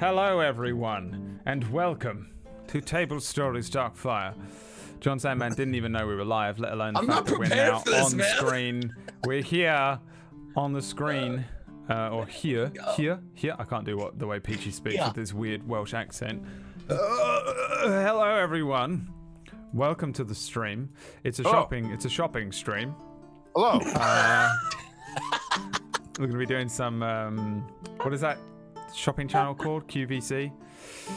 Hello, everyone, and welcome to Table Stories Darkfire. John Sandman didn't even know we were live, let alone the I'm fact that we're now this, on man. screen. We're here on the screen, uh, or here, here, here. I can't do what the way Peachy speaks Yeah. with this weird Welsh accent. Uh, hello, everyone. Welcome to the stream. It's a Oh. shopping. It's a shopping stream. Hello. Uh, we're going to be doing some. Um, what is that shopping channel called? QVC.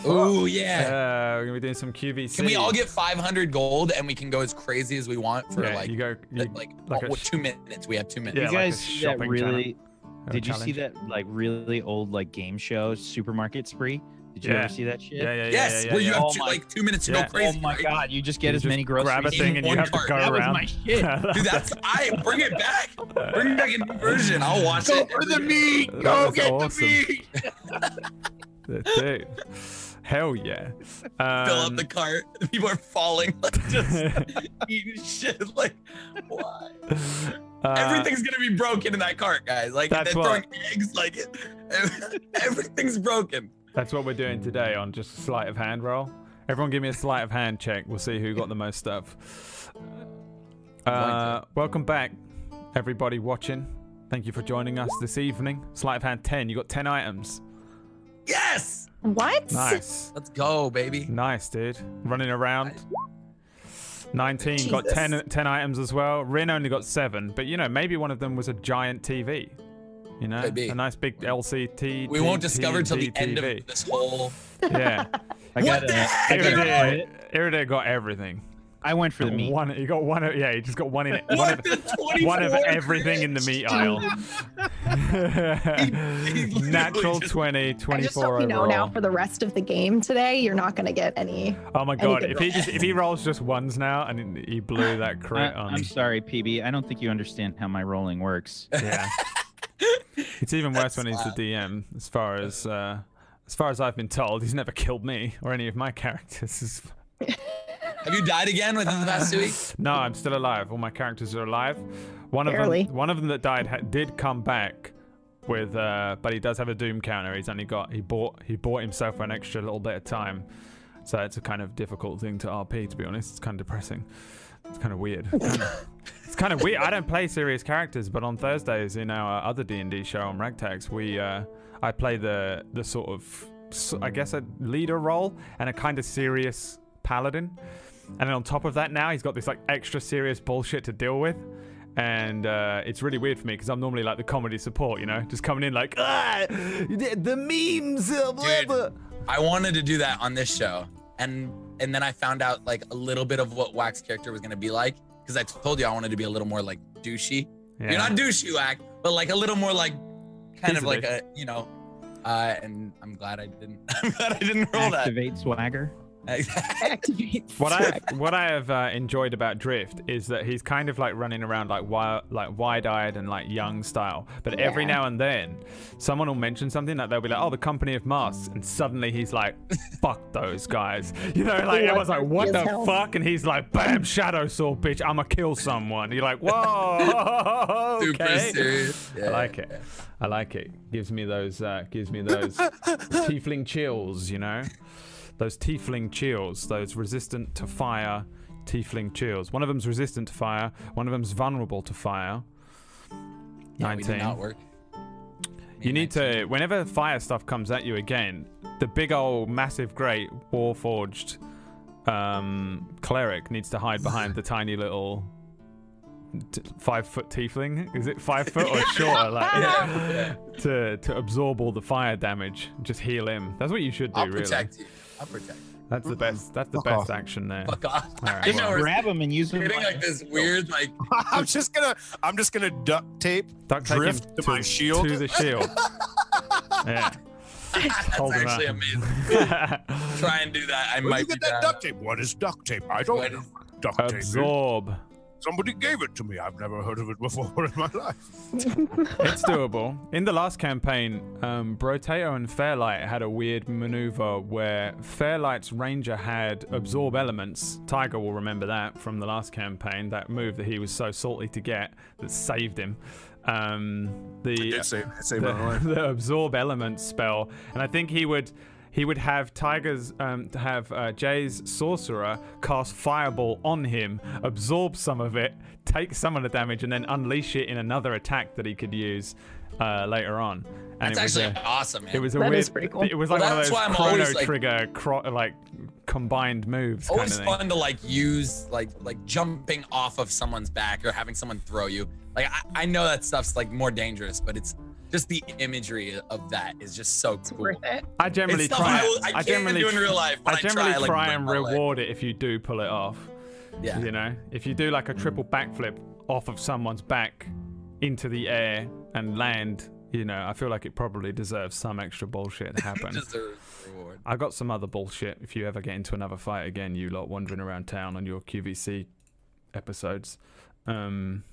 Oh Uh, yeah. we're going to be doing some QVC. Can we all get 500 gold and we can go as crazy as we want for Yeah, like you go. You, like, like oh, a sh- two minutes? We have two minutes. Yeah, you guys see that shopping really? have Did you see that like really old like game show Supermarket Spree? Did you Yeah. ever see that shit? Yeah, yeah, yeah. yes, yeah, yeah, where you yeah. have Oh two, my- like two minutes to Yeah. go crazy. Oh my right? god, you just get You as just many groceries. Grab a thing and you one have to cart. go That was around. my shit. Dude, that's I bring it back. Bring back a new version. I'll watch it. Go for the meat. That Go get awesome. the meat. Dude, hell yeah. Um, Fill up the cart. People are falling, like just eating shit. Like, why? uh, Everything's gonna be broken in that cart, guys. Like they're what- throwing eggs. Like everything's broken. That's what we're doing today on just a sleight of hand roll. Everyone, give me a sleight of hand check. We'll see who got the most stuff. Uh, welcome back, everybody watching. Thank you for joining us this evening. Sleight of hand 10. You got 10 items. Yes. What? Nice. Let's go, baby. Nice, dude. Running around. 19 got 10, 10 items as well. Rin only got 7, but you know, maybe one of them was a giant TV. You know, Could be. a nice big LCD. We won't discover till the end TV. of this whole. Yeah. I What got the a- heck? Got Iridir, Iridir got everything. I went for the meat. One, you got one. of- Yeah, you just got one in it. One of, one of everything in the meat aisle. he literally Natural just- 20, I just 24 hope you know now for the rest of the game today, you're not going to get any. oh my god! If he just if he rolls just ones now and he blew that I, crit on, I'm sorry, PB. I don't think you understand how my rolling works. yeah, it's even worse That's when he's the DM. As far as uh, as far as I've been told, he's never killed me or any of my characters. Have you died again within the past two weeks? No, I'm still alive. All my characters are alive. One of Barely. them, one of them that died ha- did come back with, uh, but he does have a doom counter. He's only got he bought he bought himself an extra little bit of time, so it's a kind of difficult thing to RP. To be honest, it's kind of depressing. It's kind of weird. it's kind of weird. I don't play serious characters, but on Thursdays in our other D and D show on Ragtags, we uh, I play the the sort of I guess a leader role and a kind of serious paladin. And then on top of that, now he's got this like extra serious bullshit to deal with. And uh, it's really weird for me because I'm normally like the comedy support, you know, just coming in like, ah, the, memes, Dude. I wanted to do that on this show, and and then I found out like a little bit of what Wax character was gonna be like because I told you I wanted to be a little more like douchey. Yeah. You're not douchey, Wax, but like a little more like kind of like a you know. Uh, and I'm glad I didn't. I'm glad I didn't roll that. Activate swagger. Activate. What I what I have uh, enjoyed about Drift is that he's kind of like running around like wi- like wide-eyed and like young style. But every now and then, someone will mention something that they'll be like, "Oh, the Company of Masks," and suddenly he's like, "Fuck those guys," you know? Like Yeah, everyone's like, "What the hell. fuck?" And he's like, "Bam, Shadow Sword, bitch! I'ma kill someone." You're like, "Whoa, Super okay." serious. I like it. I like it. Gives me those uh, gives me those tiefling chills, you know? Those tiefling chills, those resistant to fire tiefling chills. One of them's resistant to fire, one of them's vulnerable to fire. Yeah, we did 19. not work. You need to whenever fire stuff comes at you again, the big old massive great warforged um cleric needs to hide behind the tiny little t- five foot tiefling. Is it five foot or shorter? Like Yeah, yeah. to to absorb all the fire damage. Just heal him. That's what you should do. I'll really. protect you. I'll protect. You. That's the best. That's the Fuck best off. action there. Fuck off. All right, I know well. Grab them and use them. getting like this weird like. I'm just gonna I'm just gonna duct tape Duct tape him drift to my shield. To the shield. yeah. That's Hold him actually up. amazing. Try and do that. I Where'd might you be get that down. duct tape? What is duct tape? I don't What know. is- Duct tape. is. Absorb. Somebody gave it to me. I've never heard of it before in my life. It's doable. In the last campaign, um, Broteo and Fairlight had a weird maneuver where Fairlight's ranger had absorb elements. Tiger will remember that from the last campaign. That move that he was so salty to get that saved him. Um, the It saved, it saved my the, the absorb element spell, and I think he would he would have Tiger's um, have uh, Jay's sorcerer cast fireball on him, absorb some of it, take some of the damage, and then unleash it in another attack that he could use uh, later on. And That's actually a, awesome, man. it was a That weird. is pretty cool. It was Well, like one of that's those why I'm chrono always, like- trigger, cro- like combined moves kind always of thing. fun to like use like like jumping off of someone's back or having someone throw you. Like I, I know that stuff's like more dangerous, but it's just the imagery of that is just so It's cool. worth it. I generally It's try. I, will- I can't generally do in real life. But I I, generally try, like, and my leg. reward it if you do pull it off. Yeah. You know, if you do like a triple backflip off of someone's back into the air and land, you know, I feel like it probably deserves some extra bullshit to happen. Deserves reward. I got some other bullshit. If you ever get into another fight again, you lot wandering around town on your QVC episodes, um,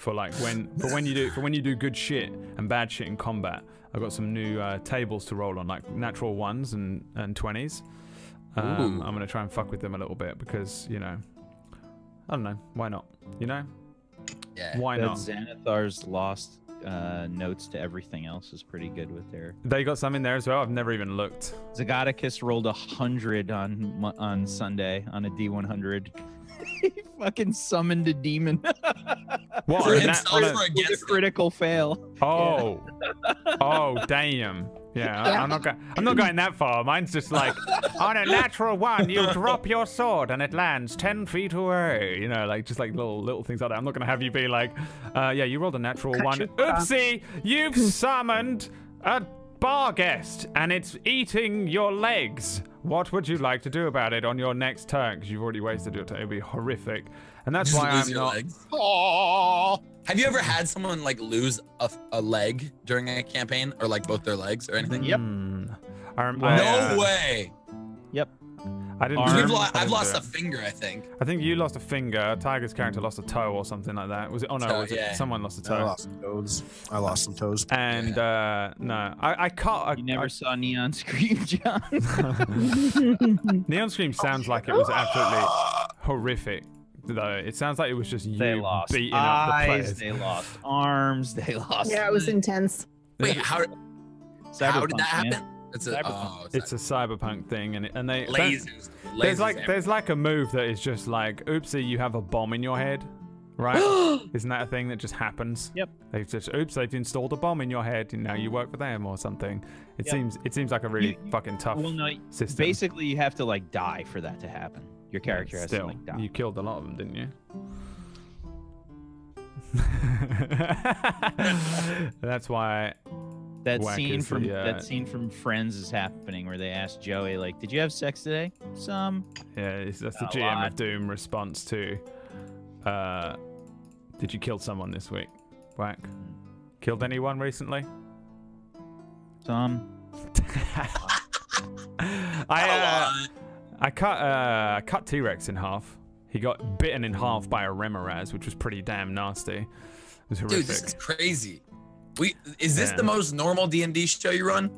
for like when for when you do for when you do good shit and bad shit in combat. I've got some new uh, tables to roll on, like natural ones and and twenties. Um, I'm gonna try and fuck with them a little bit because you know, I don't know, why not? You know, Yeah. why That not? Xanathar's lost uh, notes to everything else is pretty good with their. They got some in there as well. I've never even looked. Zagaticus rolled a hundred on on Sunday on a D100. he fucking summoned a demon. What? For on a on a- or a against it? critical fail. Oh, oh, damn. Yeah, I- Yeah. I'm not. Go- I'm not going that far. Mine's just like on a natural one, you drop your sword and it lands ten feet away. You know, like just like little little things like that. I'm not gonna have you be like, uh, yeah, you rolled a natural Cut one. Oopsie, you've summoned a barghest and it's eating your legs. What would you like to do about it on your next turn? Because you've already wasted your turn. It'd be horrific, and that's Just why lose I'm your not. legs. Aww. Have you ever had someone like lose a, a leg during a campaign or like both their legs or anything? Yep. Hmm. I rem- No I, No uh, way. Yep. I didn't. Arm. do We've lo- I I've lost a finger, I think. I think you lost a finger. Tiger's character lost a toe or something like that. Was it? Oh no, Toe, was it yeah. someone lost a I toe? lost some toes. I lost some toes. And uh, no, I, I can't. I, You never I- saw Neon Scream, John. Neon Scream sounds like it was absolutely horrific. Though it sounds like it was just you they lost beating up the eyes. players. They lost arms. They lost. Yeah, it was intense. Wait, how, how Cyberpunk, did that man. happen? It's a, Cyberpunk. oh, It's a cyberpunk thing, and it, and they don't- lasers. There's like everywhere. there's like a move that is just like, oopsie, you have a bomb in your head, right? Isn't that a thing that just happens? Yep. They've just oops, they've installed a bomb in your head, and now you work for them or something. It Yep. seems it seems like a really You- you- fucking tough Well, no. system. Basically, you have to like die for that to happen. Your character has Still, to like die. you killed a lot of them, didn't you? That's why. That Whack scene from the, uh, that scene from Friends is happening where they ask Joey like, "Did you have sex today?" Some. Yeah, that's the A GM lot. of Doom response to. Uh, did you kill someone this week? Whack. Killed anyone recently? Some. I uh, I cut uh I cut T Rex in half. He got bitten in half by a Remorhaz, which was pretty damn nasty. It was Dude, horrific. this is crazy. We is this Yeah. the most normal D and D show you run?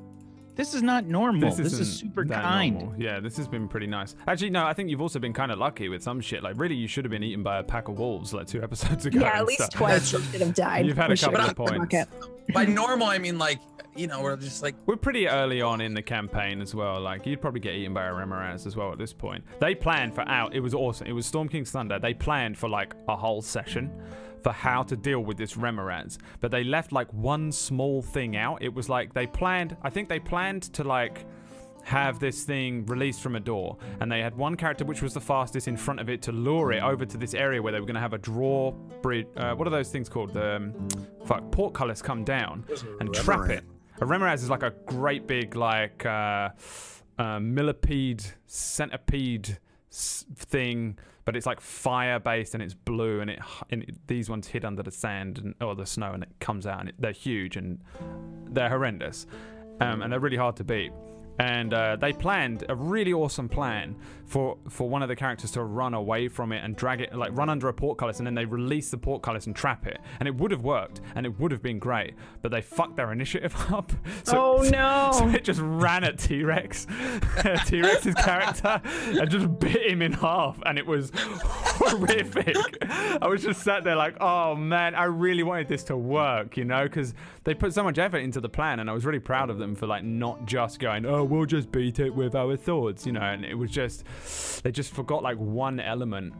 This is not normal. This, is isn't super that kind. normal. Yeah, this has been pretty nice. Actually, no, I think you've also been kind of lucky with some shit. Like, really, you should have been eaten by a pack of wolves like two episodes ago. Yeah, at least stuff. twice you should have died. You've had a We should couple of points. By normal, I mean like you know we're just like We're pretty early on in the campaign as well. Like you'd probably get eaten by a Remorhaz as well at this point. They planned for out. It was awesome. It was Storm King's Thunder. They planned for like a whole session for how to deal with this Remorhaz, but they left like one small thing out. It was like they planned. I think they planned to like have this thing released from a door, and they had one character which was the fastest in front of it to lure it over to this area where they were going to have a draw bridge. Uh, what are those things called? The um, fuck portcullis come down and trap it. A Remorhaz is like a great big like uh, uh, millipede centipede thing, but it's like fire based and it's blue and it and these ones hid under the sand and or the snow and it comes out and it, they're huge and they're horrendous um, and they're really hard to beat. And uh, they planned a really awesome plan for for one of the characters to run away from it and drag it, like run under a portcullis, and then they release the portcullis and trap it. And it would have worked, and it would have been great, but they fucked their initiative up. So, Oh, no. So it just ran at T Rex, T Rex's character, and just bit him in half, and it was horrific. I was just sat there like, oh man, I really wanted this to work, you know, because they put so much effort into the plan, and I was really proud of them for like not just going, oh we'll just beat it with our thoughts, you know. And it was just, they just forgot like one element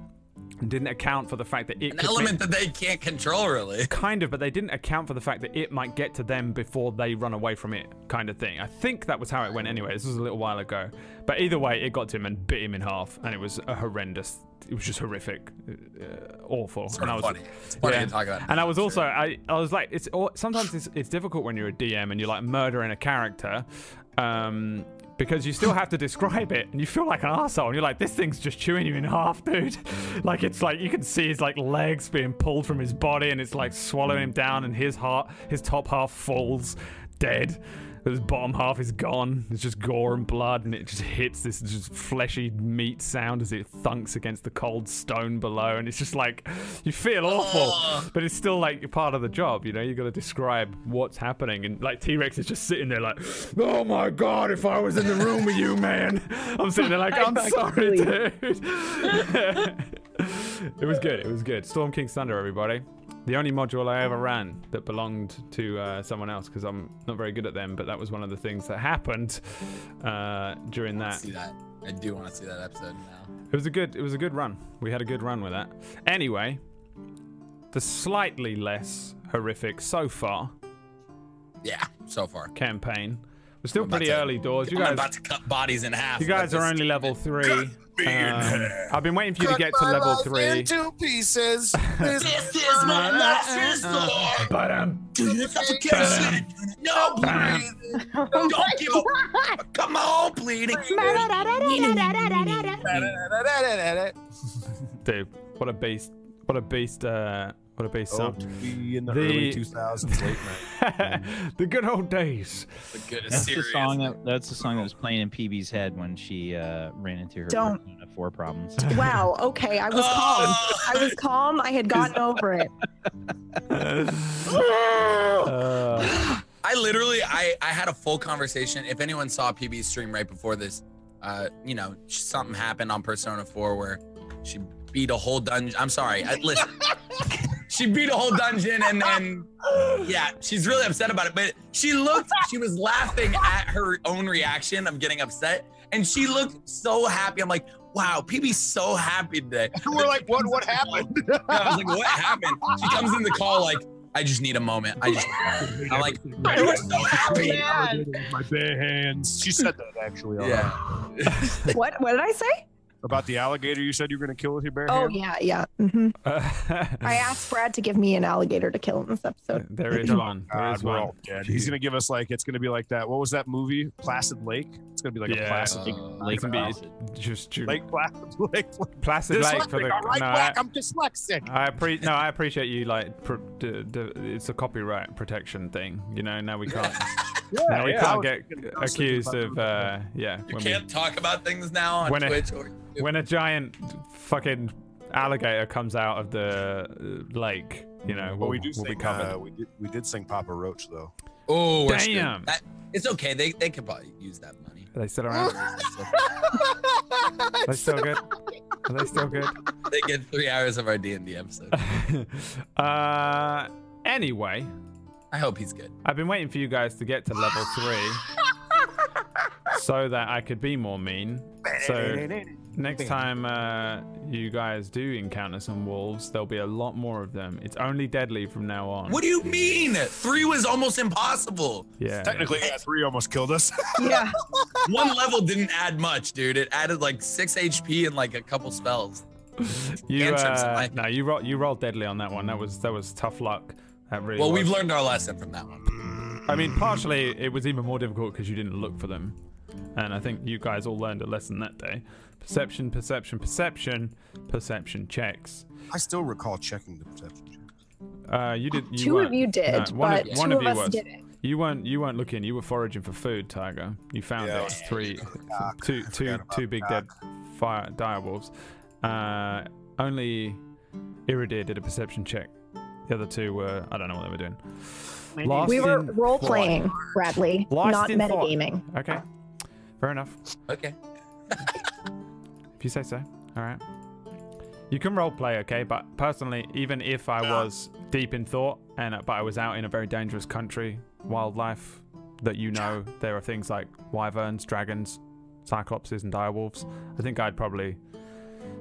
and didn't account for the fact that it An element that they can't control, really. kind of, but they didn't account for the fact that it might get to them before they run away from it, kind of thing. I think that was how it went anyway. This was a little while ago, but either way, it got to him and bit him in half, and it was a horrendous. It was just horrific, uh, awful. Sort and I was, funny. It's funny yeah. to talk about. and I was also, I, I was like, it's sometimes it's, it's difficult when you're a DM and you're like murdering a character, um, because you still have to describe it, and you feel like an asshole, and you're like, this thing's just chewing you in half, dude. like it's like you can see his like legs being pulled from his body, and it's like swallowing him down, and his heart, his top half falls dead. His bottom half is gone. It's just gore and blood, and it just hits this just fleshy meat sound as it thunks against the cold stone below. And it's just like you feel awful, but it's still like part of the job. You know, you got to describe what's happening, and like T Rex is just sitting there like, "Oh my god, if I was in the room with you, man." I'm sitting there like, "I'm sorry, dude." it was good. It was good. Storm King's Thunder, everybody. The only module I ever ran that belonged to uh, someone else because I'm not very good at them, but that was one of the things that happened uh, during that. see that. I do want to see that episode now. It was a good. It was a good run. We had a good run with that. Anyway, the slightly less horrific so far Yeah, so far. campaign was still I'm about pretty to- early doors. You I'm guys, about to cut bodies in half. you guys are only level three. Um. I've been waiting for you to get to level life three. Into pieces. This This is my last resort. But um, Do you suffocation? No breathing. Don't give a. Come on, bleeding. dude, what a beast! What a beast! Uh, what a beast Oh, song. to be in the, The- early 2000s, late night. the good old days. The good That's the song that that's the song that was playing in PB's head when she uh, ran into her Don't. Persona 4 problems. Wow. Okay. I was calm. I was calm. I had gotten over it. Uh, I literally, I, I had a full conversation. If anyone saw PB's stream right before this, uh, you know, something happened on Persona 4 where she beat a whole dungeon. I'm sorry. I, listen, she beat a whole dungeon and then, yeah, she's really upset about it. But she looked, she was laughing at her own reaction of getting upset, and she looked so happy. I'm like, wow, PB's so happy today. We're like, what? What happened? Yeah, I was like, what happened? She comes in the call like, I just need a moment. I just, I'm like, you were so happy. My bare hands. She said that actually. Yeah. What? What did I say? About the alligator you said you were going to kill with your bare Oh hands? yeah, yeah. hmm I asked Brad to give me an alligator to kill in this episode. there is one. There God, is we're one. all dead. He's going to give us like, it's going to be like that. What was that movie? Placid Lake? It's going to be like Yeah. a Placid Uh, Lake. It's gonna be just ju- Lake Placid Lake. Placid Lake for Dyslexic. the. All right, no, I, I'm dyslexic. I appre- no, I appreciate you like. Pr- d- d- it's a copyright protection thing, you know. Now we can't. Now we yeah, can't get thinking- I was thinking accused of. Uh, yeah. You when can't talk about things now on When a- or when a giant fucking alligator comes out of the uh, lake, you know, But we'll, we do we'll be sing. covered. Uh, we did. We did sing Papa Roach though. Oh. Damn. That, it's okay. They they could probably use that money. Are they still around? Are they still good? Are they still good? they get three hours of our D and D episode. uh, anyway, I hope he's good. I've been waiting for you guys to get to level three so that I could be more mean. So next time uh, you guys do encounter some wolves, there'll be a lot more of them. It's only deadly from now on. What do you mean? Three was almost impossible. Yeah. Technically, yeah, three almost killed us. Yeah. One level didn't add much, dude. It added like six HP and like a couple spells. You uh, no, you rolled you rolled deadly on that one. That was that was tough luck. That really. Well, we've learned our lesson from that one. I mean, partially it was even more difficult because you didn't look for them, and I think you guys all learned a lesson that day. Perception, perception, perception, perception checks. I still recall checking the perception check. Uh, you did. You two of you did, no, one but of, one two of of you us was. didn't. You weren't. You weren't looking. You were foraging for food, Tiger. You found Yeah, it. was- Three, Cock. two, I two, forgot about two big dead fire dire wolves. Uh, only Iridir did a perception check. The other two were. I don't know what they were doing. Lost We were role thought. playing, Bradley, Lost not in thought. metagaming. Okay. Fair enough. Okay. If you say so. All right. You can role play, okay? But personally, even if I was deep in thought and uh, but I was out in a very dangerous country, wildlife, that you know there are things like wyverns, dragons, cyclopses, and direwolves, I think I'd probably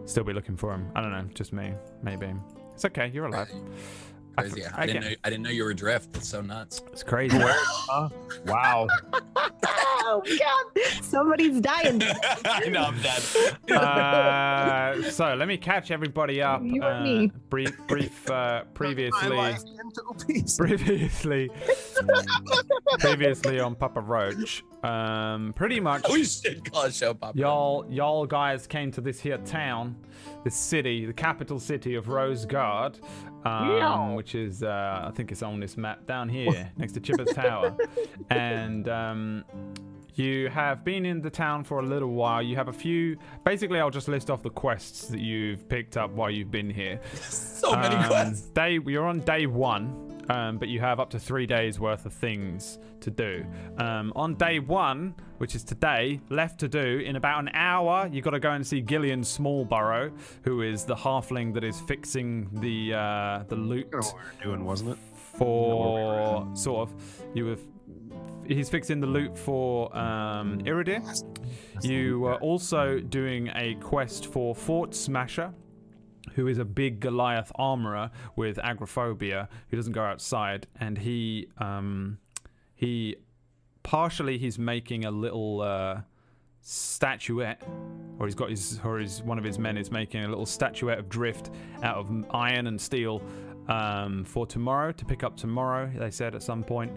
still be looking for him. I don't know, just me, maybe. It's okay, you're alive. I Crazy. f- I, didn't know. I didn't know you were drift. It's so nuts. It's crazy. Huh? Wow. Oh God! Somebody's dying. I know I'm dead. uh, so let me catch everybody up. You and uh, me. Brief, brief. Uh, previously, Highlights into previously, previously on Papa Roach. Um, pretty much, we should call a show pop. y'all, y'all guys came to this here town, this city, the capital city of Rosegard, um, which is, uh, I think it's on this map down here next to Chipper's Tower, and um, you have been in the town for a little while. You have a few. Basically, I'll just list off the quests that you've picked up while you've been here. So many Um, quests. Day, you're on day one, um, but you have up to three days worth of things to do. Um, on day one, which is today, left to do in about an hour, you've got to go and see Gillian Smallborough, who is the halfling that is fixing the uh, the loot Kind of what we were doing, wasn't it? for sort of you have. He's fixing the loot for um, Iridir. You were also doing a quest for Fort Smasher, who is a big Goliath armorer with agoraphobia who doesn't go outside, and he um, he partially he's making a little uh, statuette, or he's got his or his one of his men is making a little statuette of drift out of iron and steel um, for tomorrow to pick up tomorrow. They said at some point.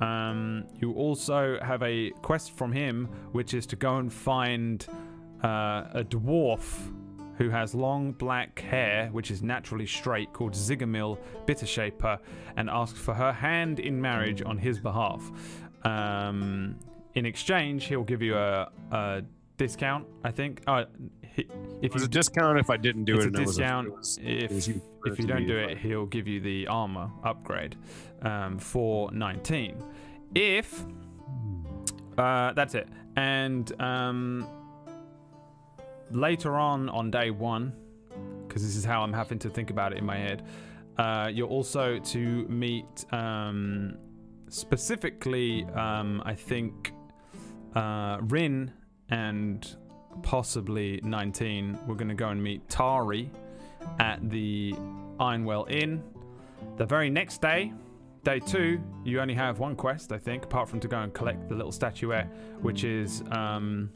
Um, you also have a quest from him, which is to go and find uh, a dwarf who has long black hair, which is naturally straight, called Zigamil Bittershaper, and asks for her hand in marriage on his behalf. Um, in exchange, he'll give you a, a discount, I think. Uh, he, if It was you a discount if I didn't do it's it. a and it was discount it was- if it was you- if you don't do it he'll give you the armor upgrade um, for 19 if uh, that's it and um, later on on day one because this is how i'm having to think about it in my head uh, you're also to meet um, specifically um, i think uh, rin and possibly 19 we're going to go and meet tari at the Ironwell Inn. The very next day, day two, you only have one quest, I think, apart from to go and collect the little statuette, which is um,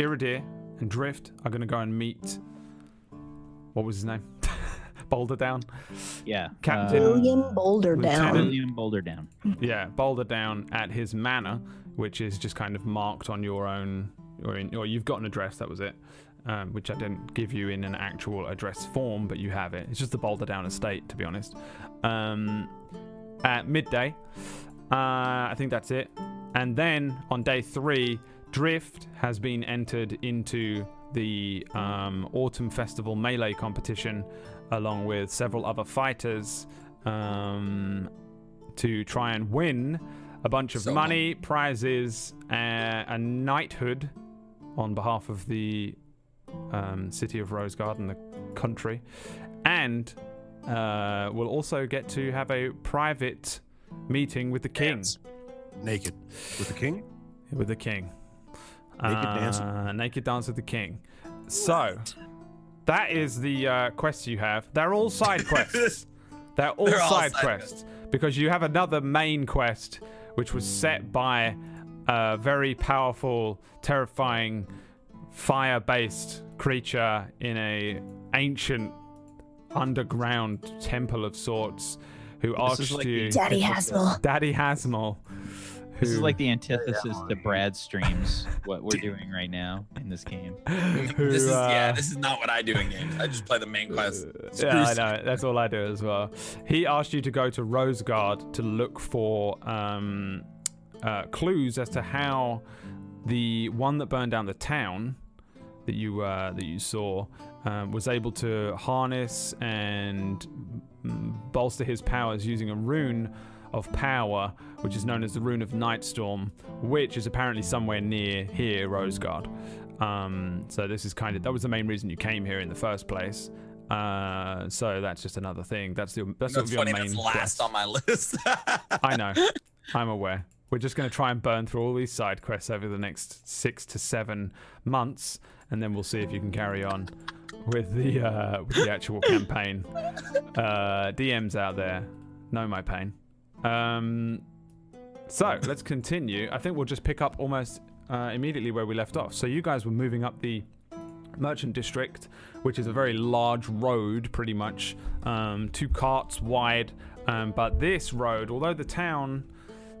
Iridir and Drift are going to go and meet. What was his name? Boulder Down. Yeah. Captain- Uh, William Boulder Lieutenant- down. William Boulder down. Yeah, Boulder Down at his manor, which is just kind of marked on your own, or, in, or you've got an address. That was it, um, which I didn't give you in an actual address form, but you have it. It's just the Boulder Down estate, to be honest. Um, at midday, uh, I think that's it. And then on day three, Drift has been entered into the um, Autumn Festival Melee competition, along with several other fighters. Um, to try and win a bunch of So money, prizes, uh, a knighthood on behalf of the um, city of Rosegard and the country, and uh, we'll also get to have a private meeting with the king. Dance. Naked with the king. With the king. Naked uh. Naked dance with the king. So, that is the uh, quests you have. They're all side quests. They're all They're all side, side quests because you have another main quest which was set by a very powerful, terrifying, fire-based creature in a ancient underground temple of sorts who This asked is like you, Daddy Hasmel. Daddy Hasmel. This is like the antithesis to Brad streams. What we're doing right now in this game. who, this is yeah. uh, This is not what I do in games. I just play the main quest. Screw yeah, I know. That's all I do as well. He asked you to go to Rosegard to look for um, uh, clues as to how the one that burned down the town that you uh, that you saw um, was able to harness and mm, bolster his powers using a rune of power, which is known as the Rune of Nightstorm, which is apparently somewhere near here, Rosegard. Um, so this is kind of that was the main reason you came here in the first place. Uh, so that's just another thing. That's the that's sort That's of your funny. main That's last quest. on my list. I know. I'm aware. We're just going to try and burn through all these side quests over the next six to seven months, and then we'll see if you can carry on with the uh, with the actual campaign. Uh, DMs out there know my pain. Um, so let's continue. I think we'll just pick up almost uh, immediately where we left off. So you guys were moving up the merchant district, which is a very large road, pretty much, um, two carts wide. Um, but this road, although the town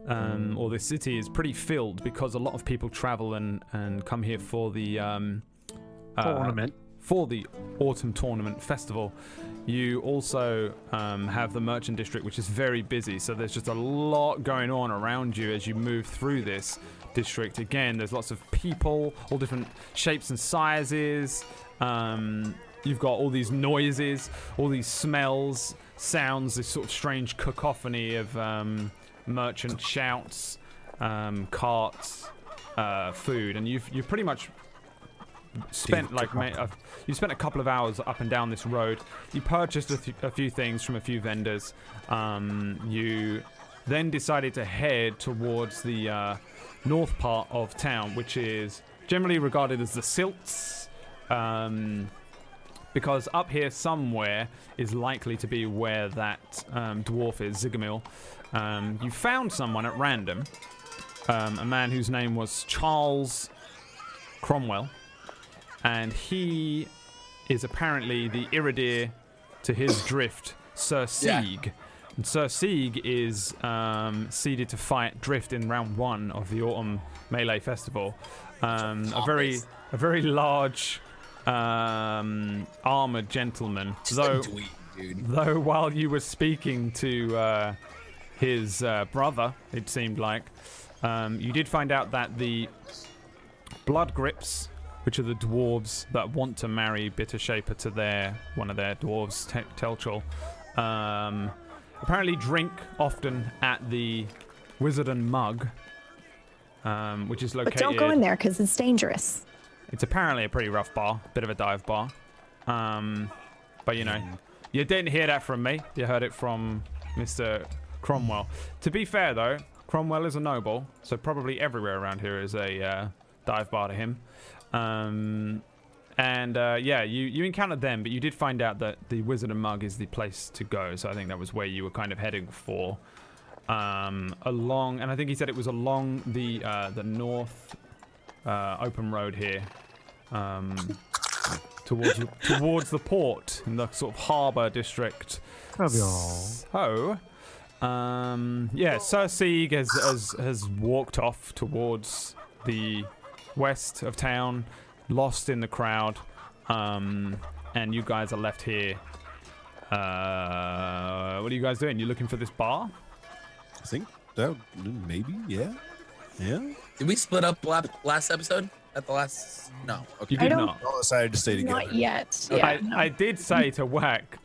um, or the city is pretty filled because a lot of people travel and, and come here for the um, uh, Tournament. for the autumn tournament festival. You also um, have the merchant district, which is very busy. So there's just a lot going on around you as you move through this district. Again, there's lots of people, all different shapes and sizes. Um, you've got all these noises, all these smells, sounds, this sort of strange cacophony of um, merchant shouts, um, carts, uh, food, and you've you've pretty much spent like ma- uh, you spent a couple of hours up and down this road. You purchased a, th- a few things from a few vendors. Um, you then decided to head towards the uh, north part of town, which is generally regarded as the Silts. Um, because up here somewhere is likely to be where that um, dwarf is, Zigamil. Um, you found someone at random, um, a man whose name was Charles Cromwell, and he is apparently the Iridir to his drift, Sir Yeah. Sieg. And Sir Sieg is um, seeded to fight Drift in round one of the Autumn Melee Festival. Um, a very, a very large um, armored gentleman. Though, dude. though while you were speaking to uh, his uh, brother, it seemed like um, you did find out that the blood grips, which are the dwarves that want to marry Bitter Shaper to their one of their dwarves, Te- Telchul, um, apparently drink often at the Wizard and Mug, um, which is located. But don't go in there because it's dangerous. It's apparently a pretty rough bar, bit of a dive bar. Um, but you know, you didn't hear that from me. You heard it from Mr. Cromwell. To be fair though, Cromwell is a noble, so probably everywhere around here is a uh, dive bar to him. Um, and uh, yeah, you you encountered them, but you did find out that the Wizard and Mug is the place to go. So I think that was where you were kind of heading for. Um, along, and I think he said it was along the uh, the north uh, open road here, um, towards towards the port in the sort of harbour district. So, um, yeah, Sir Sieg has, has has walked off towards the west of town, lost in the crowd, um, and you guys are left here. Uh, what are you guys doing? You looking for this bar? I think that maybe, yeah, yeah. Did we split up last episode? At the last? No. Okay. You I did don't- not. All decided to stay together. Not yet. Yeah. I, I did say to whack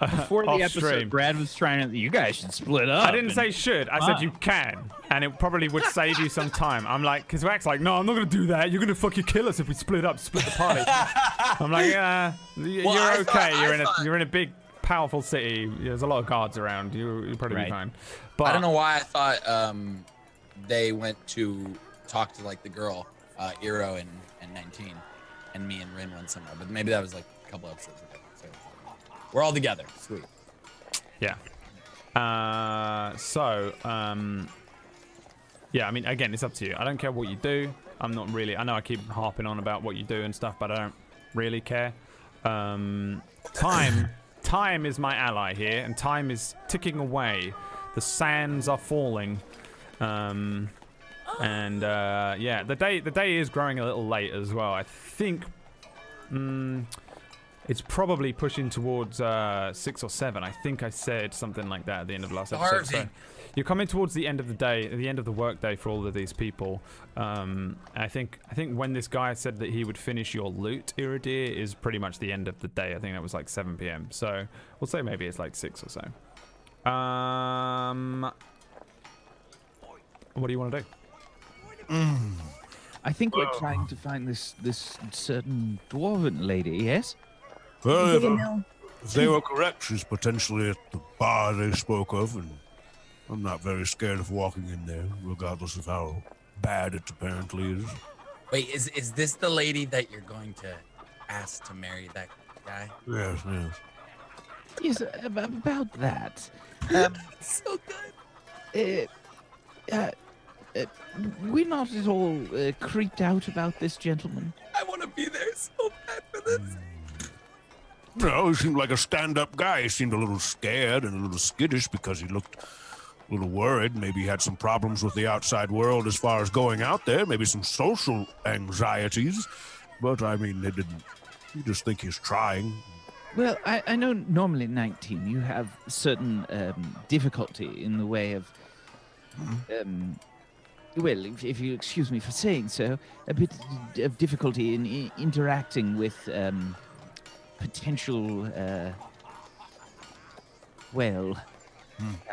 Before the episode, stream. Brad was trying to. You guys should split up. I didn't and- say should. I said you can, and it probably would save you some time. I'm like, because Wax like, no, I'm not gonna do that. You're gonna fucking kill us if we split up, split the party. I'm like, yeah, Well, you're thought- okay. You're I in a you're in a big, powerful city. There's a lot of guards around. You you'll probably be Right. fine. But I don't know why I thought um, they went to talk to like the girl, uh, Iro and, and 19, and me and Rin went somewhere. But maybe that was like a couple episodes ago. So we're all together. Sweet. Yeah. Uh, so, um, yeah, I mean, again, it's up to you. I don't care what you do. I'm not really. I know I keep harping on about what you do and stuff, but I don't really care. Um, time, time is my ally here, and time is ticking away. The sands are falling. Um, and uh, yeah, the day the day is growing a little late as well. I think. Mm, it's probably pushing towards uh, six or seven. I think I said something like that at the end of last episode. So you're coming towards the end of the day, the end of the workday for all of these people. Um, I think I think when this guy said that he would finish your loot, Iridir, is pretty much the end of the day. I think that was like 7 p.m. So we'll say maybe it's like six or so. Um, what do you want to do? I think we're trying to find this this certain dwarven lady. Yes. Well, Dig a if, mill. if they were correct, she's potentially at the bar they spoke of, and I'm not very scared of walking in there, regardless of how bad it apparently is. Wait, is is this the lady that you're going to ask to marry that guy? Yes, yes. Yes, ab- about that. Um, So good. uh, uh, uh, we're not at all uh, creeped out about this gentleman. I want to be there so bad for this. No, he seemed like a stand-up guy. He seemed a little scared and a little skittish because he looked a little worried. Maybe he had some problems with the outside world as far as going out there. Maybe some social anxieties. But I mean, they didn't. You just think he's trying. Well, I, I know normally 19 you have certain um, difficulty in the way of, um, well, if, if you excuse me for saying so, a bit of difficulty in I- interacting with um, potential, uh, well,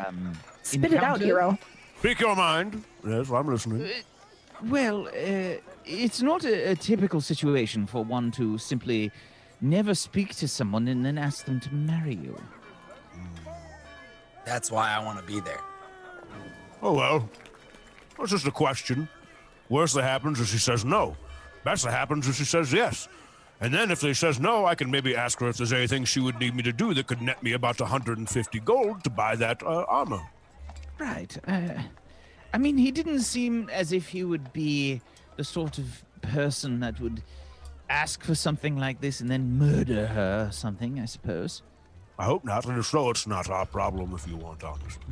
um, Spit it out, hero. Speak your mind. Yes, I'm listening. Well, uh, it's not a, a typical situation for one to simply never speak to someone and then ask them to marry you. That's why I want to be there. Oh well, it's just a question. Worst that happens is she says no. Best that happens is she says yes. And then if he says no, I can maybe ask her if there's anything she would need me to do that could net me about 150 gold to buy that uh, armor. Right. Uh, I mean, he didn't seem as if he would be the sort of person that would ask for something like this and then murder her or something, I suppose. I hope not, and if so, it's not our problem if you want, honestly.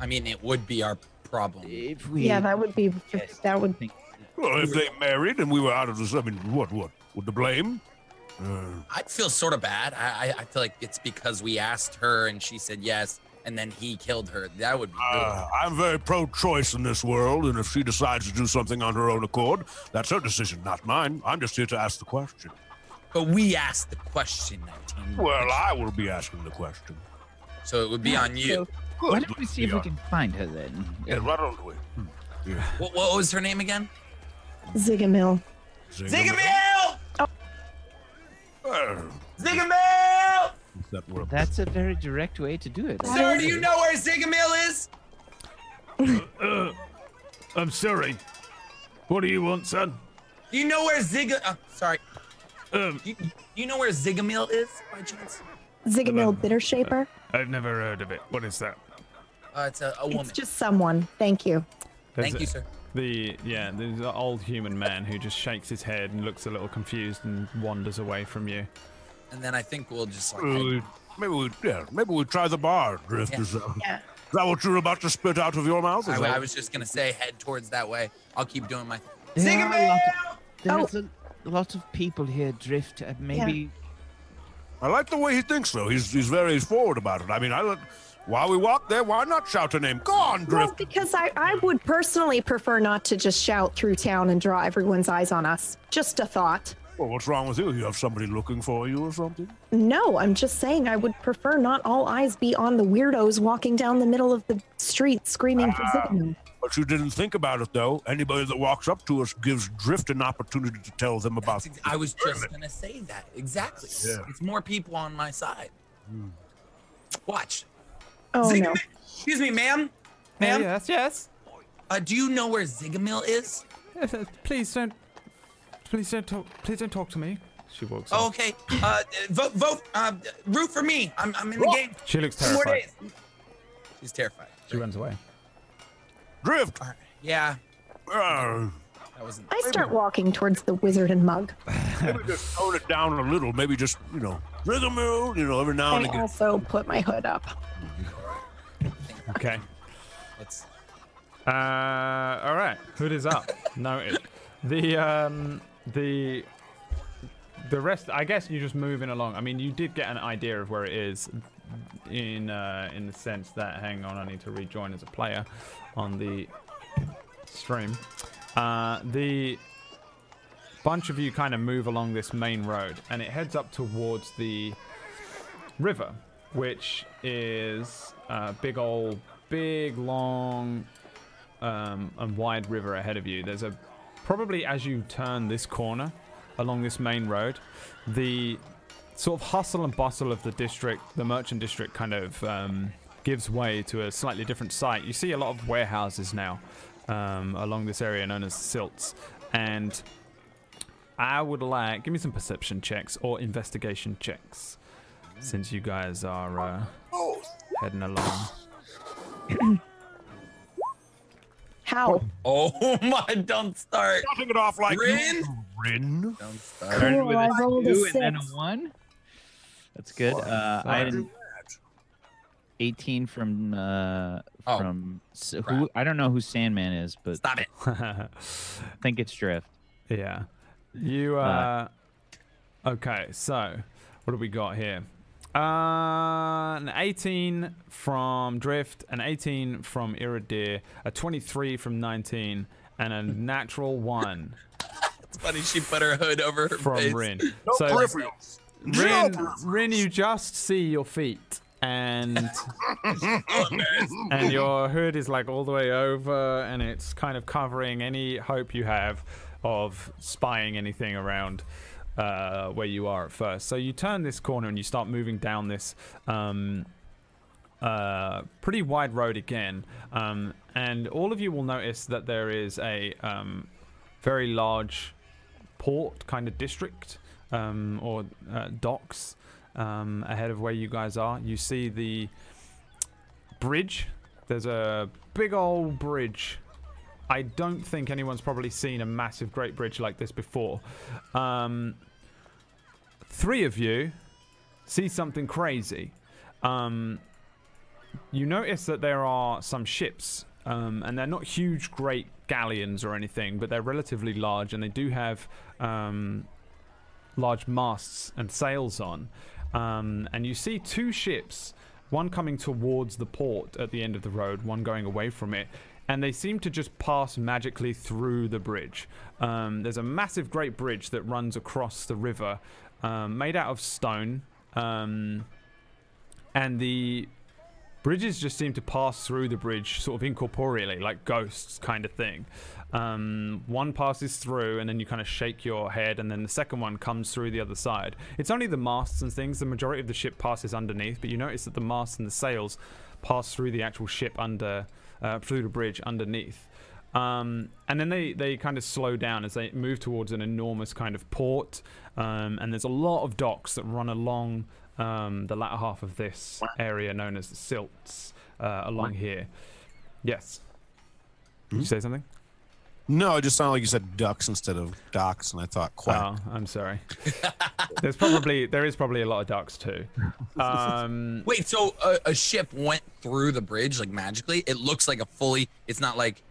I mean, it would be our problem. If we. Yeah, that would be. Yes. That would. think- Well, if they married and we were out of this, I mean, what, what? Would the blame? Uh, I'd feel sort of bad. I, I I feel like it's because we asked her and she said yes, and then he killed her. That would be uh, I'm very pro-choice in this world, and if she decides to do something on her own accord, that's her decision, not mine. I'm just here to ask the question. But we asked the question, 19. Well, I will be asking the question. so it would be on you. Good. Why don't we see if we Yeah. can find her then? Yeah, right on the way. Hmm. Yeah. What, what was her name again? Zigamil. Zigamil! Uh, Zigamil! that That's a very direct way to do it. Sir, do you know where Zigamil is? Uh, I'm sorry. What do you want, son? Do you know where Zig? Uh, sorry. Um, You, you know where Zigamil is by chance? Zigamil Bitter Shaper. I've never heard of it. What is that? Uh, it's a, a woman. It's just someone. Thank you. There's Thank a- you, sir. The yeah, there's an old human man who just shakes his head and looks a little confused and wanders away from you. And then I think we'll just like. Maybe we, maybe we, yeah, maybe we try the bar, Drift. Yeah. Is, that, Yeah. is that what you're about to spit out of your mouth? Is I, that- I was just gonna say head towards that way. I'll keep doing my. There are a lot of, Oh. there's a lot of people here drift. Uh, maybe I like the way he thinks, though. He's he's very forward about it. I mean, I let, while we walk there, why not shout a name? Go on, Well, because I, I would personally prefer not to just shout through town and draw everyone's eyes on us. Just a thought. Well, what's wrong with you? You have somebody looking for you or something? No, I'm just saying I would prefer not all eyes be on the weirdos walking down the middle of the street screaming for ah. Zigamil. But you didn't think about it, though. Anybody that walks up to us gives Drift an opportunity to tell them about. That's ex- I was just gonna say that exactly. Yeah. It's more people on my side. Hmm. Watch. Oh no. Excuse me, ma'am. Ma'am, yes, yes. uh, do you know where Zigamil is? Yes, uh, please don't. Please don't talk. Please don't talk to me. She walks. Oh, okay. Uh, vote, vote, uh, root for me. I'm, I'm in the game. She looks Two more terrified. days. She's terrified. She runs away. Drift. All right. Yeah, Uh, that wasn't. I start walking towards the wizard and mug. maybe just tone it down a little. Maybe just you know, rhythm, you know, every now I and again. also put my hood up. Okay. Uh, all right. Hood is up. Noted. The um the the rest. I guess you're just moving along. I mean, you did get an idea of where it is, in uh, in the sense that. Hang on, I need to rejoin as a player on the stream. Uh, the bunch of you kind of move along this main road, and it heads up towards the river, which is a big old, big long um, and wide river ahead of you. There's a probably as you turn this corner along this main road, the sort of hustle and bustle of the district, the merchant district, kind of um, gives way to a slightly different site. You see a lot of warehouses now um, along this area known as Silts, and I would like give me some perception checks or investigation checks, since you guys are uh, heading along. How? Oh my! Don't start. Starting it off like Rin? Rin. Don't start. Started Cool, with I a rolled a two and then a six. one. That's good. Uh, I had an 18 from uh, Oh, from s- who. I don't know who Sandman is, but Stop it. I think it's Drift. Yeah. You uh Okay, so what do we got here? Uh an 18 from Drift, an 18 from Iridir, a 23 from 19, and a natural 1 It's funny. She put her hood over her from face. Rin. No So peripherals. No Rin, peripherals. Rin, you just see your feet and and your hood is like all the way over and it's kind of covering any hope you have of spying anything around uh, where you are at first. So you turn this corner and you start moving down this um, uh, pretty wide road again, um, and all of you will notice that there is a um, very large port kind of district um, or uh, docks um, ahead of where you guys are. You see the bridge. There's a big old bridge. I don't think anyone's probably seen a massive great bridge like this before. Um, three of you see something crazy. Um, you notice that there are some ships, um, and they're not huge, great galleons or anything, but they're relatively large, and they do have um, large masts and sails on. Um, and you see two ships, one coming towards the port at the end of the road, one going away from it. And they seem to just pass magically through the bridge. Um, there's a massive, great bridge that runs across the river, um, made out of stone. Um, and the bridges just seem to pass through the bridge sort of incorporeally, like ghosts kind of thing. Um, one passes through, and then you kind of shake your head, and then the second one comes through the other side. It's only the masts and things. The majority of the ship passes underneath, but you notice that the masts and the sails pass through the actual ship under, uh, through the bridge underneath. Um, and then they, they kind of slow down as they move towards an enormous kind of port. Um, and there's a lot of docks that run along um, the latter half of this area known as the silts uh, along here. Yes. Did you say something? No, it just sounded like you said ducks instead of docks, and I thought quack. Oh, I'm sorry. There's probably there is probably a lot of ducks too. Um, Wait, so a, a ship went through the bridge like magically? It looks like a fully. It's not like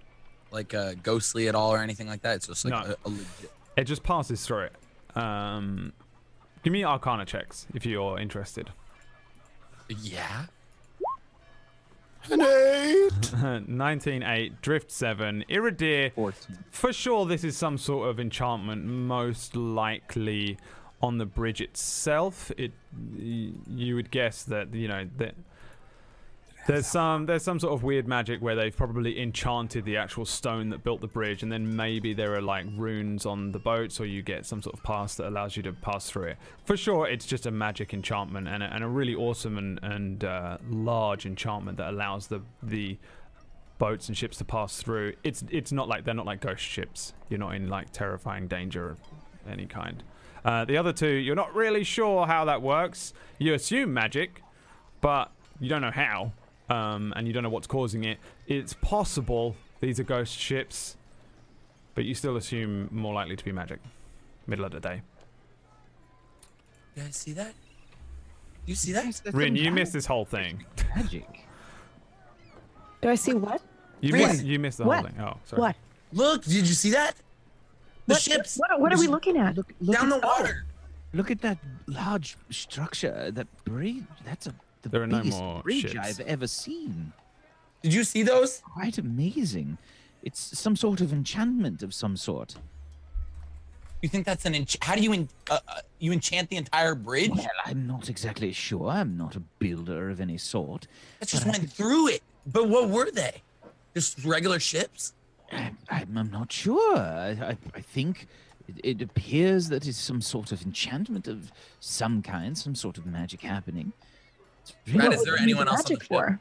like uh, ghostly at all or anything like that. It's just like No. a, a legit. it just passes through it. Um, give me Arcana checks if you're interested. Yeah. An eight. 19.8, Drift 7, Iridir. 14. For sure, this is some sort of enchantment, most likely on the bridge itself. It, y- you would guess that you know that there's some there's some sort of weird magic where they've probably enchanted the actual stone that built the bridge, and then maybe there are like runes on the boats, or you get some sort of pass that allows you to pass through it. For sure, it's just a magic enchantment and a, and a really awesome and and uh, large enchantment that allows the the boats and ships to pass through. It's it's not like they're not like ghost ships. You're not in like terrifying danger of any kind. Uh, the other two, you're not really sure how that works. You assume magic, but you don't know how, um, and you don't know what's causing it. It's possible these are ghost ships, but you still assume more likely to be magic. Middle of the day. You guys see that? You see that? Rin, you missed this whole thing. Magic. Do I see what? You Rin. missed you missed the whole thing. Oh, sorry. What? Look, did you see that? The What, ships What, what are we looking at? Look, look down at, the water. Look at that large structure. That bridge. That's a the There are no biggest more bridge ships. I've ever seen. Did you see those? Quite amazing. It's some sort of enchantment of some sort. You think that's an ench- how do you en- uh, uh, you enchant the entire bridge? Well, I'm not exactly sure. I'm not a builder of any sort. That just but I went through it. But what were they? Just regular ships? I, I'm, I'm not sure. I, I, I think it, it appears that it's some sort of enchantment of some kind, some sort of magic happening. It's Brad, really is there What do you need anyone else on the ship? for?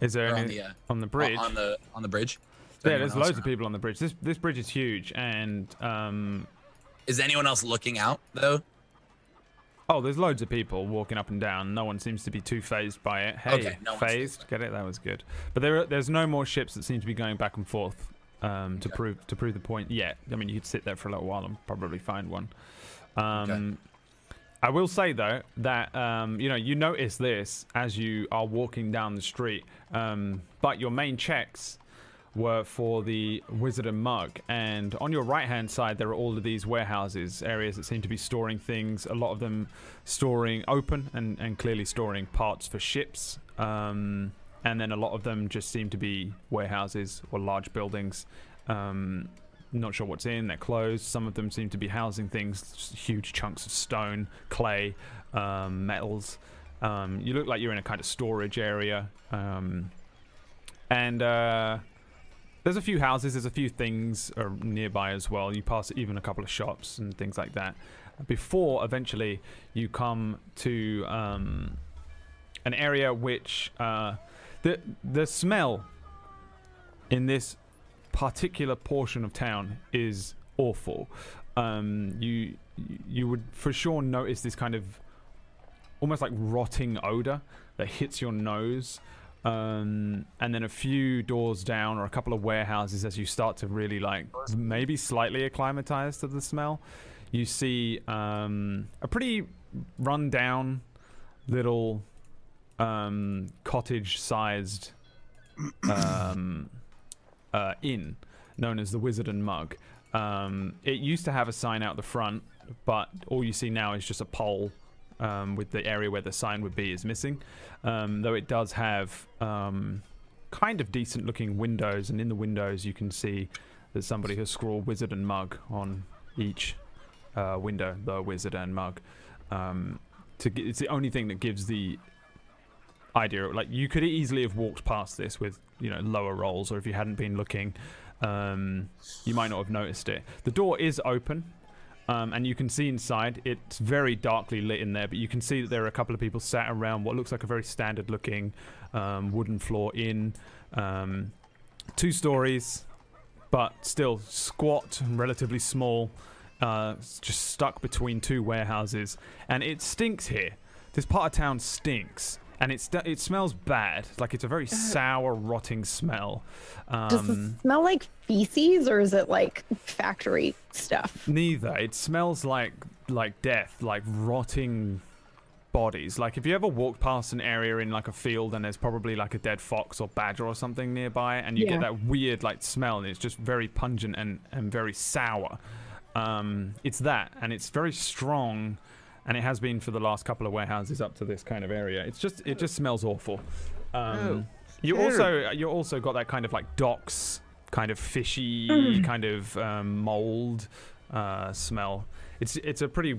Is there Or on the, uh, on the bridge? on the on the bridge. Is there yeah, there's else loads of people on the bridge. This this bridge is huge, and um, Is anyone else looking out though? oh, there's loads of people walking up and down. No one seems to be too phased by it. Hey, Okay, no phased phased. Get it? That was good. But there, are- there's no more ships that seem to be going back and forth um, to prove to prove the point yet. I mean, you could sit there for a little while and probably find one. Um, I will say though that um, you know you notice this as you are walking down the street, um, but your main checks were for the wizard and mug, and on your right hand side there are all of these warehouses, areas that seem to be storing things. A lot of them storing open and, and clearly storing parts for ships, um, and then a lot of them just seem to be warehouses or large buildings. Um, not sure what's in. They're closed. Some of them seem to be housing things, huge chunks of stone, clay, um, metals. Um, you look like you're in a kind of storage area. Um, and uh, there's a few houses, there's a few things uh, nearby as well. You pass even a couple of shops and things like that. Before eventually you come to um, an area which uh, the the smell in this particular portion of town is awful. Um, you you would for sure notice this kind of almost like rotting odor that hits your nose. Um, and then a few doors down, or a couple of warehouses, as you start to really like maybe slightly acclimatize to the smell, you see um, a pretty run-down little um, cottage-sized um, uh, inn known as the Wizard and Mug. Um, it used to have a sign out the front, but all you see now is just a pole um, with the area where the sign would be is missing. Um, though it does have um, kind of decent looking windows, and in the windows you can see that somebody has scrawled Wizard and Mug on each uh, window, the Wizard and Mug. Um, gi- it's the only thing that gives the idea like you could easily have walked past this with you know lower rolls or if you hadn't been looking um, you might not have noticed it. The door is open um, and you can see inside. It's very darkly lit in there but you can see that there are a couple of people sat around what looks like a very standard looking um, wooden floor inn um, two stories but still squat and relatively small uh, just stuck between two warehouses. And it stinks here. This part of town stinks and it's it smells bad like it's a very sour rotting smell Does um, it smell like feces or is it like factory stuff? Neither. It smells like like death, like rotting bodies. Like if you ever walk past an area in like a field and there's probably like a dead fox or badger or something nearby, and you Yeah. get that weird like smell, and it's just very pungent and and very sour. Um, it's that, and it's very strong, and it has been for the last couple of warehouses up to this kind of area. It's just it just smells awful. Um, you also you also got that kind of like docks, kind of fishy, kind of um, mold uh, smell. It's it's a pretty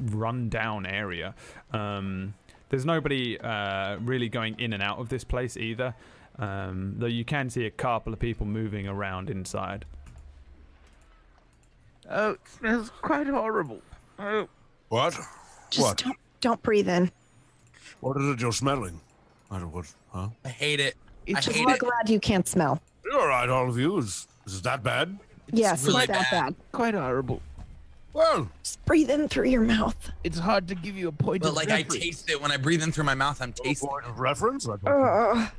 run down area. Um, there's nobody uh, really going in and out of this place either. Um, though you can see a couple of people moving around inside. Oh, it smells quite horrible. Oh, What? Just what? don't don't breathe in. What is it you're smelling? I don't what? Huh? I hate it. it's I hate We're it. glad you can't smell. You're all right, all of you. Is, is it that bad? yes, really it's that bad. bad. quite horrible. Well, Just breathe in through your mouth. It's hard to give you a point But of like I taste it when I breathe in through my mouth. I'm a tasting. point of reference. I don't- Ugh.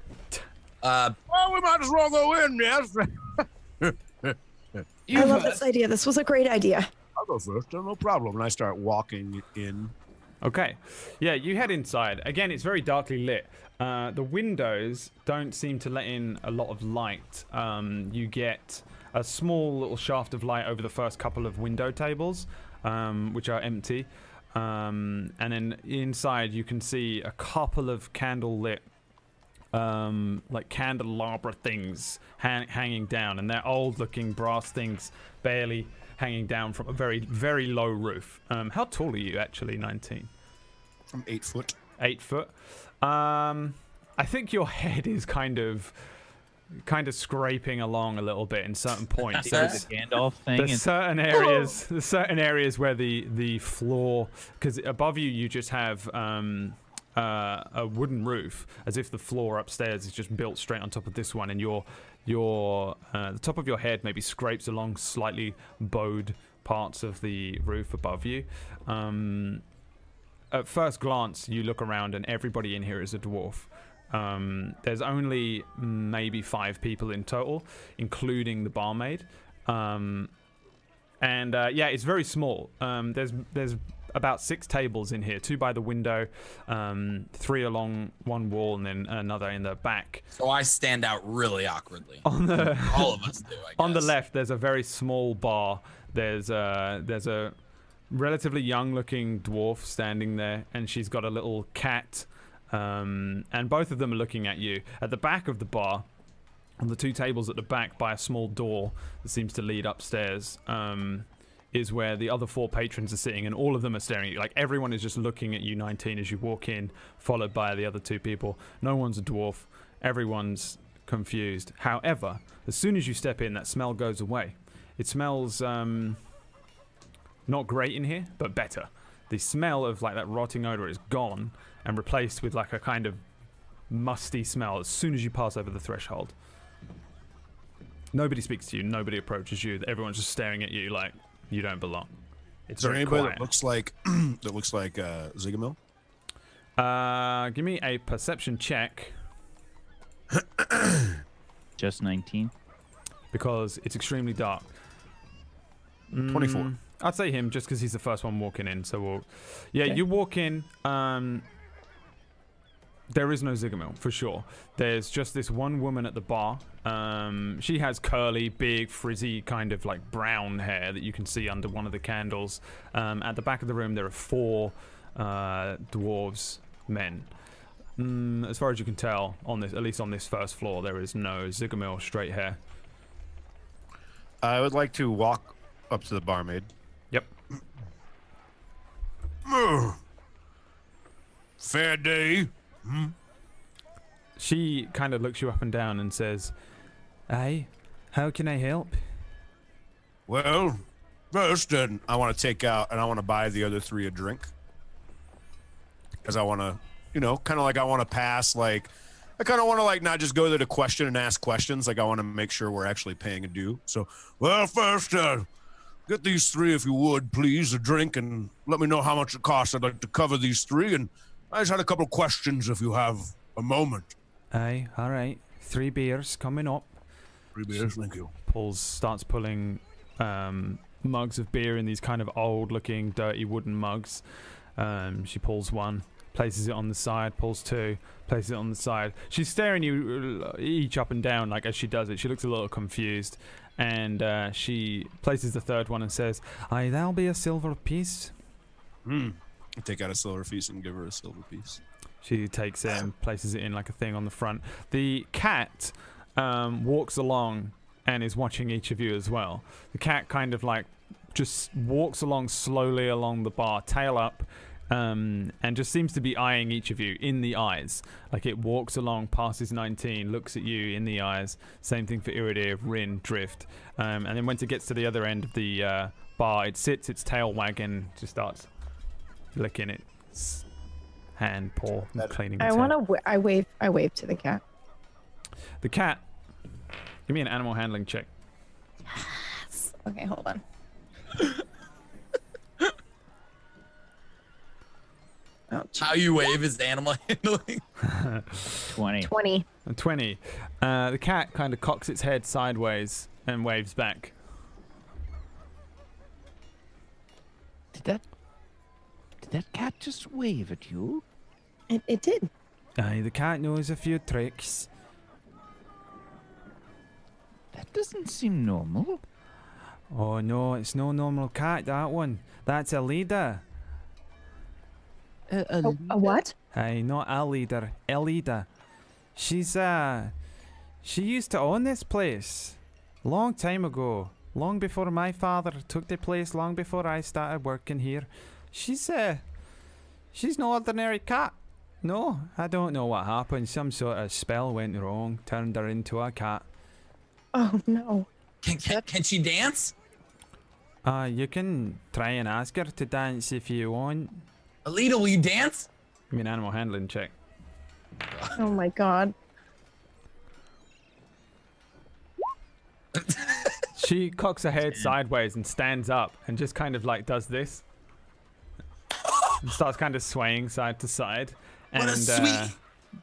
Uh, well, we might as well go in. Yes, I You've, love uh, this idea. This was a great idea. I'll go first. No problem. And I start walking in. Okay. Yeah, you head inside. Again, it's very darkly lit. Uh, the windows don't seem to let in a lot of light. Um, you get a small little shaft of light over the first couple of window tables, um, which are empty. Um, and then inside, you can see a couple of candle lit um, like candelabra things hang- hanging down, and they're old looking brass things, barely hanging down from a very, very low roof. Um, how tall are you actually? 19? From eight foot. Eight foot? Um, I think your head is kind of. Kind of scraping along a little bit in certain points. do There's, the Gandalf thing. there's and- certain areas, there's certain areas where the the floor, because above you you just have um, uh, a wooden roof, as if the floor upstairs is just built straight on top of this one, and your your uh, the top of your head maybe scrapes along slightly bowed parts of the roof above you. Um, at first glance, you look around, and everybody in here is a dwarf. Um, there's only maybe five people in total, including the barmaid. Um, and uh, yeah, it's very small. Um, there's there's about six tables in here, two by the window, um, three along one wall, and then another in the back. So I stand out really awkwardly. On the All of us do. I guess. on the left, there's a very small bar. There's a there's a relatively young-looking dwarf standing there, and she's got a little cat. Um, and both of them are looking at you. At the back of the bar, on the two tables at the back, by a small door that seems to lead upstairs, um, is where the other four patrons are sitting, and all of them are staring at you. Like everyone is just looking at you, 19, as you walk in, followed by the other two people. No one's a dwarf. Everyone's confused. However, as soon as you step in, that smell goes away. It smells um, not great in here, but better. The smell of like that rotting odor is gone and replaced with like a kind of musty smell as soon as you pass over the threshold. Nobody speaks to you. Nobody approaches you. Everyone's just staring at you like you don't belong. It's Is there anybody quiet. that looks like that looks like uh, Zigamil? Uh, give me a perception check Just 19. because it's extremely dark. 24. Mm, I'd say him just because he's the first one walking in. So we'll, yeah, Okay. you walk in. Um, there is no Zigamil for sure. There's just this one woman at the bar. Um, she has curly, big, frizzy, kind of like brown hair that you can see under one of the candles. Um, at the back of the room, there are four uh, dwarves, men. Mm, as far as you can tell, on this, at least on this first floor, there is no Zigamil straight hair. I would like to walk up to the barmaid. Yep. Fair day. She kind of looks you up and down and says, Aye, how can I help? Well, first, uh, I want to take out and I want to buy the other three a drink. Because I want to, you know, kind of like I want to pass, like, I kind of want to, like, not just go there to question and ask questions. Like, I want to make sure we're actually paying a due. So, well, first, uh, get these three, if you would, please, a drink and let me know how much it costs. I'd like to cover these three. And I just had a couple of questions if you have a moment. Aye, alright. Three beers coming up. Three beers, thank you. Pulls, starts pulling um, mugs of beer in these kind of old looking, dirty wooden mugs. Um, she pulls one, places it on the side, pulls two, places it on the side. She's staring you each up and down, like as she does it. She looks a little confused. And uh, she places the third one and says, Aye, that'll be a silver piece. Hmm. Take out a silver piece and give her a silver piece. She takes it and places it in like a thing on the front. The cat um, walks along and is watching each of you as well. The cat kind of like just walks along slowly along the bar, tail up, um, and just seems to be eyeing each of you in the eyes. Like it walks along, passes 19, looks at you in the eyes. Same thing for Iridir, Rin, Drift. Um, and then once it gets to the other end of the uh, bar, it sits, its tail wagging, just starts licking its hand, paw, and cleaning its I want to. W- I wave. I wave to the cat. The cat. Give me an animal handling check. Yes. Okay, hold on. oh, How you wave is animal handling. 20. twenty. 20. Uh, the cat kind of cocks its head sideways and waves back. Did that. Did that cat just wave at you? It, it did. Aye, the cat knows a few tricks. That doesn't seem normal. Oh no, it's no normal cat, that one. That's a leader. A, a A, a what? Aye, not a leader, a leader. She's, uh, she used to own this place. Long time ago. Long before my father took the place, long before I started working here. She's, uh, she's no ordinary cat. No, I don't know what happened. Some sort of spell went wrong, turned her into a cat. Oh no. Can, can, can she dance? Uh, you can try and ask her to dance if you want. Alita, will you dance? me an animal handling check. Oh my god. She cocks her head sideways and stands up and just kind of like does this. And starts kind of swaying side to side. What a and sweet- Uh,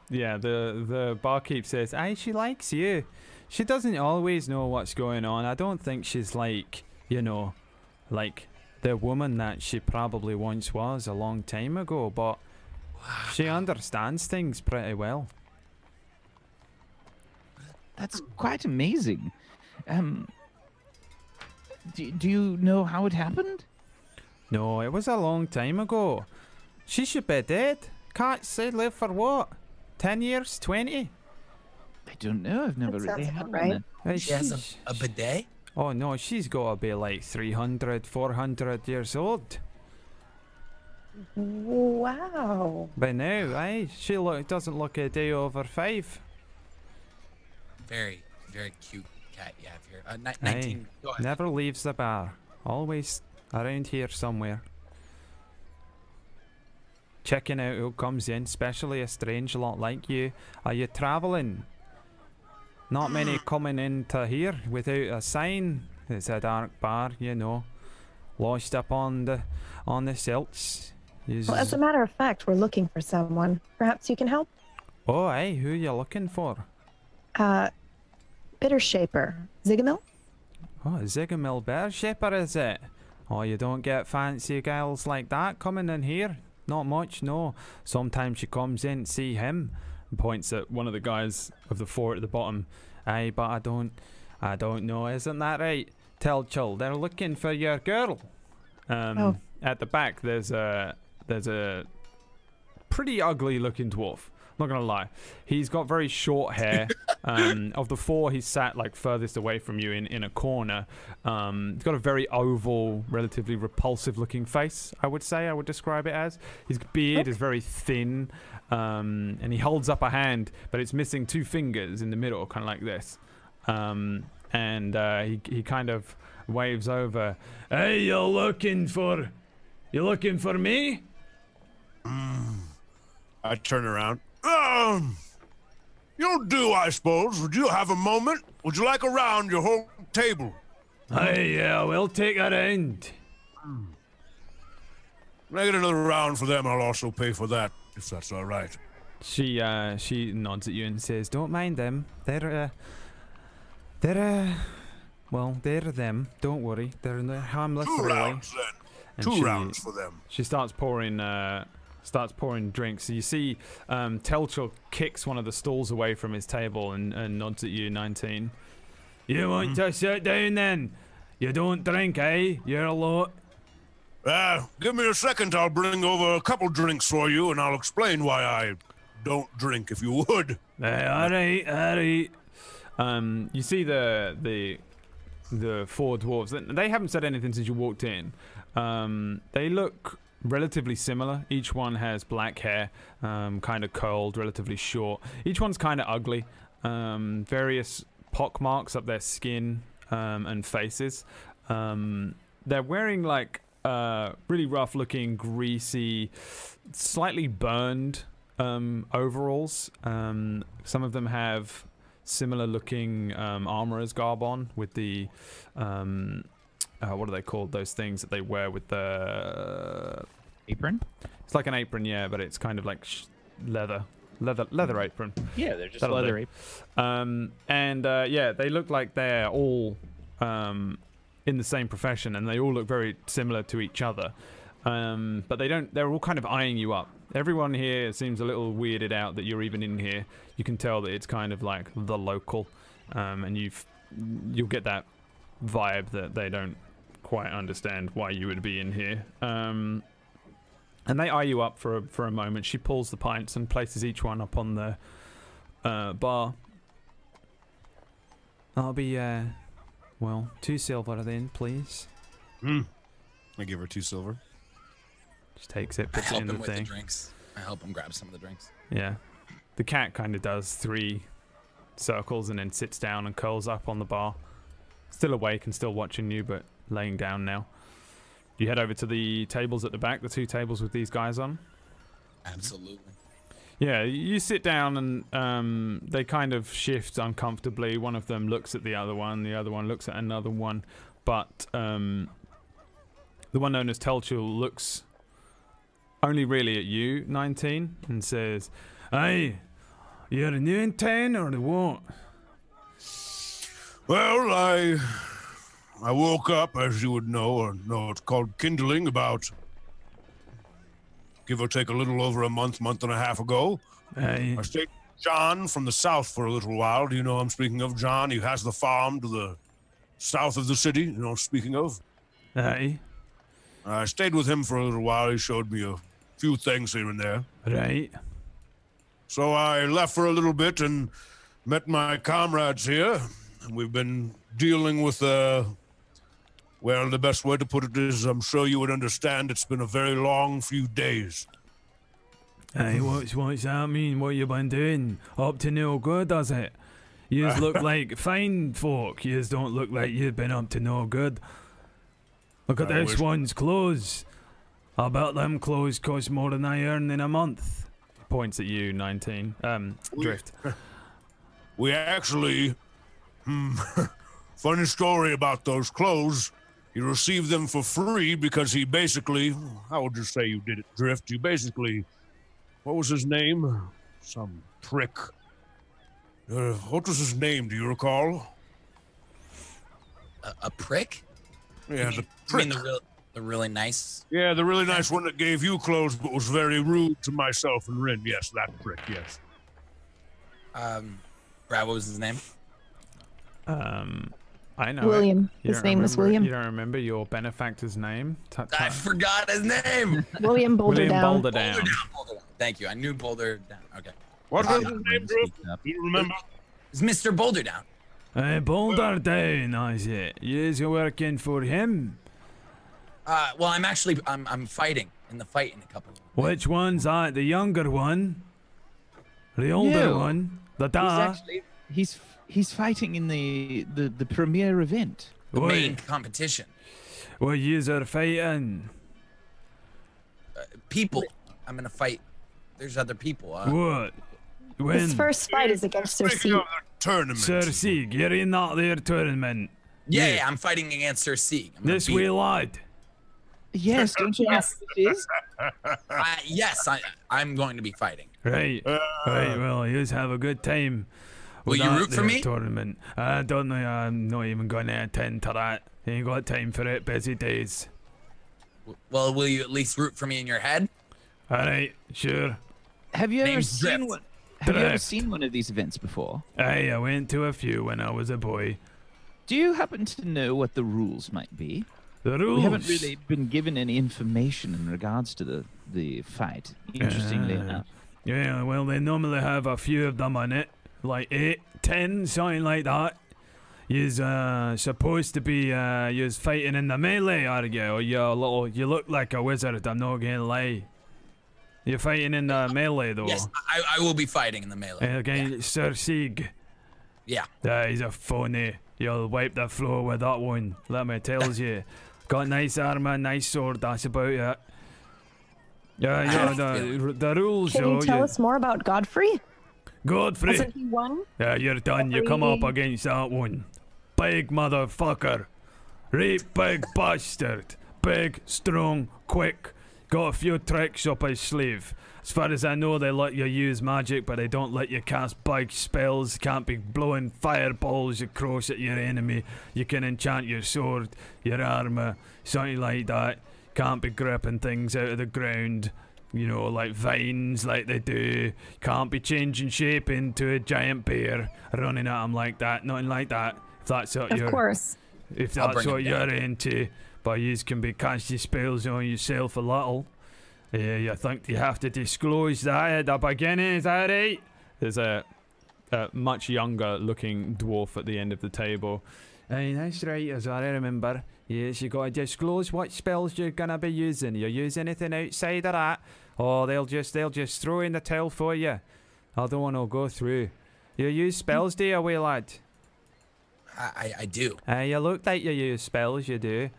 yeah, the the barkeep says, "Aye, she likes you. She doesn't always know what's going on. I don't think she's like, you know, like the woman that she probably once was a long time ago, but she understands things pretty well." That's quite amazing. Um, do, do you know how it happened? No, it was a long time ago. She should be dead. Cats they live for what? Ten years? Twenty? I don't know. I've never That really had about one. right. Uh, She has she's- a, a bidet. Oh no, she's got to be like 300, 400 years old Wow. by now. Aye, she look doesn't look a day over five. Very, very cute cat you have here. Uh, ni- Aye. 19. Go ahead. Never leaves the bar. Always around here somewhere. Checking out who comes in, especially a strange lot like you. Are you travelling? Not many coming into here without a sign. It's a dark bar, you know. Lost up on the on the silts. Well, as a matter of fact, we're looking for someone. Perhaps you can help? oh, hey, who are you looking for? Uh, Bitter Shaper. Zigamil? Oh, Zigamil Bear Shaper, is it? Oh, you don't get fancy gals like that coming in here. Not much, no. Sometimes she comes in, see him, and points at one of the guys of the four at the bottom. Aye, but I don't, I don't know. Isn't that right? Telchul, they're looking for your girl. Um, Oh. At the back, there's a, there's a pretty ugly looking dwarf. Not gonna lie, he's got very short hair. um, of the four, he's sat like furthest away from you in, in a corner. Um, he's got a very oval, relatively repulsive looking face. I would say I would describe it as. His beard is very thin, um, and he holds up a hand, but it's missing two fingers in the middle, kind of like this. Um, and uh, he he kind of waves over. Hey, you're looking for, you looking for me? I turn around. Um, you'll do, I suppose. Would you have a moment? Would you like around your whole table? Hey, yeah, we'll take a round. Can I get another round for them? I'll also pay for that, if that's all right. She uh she nods at you and says, "Don't mind them. They're uh they're uh well, they're them. Don't worry. They're, they're harmless Two really." rounds then. And Two she, rounds for them. She starts pouring uh starts pouring drinks. So you see um kicks one of the stools away from his table and, and nods at you 19. You want to sit down then? You don't drink, eh? You're a lot. Uh, give me a second. I'll bring over a couple drinks for you, and I'll explain why I don't drink, if you would. Hey, all right, all right. Um, you see the the the four dwarves. They- They haven't said anything since you walked in. Um, they look relatively similar. Each one has black hair, um, kind of curled, relatively short. Each one's kind of ugly. Um, various pock marks up their skin um, and faces. Um, they're wearing like uh, really rough-looking, greasy, slightly burned um, overalls. Um, some of them have similar looking armorer's garb on with the uh, what are they called? Those things that they wear with the Apron? it's like an apron, yeah, but it's kind of like sh- leather, leather, leather apron. Yeah, they're just That'll leather. Um, and uh, yeah, they look like they're all um, in the same profession, and they all look very similar to each other. Um, but they don't. They're all kind of eyeing you up. Everyone here seems a little weirded out that you're even in here. You can tell that it's kind of like the local, um, and you've you'll get that vibe that they don't quite understand why you would be in here. Um, and they eye you up for a, for a moment. She pulls the pints and places each one up on the uh, bar. I'll be, uh, well, two silver then, please. Hmm. I give her two silver. She takes it, I puts it help in him the with the thing. drinks. I help him grab some of the drinks. Yeah. The cat kind of does three circles and then sits down and curls up on the bar. Still awake and still watching you, but laying down now. You head over to the tables at the back, the two tables with these guys on. Absolutely. Yeah, you sit down and um, they kind of shift uncomfortably. One of them looks at the other one, the other one looks at another one, but um, the one known as Telchul looks only really at you, 19, and says, Hey, you're a new in town or what? Well, I I woke up, as you would know, or know it's called kindling, about give or take a little over a month, month and a half ago. I stayed with John from the south for a little while. Do you know I'm speaking of? John, he has the farm to the south of the city. You know, speaking of. hey, I stayed with him for a little while. He showed me a few things here and there. right. So I left for a little bit and met my comrades here. And we've been dealing with, uh, well, the best way to put it is I'm sure you would understand it's been a very long few days. Hey, what's, what's that mean? What you been doing? Up to no good, does it? Yous look like fine folk. Yous don't look like you've been up to no good. Look at I this one's clothes. I bet them clothes cost more than I earn in a month. Points at you, 19. Um, Drift. We actually, hmm, funny story about those clothes. He received them for free because he basically, how would you say you did it, Drift? You basically, what was his name? Some prick. Uh, what was his name? Do you recall? A, a prick? Yeah, the mean prick. the real, the really nice? Yeah, the really nice one that gave you clothes but was very rude to myself and Rin. Yes, that prick, yes. Um, Brad, what was his name? Um, I know. William. You His don't name was William. You don't remember your benefactor's name? Ta- ta- I forgot his name. William Boulder William down. Boulder Boulder Down. down. Boulder down. Thank you. I knew Boulder down. Okay. What Uh, was his name, Drift? Do you remember? It's Mr. Boulder down. Hey, Boulder Down, is it? You're working for him? Uh, well, I'm actually I'm I'm fighting in the fight in a couple. Which one's that? The younger one? The older No. one? The da? He's actually he's he's fighting in the the, the premiere event. The main competition. what yous are fighting? People. I'm gonna fight. There's other people. Uh, What? His first fight is against Sir Speaking C. tournament. Sir Sieg, you're in that there tournament. yeah, yeah. yeah, I'm fighting against Sir Sieg. I'm gonna This beat wee him. lad. Yes, don't you know Yes. what it is? Uh, yes, I I'm going to be fighting. Right. right, well, yous have a good time. Will you root for there me? Tournament. I don't know. I'm not even going to attend to that. Ain't got time for it. Busy days. Well, will you at least root for me in your head? All right, sure. Have you ever seen Drift. one? Have you ever seen one of these events before? Aye, I went to a few when I was a boy. Do you happen to know what the rules might be? The rules. We haven't really been given any information in regards to the the fight. Interestingly Uh, enough. Yeah, well, they normally have a few of them on it, like eight, ten, something like that. You's uh, supposed to be uh, you's fighting in the melee, are you? Or you're a little, you look like a wizard. I'm not gonna lie. You're fighting in the melee though. Yes, I, I will be fighting in the melee. Against Sir Sieg. Yeah. Yeah, he's a phony. You'll wipe the floor with that one. Let me tell you. Got nice armor, nice sword. That's about it. Yeah, yeah. The, the rules. Can though, you tell us more about Godfrey? Godfrey. Hasn't he won? Yeah, you're done. You come up against that one. Big motherfucker. Right big bastard. Big, strong, quick. Got a few tricks up his sleeve. As far as I know, they let you use magic, but they don't let you cast big spells. Can't be blowing fireballs across at your enemy. You can enchant your sword, your armor, something like that. Can't be gripping things out of the ground you know, like vines, like they do. Can't be changing shape into a giant bear, running at them like that. Nothing like that. If that's what Of you're, course. if that's what you're down. into, but you can be casting spells on yourself a little. Yeah, you think you have to disclose that at the beginning? Is that right? There's a, a much younger looking dwarf at the end of the table. Aye, that's right, as I remember. Yes, you gotta disclose what spells you're gonna be using. You use anything outside of that, or they'll just they'll just throw in the towel for you. Other one will go through. You use spells, do you, wee lad? I, I, I do. Uh, you look like you use spells, you do.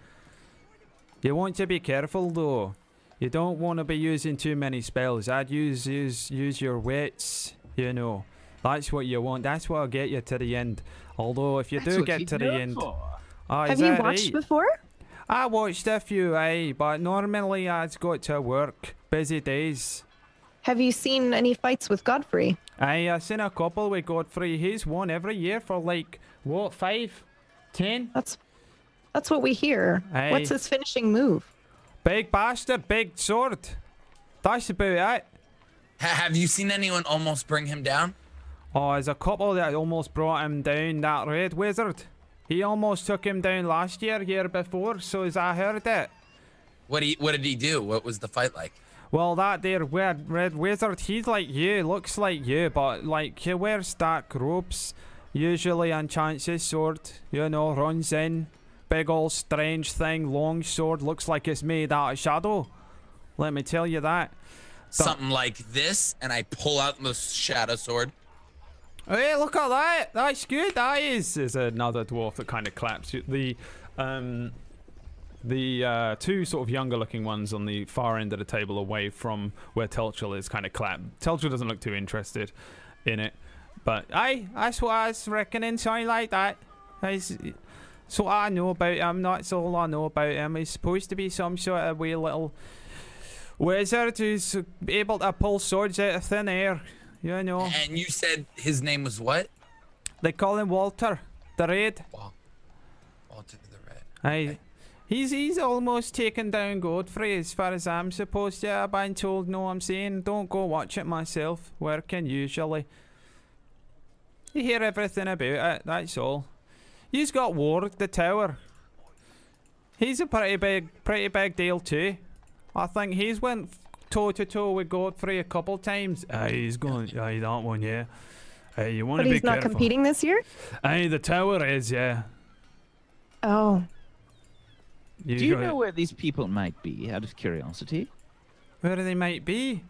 You want to be careful though. You don't want to be using too many spells. I'd use use use your wits. You know, that's what you want. That's what'll get you to the end. Although if you That's do get to the end, oh, Have you watched right? before? I watched a few, aye, but normally I've got to work. Busy days. Have you seen any fights with Godfrey? Aye, I seen a couple with Godfrey. He's won every year for like what five, ten? That's that's what we hear. Aye. What's his finishing move? Big bastard, big sword. That's about it. Ha- have you seen anyone almost bring him down? Oh, there's a couple that almost brought him down. That red wizard. He almost took him down last year, year before. So as I heard it. What did he, what did he do? What was the fight like? Well, that there red, red wizard, he's like you, looks like you, but like he wears dark robes, usually enchants his sword, you know, runs in, big old strange thing, long sword, looks like it's made out of shadow. Let me tell you that. Something like this, and I pull out the shadow sword. Hey, look at that! That's good. That is. There's another dwarf that kind of claps. The, um, the uh, two sort of younger-looking ones on the far end of the table, away from where Telchel is, kind of clap. Telchel doesn't look too interested in it, but I that's what I was reckoning. Something like that. That's, that's what I know about him. That's all I know about him. He's supposed to be some sort of wee little wizard who's able to pull swords out of thin air. You know. And you said his name was what? They call him Walter, the Red. Wal- Walter the Red. Aye. He's he's almost taken down Godfrey as far as I'm supposed to. I've been told no I'm saying don't go watch it myself. Working usually. You hear everything about it, that's all. He's got Ward the tower. He's a pretty big pretty big deal too. I think he's went toe to toe with Godfrey a couple times. Aye, he's going aye that one, yeah. Aye, you want to be But he's not careful. competing this year? Aye, the tower is, yeah. Oh. You Do you got- know where these people might be, out of curiosity? Where they might be?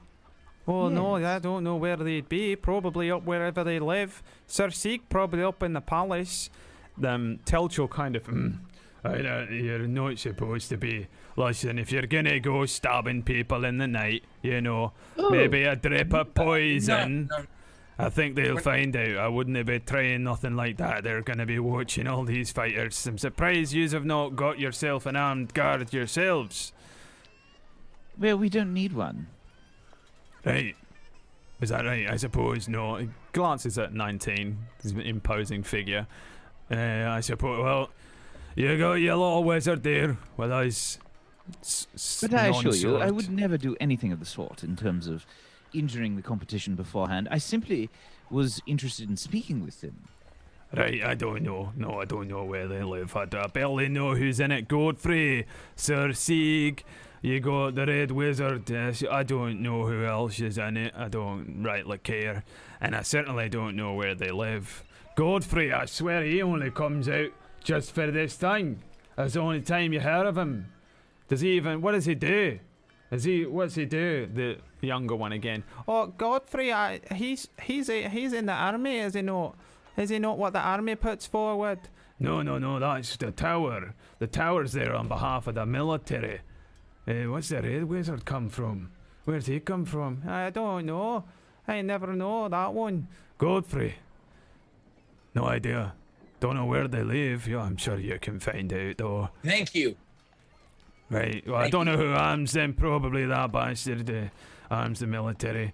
Oh no, I don't know where they'd be. Probably up wherever they live. Sir Sieg probably up in the palace. Um, Telcho kind of. Mm, I know you're not supposed to be. Listen, if you're gonna go stabbing people in the night, you know, maybe a drip of poison. No, no, I think they'll find out. I wouldn't be trying nothing like that. They're gonna be watching all these fighters. I'm surprised yous have not got yourself an armed guard yourselves. Well, we don't need one. Right. Is that right? I suppose no. He glances at 19, his imposing figure. Uh, I suppose. Well, you got your little wizard there with us. s- s- But I assure you, I would never do anything of the sort in terms of injuring the competition beforehand. I simply was interested in speaking with them. Right, I don't know. No, I don't know where they live. I, I barely know who's in it. Godfrey, Sir Sieg, you got the Red Wizard. Uh, I don't know who else is in it. I don't rightly care. And I certainly don't know where they live. Godfrey, I swear he only comes out just for this thing. That's the only time you hear of him. Does he even, what does he do? Is he, what's he do? The younger one again. Oh, Godfrey, I, he's, he's, a, he's in the army, is he not? Is he not what the army puts forward? No, no, no, that's the tower. The tower's there on behalf of the military. Uh, what's the Red Wizard come from? Where's he come from? I don't know. I never know that one. Godfrey. No idea. Don't know where they live. Yeah, I'm sure you can find out though. Thank you. Right. Well, I don't know who arms them. Probably that bastard uh, arms the military.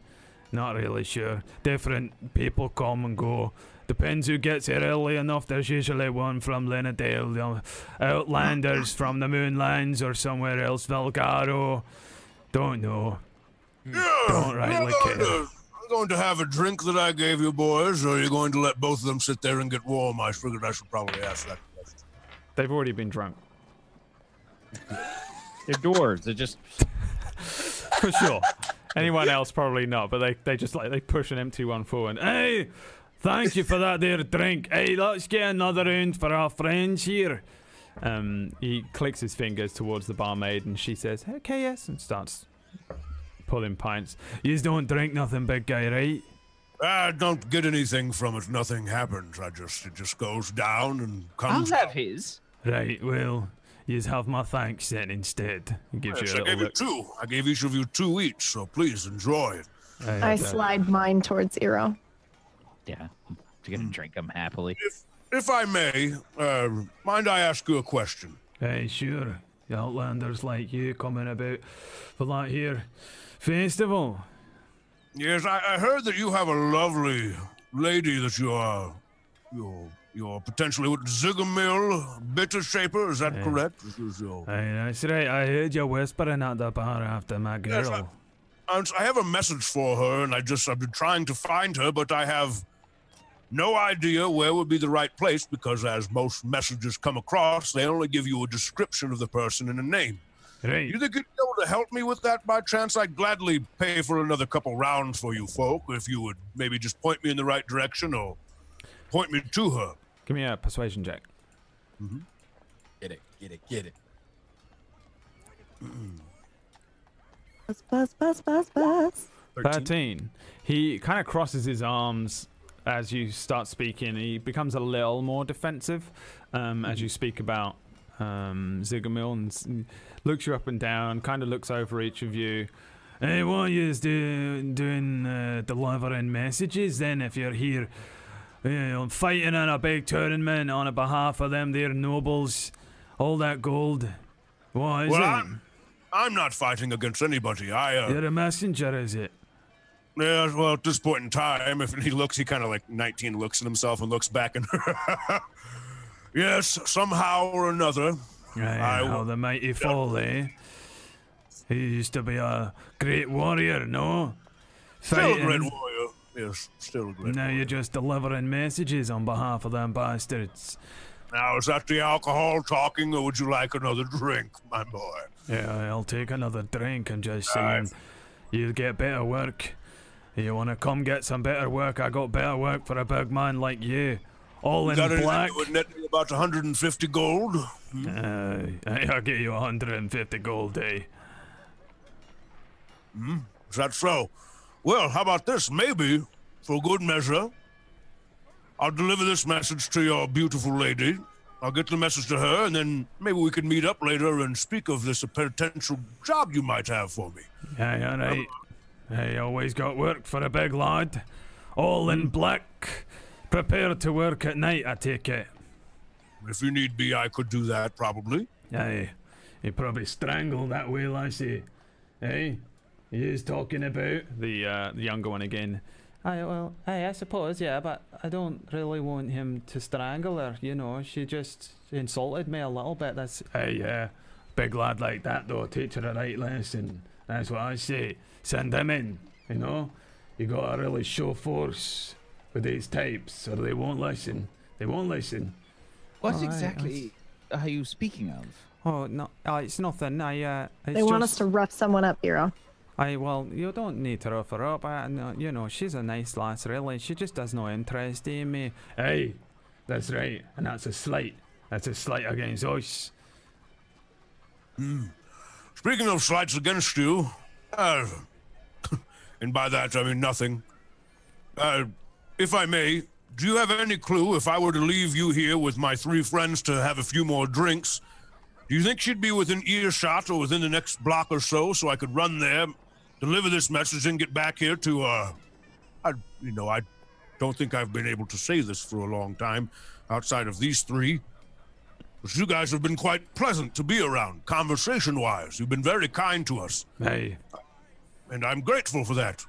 Not really sure. Different people come and go. Depends who gets here early enough. There's usually one from Linnadale, you know, Outlanders from the Moonlands or somewhere else, Valgaro. Don't know. Don't rightly care. Going, to, I'm going to have a drink that I gave you boys, or are you going to let both of them sit there and get warm? I figured I should probably ask that question. They've already been drunk. They're doors. They're just. For sure. Anyone else probably not, but they, they just like they push an empty one forward. Hey, thank you for that there drink. Hey, let's get another round for our friends here. Um, he clicks his fingers towards the barmaid and she says, "Okay, yes," and starts pulling pints. You don't drink nothing, big guy, right? I don't get anything from it. Nothing happens. I just it just goes down and comes. I'll comes. have his. Right. Well, You have my thanks then instead. He gives Yes, you I a gave little you look. two. I gave each of you two each, so please enjoy it. Hey, I uh, slide mine towards Eero. Yeah. If you're gonna drink them happily. If, if I may, uh, mind I ask you a question? Hey, sure. The Outlanders like you coming about for that here festival. Yes, I, I heard that you have a lovely lady that you are, you're, you're potentially with Zigamil Bitter Shaper. Is that correct? This is your- Hey, that's right. I heard you whispering at the bar after my Yes, girl. Um, I have a message for her, and I just I've been trying to find her, but I have no idea where would be the right place because, as most messages come across, they only give you a description of the person and a name. Right. You think you'd be able to help me with that by chance? I'd gladly pay for another couple rounds for you folk if you would maybe just point me in the right direction or point me to her. Give me a persuasion check. Get it, get it, get it. Buzz, buzz, buzz, buzz, buzz. 13. He kind of crosses his arms as you start speaking. He becomes a little more defensive um, as you speak about um, Zigamil and s- looks you up and down, kind of looks over each of you. Hey, what are you do, doing uh, delivering messages then if you're here you know, fighting in a big tournament on behalf of them, their nobles, all that gold? What is Well, it? I'm, I'm not fighting against anybody. I, uh, You're a messenger, is it? Yeah, well, at this point in time, if he looks, he kind of like 19 looks at himself and looks back and. yes, somehow or another. I how the mighty fall, eh? He used to be a great warrior, no? Still a great warrior. Yes, still a great Now warrior. you're just delivering messages on behalf of them bastards. Now, is that the alcohol talking, or would you like another drink, my boy? Yeah, I'll take another drink. I'm just Aye. saying, you'll get better work. You want to come get some better work? I got better work for a big man like you. All in Got black. net me about 150 gold? Uh, I'll get you 150 gold, eh? Is that so? Well, how about this? Maybe, for good measure, I'll deliver this message to your beautiful lady. I'll get the message to her, and then maybe we can meet up later and speak of this potential job you might have for me. Hey, alright. I always got work for a big lad. All in black. Prepared to work at night, I take it. If you need be, I could do that, probably. Aye. He probably strangled that whale, I see. Hey? He is talking about the uh, the younger one again. Aye, well, aye, I suppose, yeah, but I don't really want him to strangle her, you know. She just insulted me a little bit. That's Aye, yeah. Big lad like that though, teach her a right lesson. That's what I say. Send him in, you know. You gotta really show force with these tapes, so they won't listen. They won't listen. What Alright, exactly are you speaking of? Oh no, uh, it's nothing. I uh, it's They want us to rough someone up, Eero. I well, you don't need to rough her up. I, no, you know, she's a nice lass, really. She just has no interest in me. Hey, that's right, and that's a slight. That's a slight against us. Speaking of slights against you, uh, and by that I mean nothing. Uh, if I may, do you have any clue if I were to leave you here with my three friends to have a few more drinks? Do you think she'd be within earshot or within the next block or so, so I could run there, deliver this message, and get back here to, uh, I, you know, I don't think I've been able to say this for a long time outside of these three. But you guys have been quite pleasant to be around, conversation wise. You've been very kind to us, Hey, and I'm grateful for that.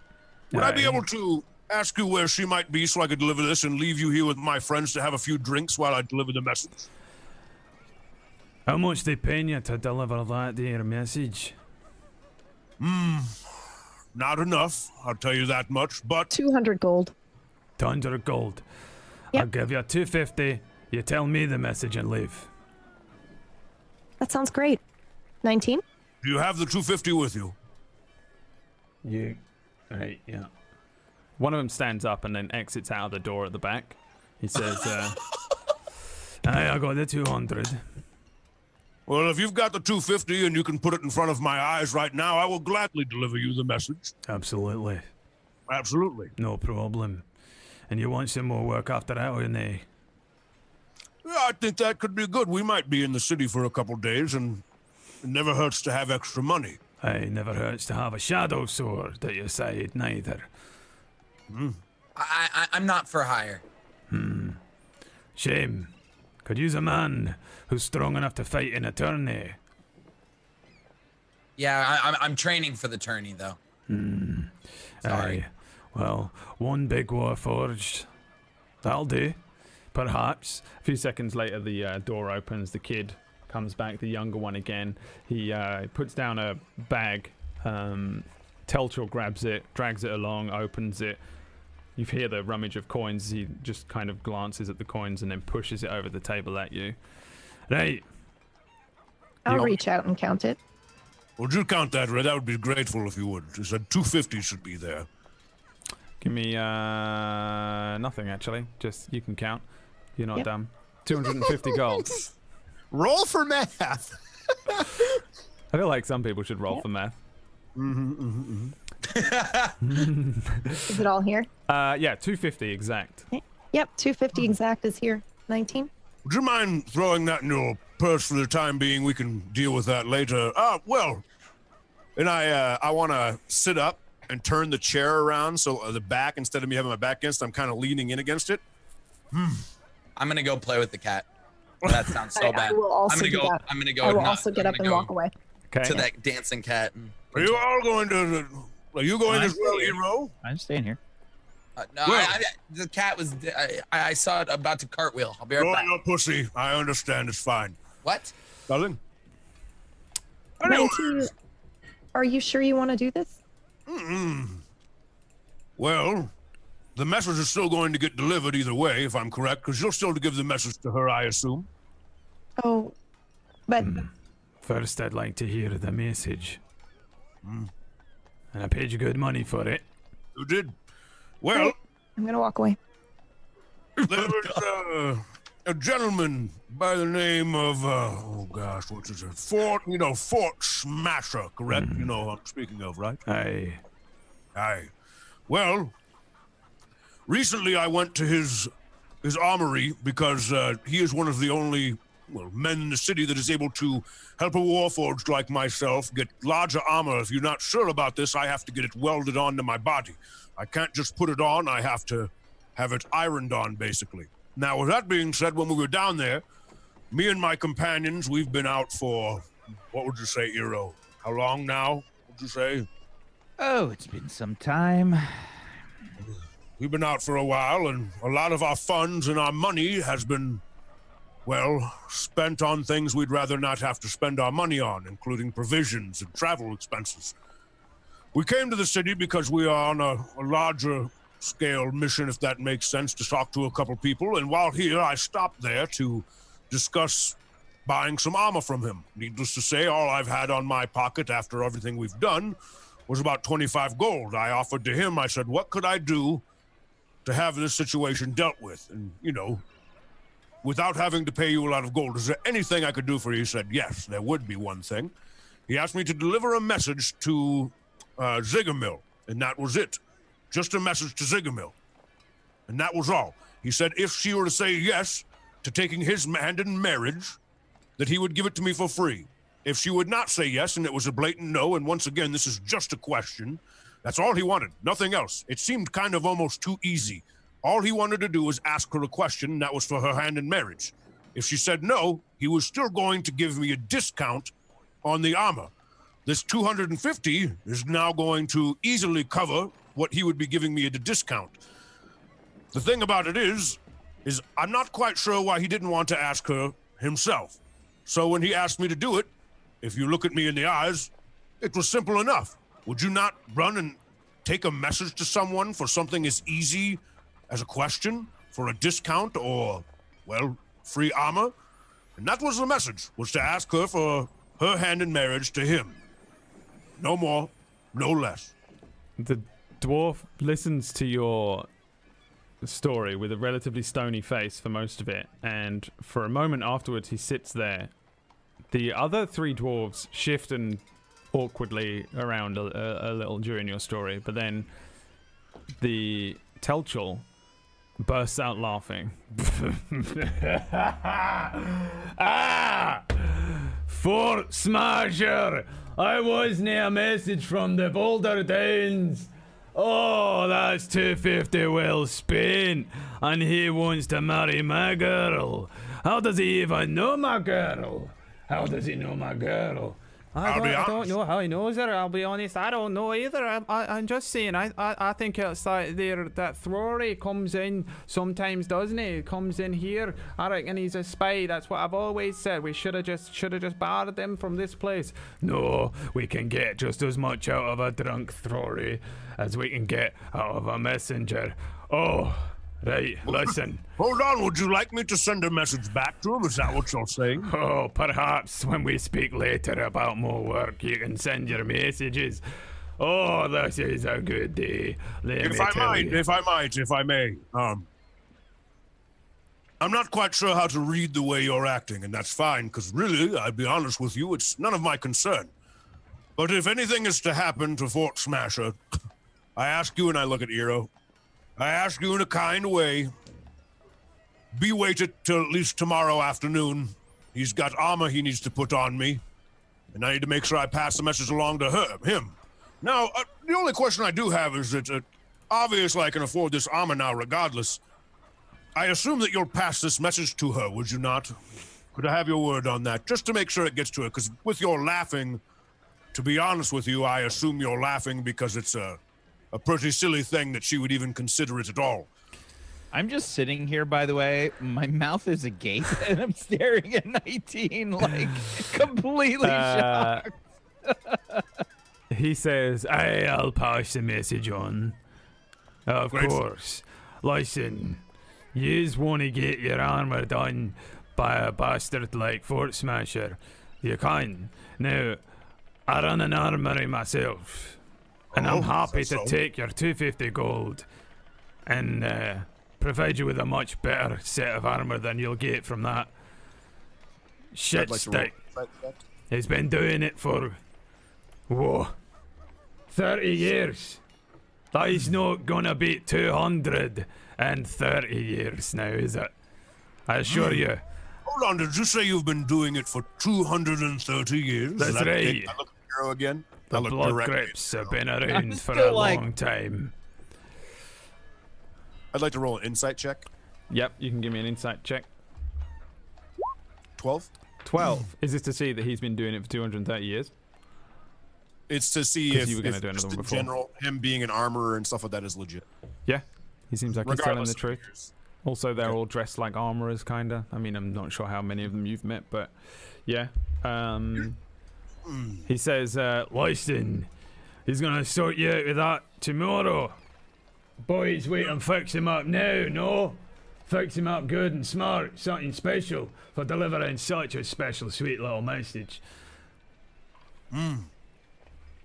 Would I be able to ask you where she might be so I could deliver this and leave you here with my friends to have a few drinks while I deliver the message? how much they paying you to deliver that dear message? Hmm, not enough, I'll tell you that much, but 200 gold. Tons of gold. Yep. I'll give you two fifty. You tell me the message and leave. That sounds great. 19? do you have the 250 with you? You, right? Yeah. One of them stands up and then exits out of the door at the back. He says, uh, "Aye, I got the two hundred. Well, if you've got the 250 and you can put it in front of my eyes right now, I will gladly deliver you the message. Absolutely, Absolutely. no problem. And you want some more work after that, or nay? Yeah, I think that could be good. We might be in the city for a couple days, and it never hurts to have extra money. Hey, never hurts to have a shadow sword at your side, neither. I, I I'm not for hire. Shame. Could use a man who's strong enough to fight in a tourney. Yeah, I, I'm I'm training for the tourney though. Sorry. Aye. Well, one big war forged. That'll do. Perhaps. A few seconds later, the uh, door opens. The kid comes back, the younger one again. He uh, puts down a bag. Um, Telchul grabs it, drags it along, opens it. You hear the rummage of coins. He just kind of glances at the coins and then pushes it over the table at you. Hey! I'll You- reach out and count it. Would you count that, Red? I would be grateful if you would. You said 250 should be there. Give me uh, nothing, actually. Just you can count. You're not Yep. dumb. 250 gold. Roll for math. I feel like some people should roll for math. Mm-hmm, mm-hmm, mm-hmm. Is it all here? Uh, yeah, 250 exact. Yep, 250 exact is here. 19. Would you mind throwing that in your purse for the time being? We can deal with that later. Ah, well, And I uh, I want to sit up and turn the chair around so uh, the back instead of me having my back against, I'm kind of leaning in against it. Hmm. I'm gonna go play with the cat. That sounds so I- I bad. will also I'm gonna go. that. I'm gonna go. I will not- also get I'm up and walk away. Okay. to that dancing cat. are you all going to. Are you going I as well. Eero? I'm staying here. Uh, no, Well- I, I, the cat was. I, I saw it about to cartwheel. I'll be right You're back. your pussy. I understand. It's fine. What? Darling, Anyway, 19. Are you sure you want to do this? Mm-hmm. well, the message is still going to get delivered either way, if I'm correct, because you're still to give the message to her, I assume. Oh, but hmm. First, I'd like to hear the message. Hmm. And I paid you good money for it. You did. Well, I'm going to walk away. there was uh, a gentleman by the name of uh, oh gosh, what's his name? Fort, you know, Fort Smasher, correct? You know who I'm speaking of, right? Aye. Aye. Well, recently I went to his his armory because uh, he is one of the only well men in the city that is able to help a warforged like myself get larger armor. If you're not sure about this, I have to get it welded onto my body. I can't just put it on. I have to have it ironed on, basically. Now, with that being said, when we were down there, me and my companions, we've been out for what would you say, Eero? How long now? Would you say? Oh, it's been some time. We've been out for a while, and a lot of our funds and our money has been, well, spent on things we'd rather not have to spend our money on, including provisions and travel expenses. We came to the city because we are on a, a larger scale mission, if that makes sense, to talk to a couple people. And while here, I stopped there to discuss buying some armor from him. Needless to say, all I've had on my pocket after everything we've done was about 25 gold. I offered to him, I said, What could I do to have this situation dealt with? And, you know, without having to pay you a lot of gold, is there anything I could do for you? He said, Yes, there would be one thing. He asked me to deliver a message to uh, Zigamil, and that was it. Just a message to Zigamil. And that was all. He said if she were to say yes to taking his hand in marriage, that he would give it to me for free. If she would not say yes and it was a blatant no, and once again, this is just a question, that's all he wanted, nothing else. It seemed kind of almost too easy. All he wanted to do was ask her a question, that was for her hand in marriage. If she said no, he was still going to give me a discount on the armor. This 250 is now going to easily cover what he would be giving me at a discount. The thing about it is, is I'm not quite sure why he didn't want to ask her himself. So when he asked me to do it, if you look at me in the eyes, it was simple enough. Would you not run and take a message to someone for something as easy as a question for a discount or, well, free armor? And that was the message, was to ask her for her hand in marriage to him. No more, no less. The dwarf listens to your story with a relatively stony face for most of it, and for a moment afterwards, he sits there. The other three dwarves shift and awkwardly around a, a, a little during your story, but then the Telchul bursts out laughing. ah! Fort Smasher! I was near a message from the Boulder Downs. Oh, that's 250 well spent. And he wants to marry my girl. How does he even know my girl? How does he know my girl? I I'll don't, I don't know how he knows her. I'll be honest. I don't know either. I, I, I'm just saying. I, I, I think it's like there that Throry comes in sometimes, doesn't he? He Comes in here. I reckon he's a spy. That's what I've always said. We should have just should have just barred him from this place. No, we can get just as much out of a drunk Throry as we can get out of a messenger. Oh, right. Listen. Hold on, would you like me to send a message back to him? Is that what you're saying? Oh, perhaps when we speak later about more work, you can send your messages. Oh, this is a good day. Let If I might, you. if I might, if I may. Um, I'm not quite sure how to read the way you're acting, and that's fine, because really, I'd be honest with you, it's none of my concern. But if anything is to happen to Fort Smasher, I ask you, and I look at Eero, I ask you in a kind way, be waited till at least tomorrow afternoon. He's got armor he needs to put on me, and I need to make sure I pass the message along to her, him. Now, uh, the only question I do have is that uh, obviously I can afford this armor now, regardless. I assume that you'll pass this message to her, would you not? Could I have your word on that, just to make sure it gets to her? Because with your laughing, to be honest with you, I assume you're laughing because it's a, a pretty silly thing that she would even consider it at all. I'm just sitting here, by the way. My mouth is agape, and I'm staring at 19, like completely Uh, shocked. He says, "Hey, I'll pass the message on." Of Great. course. Listen, yous want to get your armor done by a bastard like Fort Smasher. You can. Now, I run an armory myself, and Oh, I'm happy so- to take your 250 gold and uh, provide you with a much better set of armor than you'll get from that shit like stick. He's been doing it for, whoa, 30 years. That is not gonna be 230 years now, is it? I assure you. Hold on, did you say you've been doing it for 230 years? That's That- right. I look at Eero again. I The look blood directly grips have been around for a like- long time. I'd like to roll an insight check. Yep, you can give me an insight check. 12. 12. is this to see that he's been doing it for 230 years? It's to see 'Cause if, you were gonna if do another just one in before. general, him being an armorer and stuff like that is legit. Yeah. He seems like he's telling Regardless the truth. years. Also, they're Okay. all dressed like armorers, kinda. I mean, I'm not sure how many of them you've met, but yeah. Um, he says, uh, "Listen, he's gonna sort you out with that tomorrow. Boys, wait and fix him up now. No, fix him up good and smart. Something special for delivering such a special, sweet little message." Hmm.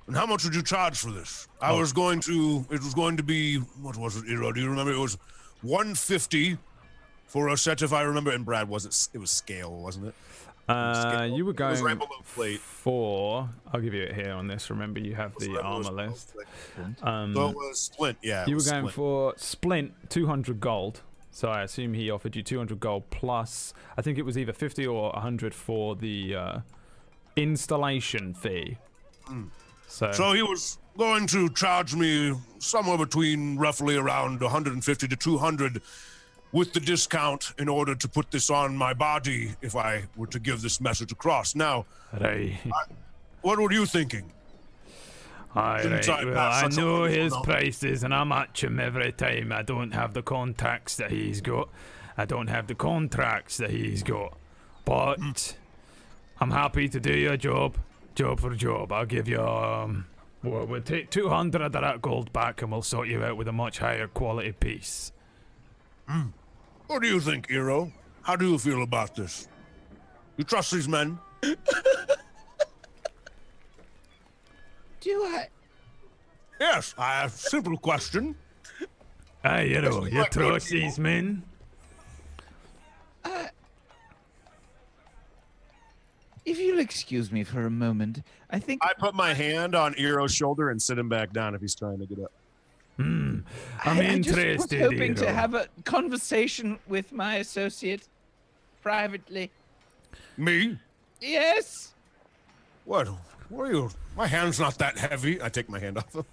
And how much would you charge for this? I Oh. was going to. It was going to be. What was it, Eero? Do you remember? It was 150 for a set, if I remember. And Brad was it? It was scale, wasn't it? Uh, Scale. you were It was going right below plate. for. I'll give you it here on this. Remember, you have the Right armor list. Um, So it was splint. Yeah. it You were going splint. for Splint 200 gold. So I assume he offered you 200 gold plus, I think it was either 50 or 100 for the uh, installation fee. So, So he was going to charge me somewhere between roughly around 150 to 200 with the discount in order to put this on my body if I were to give this message across. Now, right. what were you thinking? Aye, right. I Well, I know his prices and I match him every time. I don't have the contacts that he's got. I don't have the contracts that he's got. But I'm happy to do your job. Job for job. I'll give you, um, well, we'll take 200 of that gold back and we'll sort you out with a much higher quality piece. What do you think, Eero? How do you feel about this? You trust these men? Do I? Yes, I have a simple question. Aye, you know, you like good trust these men? Uh, if you'll excuse me for a moment, I think I put my hand on Eero's shoulder and sit him back down if he's trying to get up. I'm I, I just was interested. hoping to have a conversation with my associate privately. Me? Yes. What? What are you? My hand's not that heavy. I take my hand off.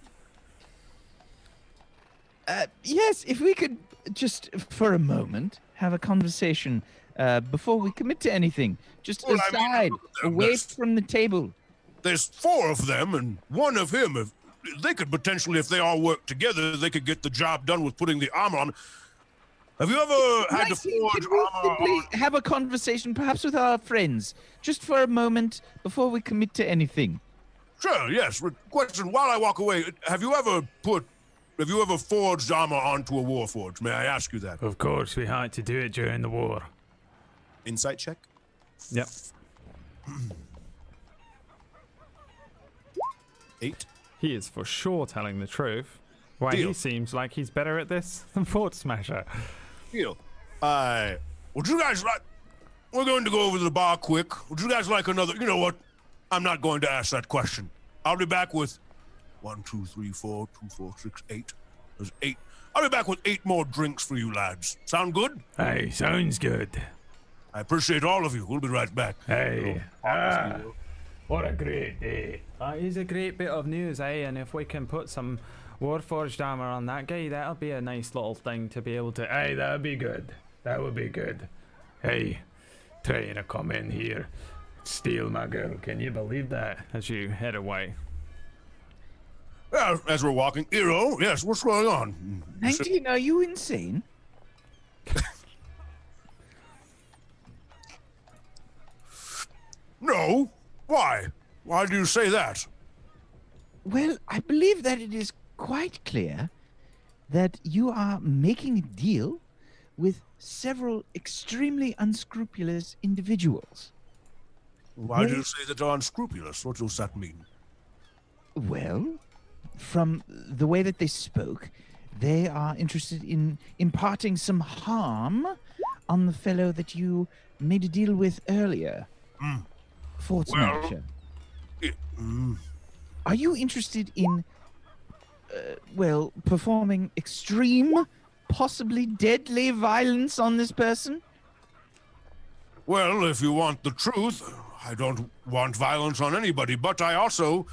Uh, yes, if we could just for a moment have a conversation uh, before we commit to anything, just Well, I mean, aside, away from the table. There's four of them and one of him. If they could potentially, if they all work together, they could get the job done with putting the armor on. Have you ever had to forge armor? on- have a conversation, perhaps with our friends, just for a moment before we commit to anything? Sure. Yes. Question: While I walk away, have you ever put? Have you ever forged armor onto a war forge? May I ask you that? Of course, we had to do it during the war. Insight check. Yep. Eight. He is for sure telling the truth. Why Deal. he seems like he's better at this than Fort Smasher. Deal. Uh, would you guys like? We're going to go over to the bar quick. Would you guys like another? You know what? I'm not going to ask that question. I'll be back with one, two, three, four, two, four, six, eight. There's eight. I'll be back with eight more drinks for you lads. Sound good? Hey, sounds good. I appreciate all of you. We'll be right back. Hey. Ah, what a great day. That is a great bit of news, eh? And if we can put some Warforged armor on that guy, that'll be a nice little thing to be able to. Hey, that would be good. That would be good. Hey, trying to come in here, steal my girl. Can you believe that? As you head away. Yeah, as we're walking, Eero, yes, what's going on? 19, are you insane? No. Why? Why do you say that? Well, I believe that it is quite clear that you are making a deal with several extremely unscrupulous individuals. Why do you say that they're unscrupulous? What does that mean? Well, from the way that they spoke, they are interested in imparting some harm on the fellow that you made a deal with earlier, hmm. Fort Well- Smasher. It- mm, Are you interested in, uh, well, performing extreme, possibly deadly violence on this person? Well, if you want the truth, I don't want violence on anybody, but I also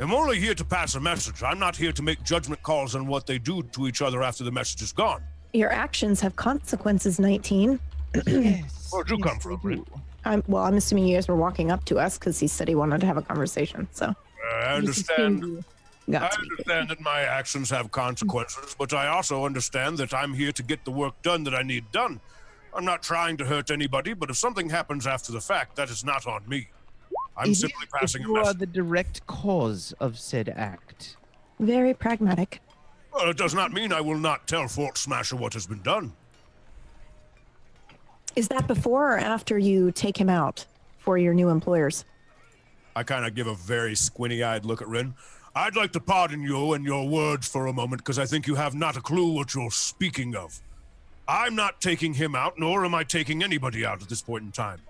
am only here to pass a message. I'm not here to make judgment calls on what they do to each other after the message is gone. Your actions have consequences, 19. yes. Where'd you yes, come from, they Rin? do. I'm, well, I'm assuming you guys were walking up to us because he said he wanted to have a conversation. So uh, I you just assumed understand. I understand that my actions have consequences, but I also understand that I'm here to get the work done that I need done. I'm not trying to hurt anybody, but if something happens after the fact, that is not on me. I'm It is simply if passing a you are the direct cause of said act. Very pragmatic. Well, it does not mean I will not tell Fort Smasher what has been done. Is that before or after you take him out for your new employers? I kind of give a very squinty-eyed look at Rin. I'd like to pardon you and your words for a moment because I think you have not a clue what you're speaking of. I'm not taking him out, nor am I taking anybody out at this point in time.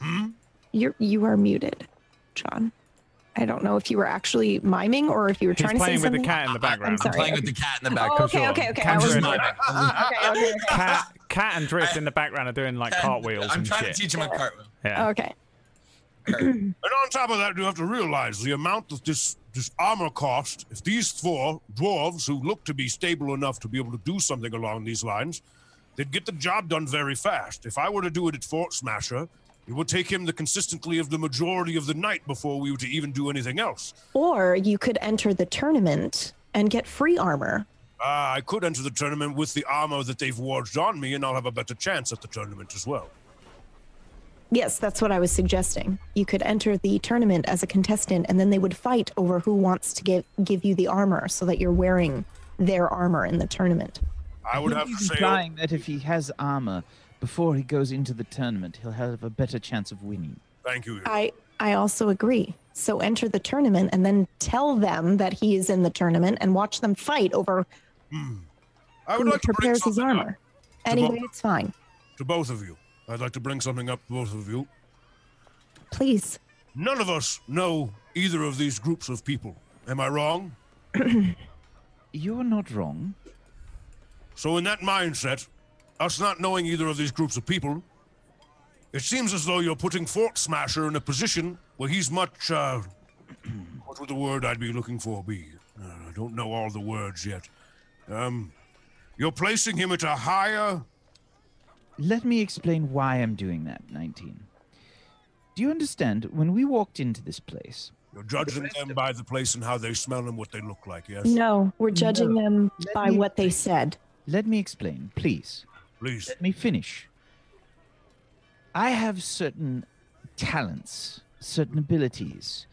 Hmm? You're you are muted, John. I don't know if you were actually miming or if you were He's trying to say playing with the cat in the background. I'm sorry. playing with the cat in the background. Oh, for okay, okay, okay. I was miming. okay, okay, okay. Cat, cat and Drift in the background are doing like cartwheels I'm and trying shit. to teach him a cartwheel. yeah. Okay. And on top of that, you have to realize the amount that this this armor cost. If these four dwarves, who look to be stable enough to be able to do something along these lines, they'd get the job done very fast. If I were to do it at Fort Smasher, it would take him the consistently of the majority of the night before we were to even do anything else. Or you could enter the tournament and get free armor. Uh, I could enter the tournament with the armor that they've forged on me, and I'll have a better chance at the tournament as well. Yes, that's what I was suggesting. You could enter the tournament as a contestant, and then they would fight over who wants to give give you the armor, so that you're wearing their armor in the tournament. I would have He's to say, implying that if he has armor before he goes into the tournament, he'll have a better chance of winning. thank you. I I also agree. So enter the tournament and then tell them that he is in the tournament and watch them fight over hmm. I would who like to bring prepares his armor. Anyway, both- it's fine. to both of you. I'd like to bring something up to both of you. Please. None of us know either of these groups of people. Am I wrong? You're not wrong. So, in that mindset, us not knowing either of these groups of people, it seems as though you're putting Fort Smasher in a position where he's much, uh, what would the word I'd be looking for be? Uh, I don't know all the words yet. Um, you're placing him at a higher. Let me explain why I'm doing that, 19. Do you understand? When we walked into this place, You're judging them by the place and how they smell and what they look like, yes? No, we're judging them Let by me- what they said. let me explain, please. Please. Let me finish. I have certain talents, certain abilities.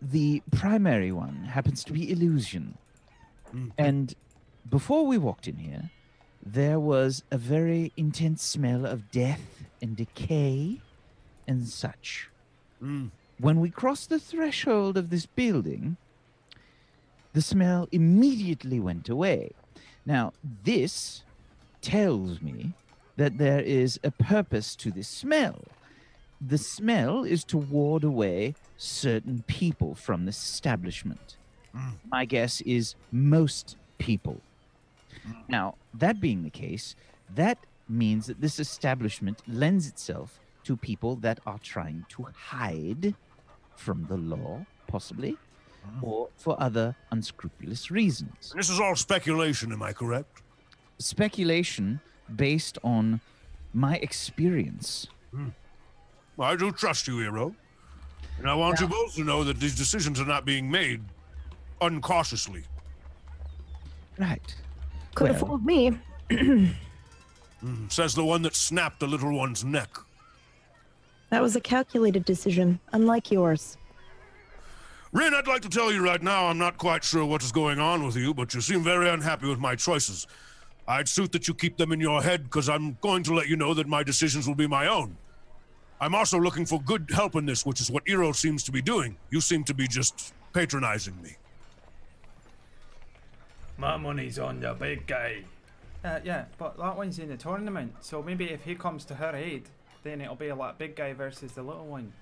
The primary one happens to be illusion. And before we walked in here, there was a very intense smell of death and decay and such. Mm. When we crossed the threshold of this building, the smell immediately went away. Now, this tells me that there is a purpose to this smell. The smell is to ward away certain people from this establishment. Mm. My guess is most people. Mm. Now, that being the case, that means that this establishment lends itself to people that are trying to hide from the law, possibly, mm. or for other unscrupulous reasons. This is all speculation, am I correct? Speculation based on my experience. Hmm. I do trust you, Eero. And I want you both to know that these decisions are not being made uncautiously. Right. Could have fooled me. Hmm, says the one that snapped the little one's neck. That was a calculated decision, unlike yours. Rin, I'd like to tell you right now, I'm not quite sure what is going on with you, but you seem very unhappy with my choices. I'd suit that you keep them in your head, because I'm going to let you know that my decisions will be my own. I'm also looking for good help in this, which is what Eero seems to be doing. You seem to be just patronizing me. My money's on the big guy. Uh, yeah, but that one's in the tournament, so maybe if he comes to her aid, then it'll be a like big guy versus the little one.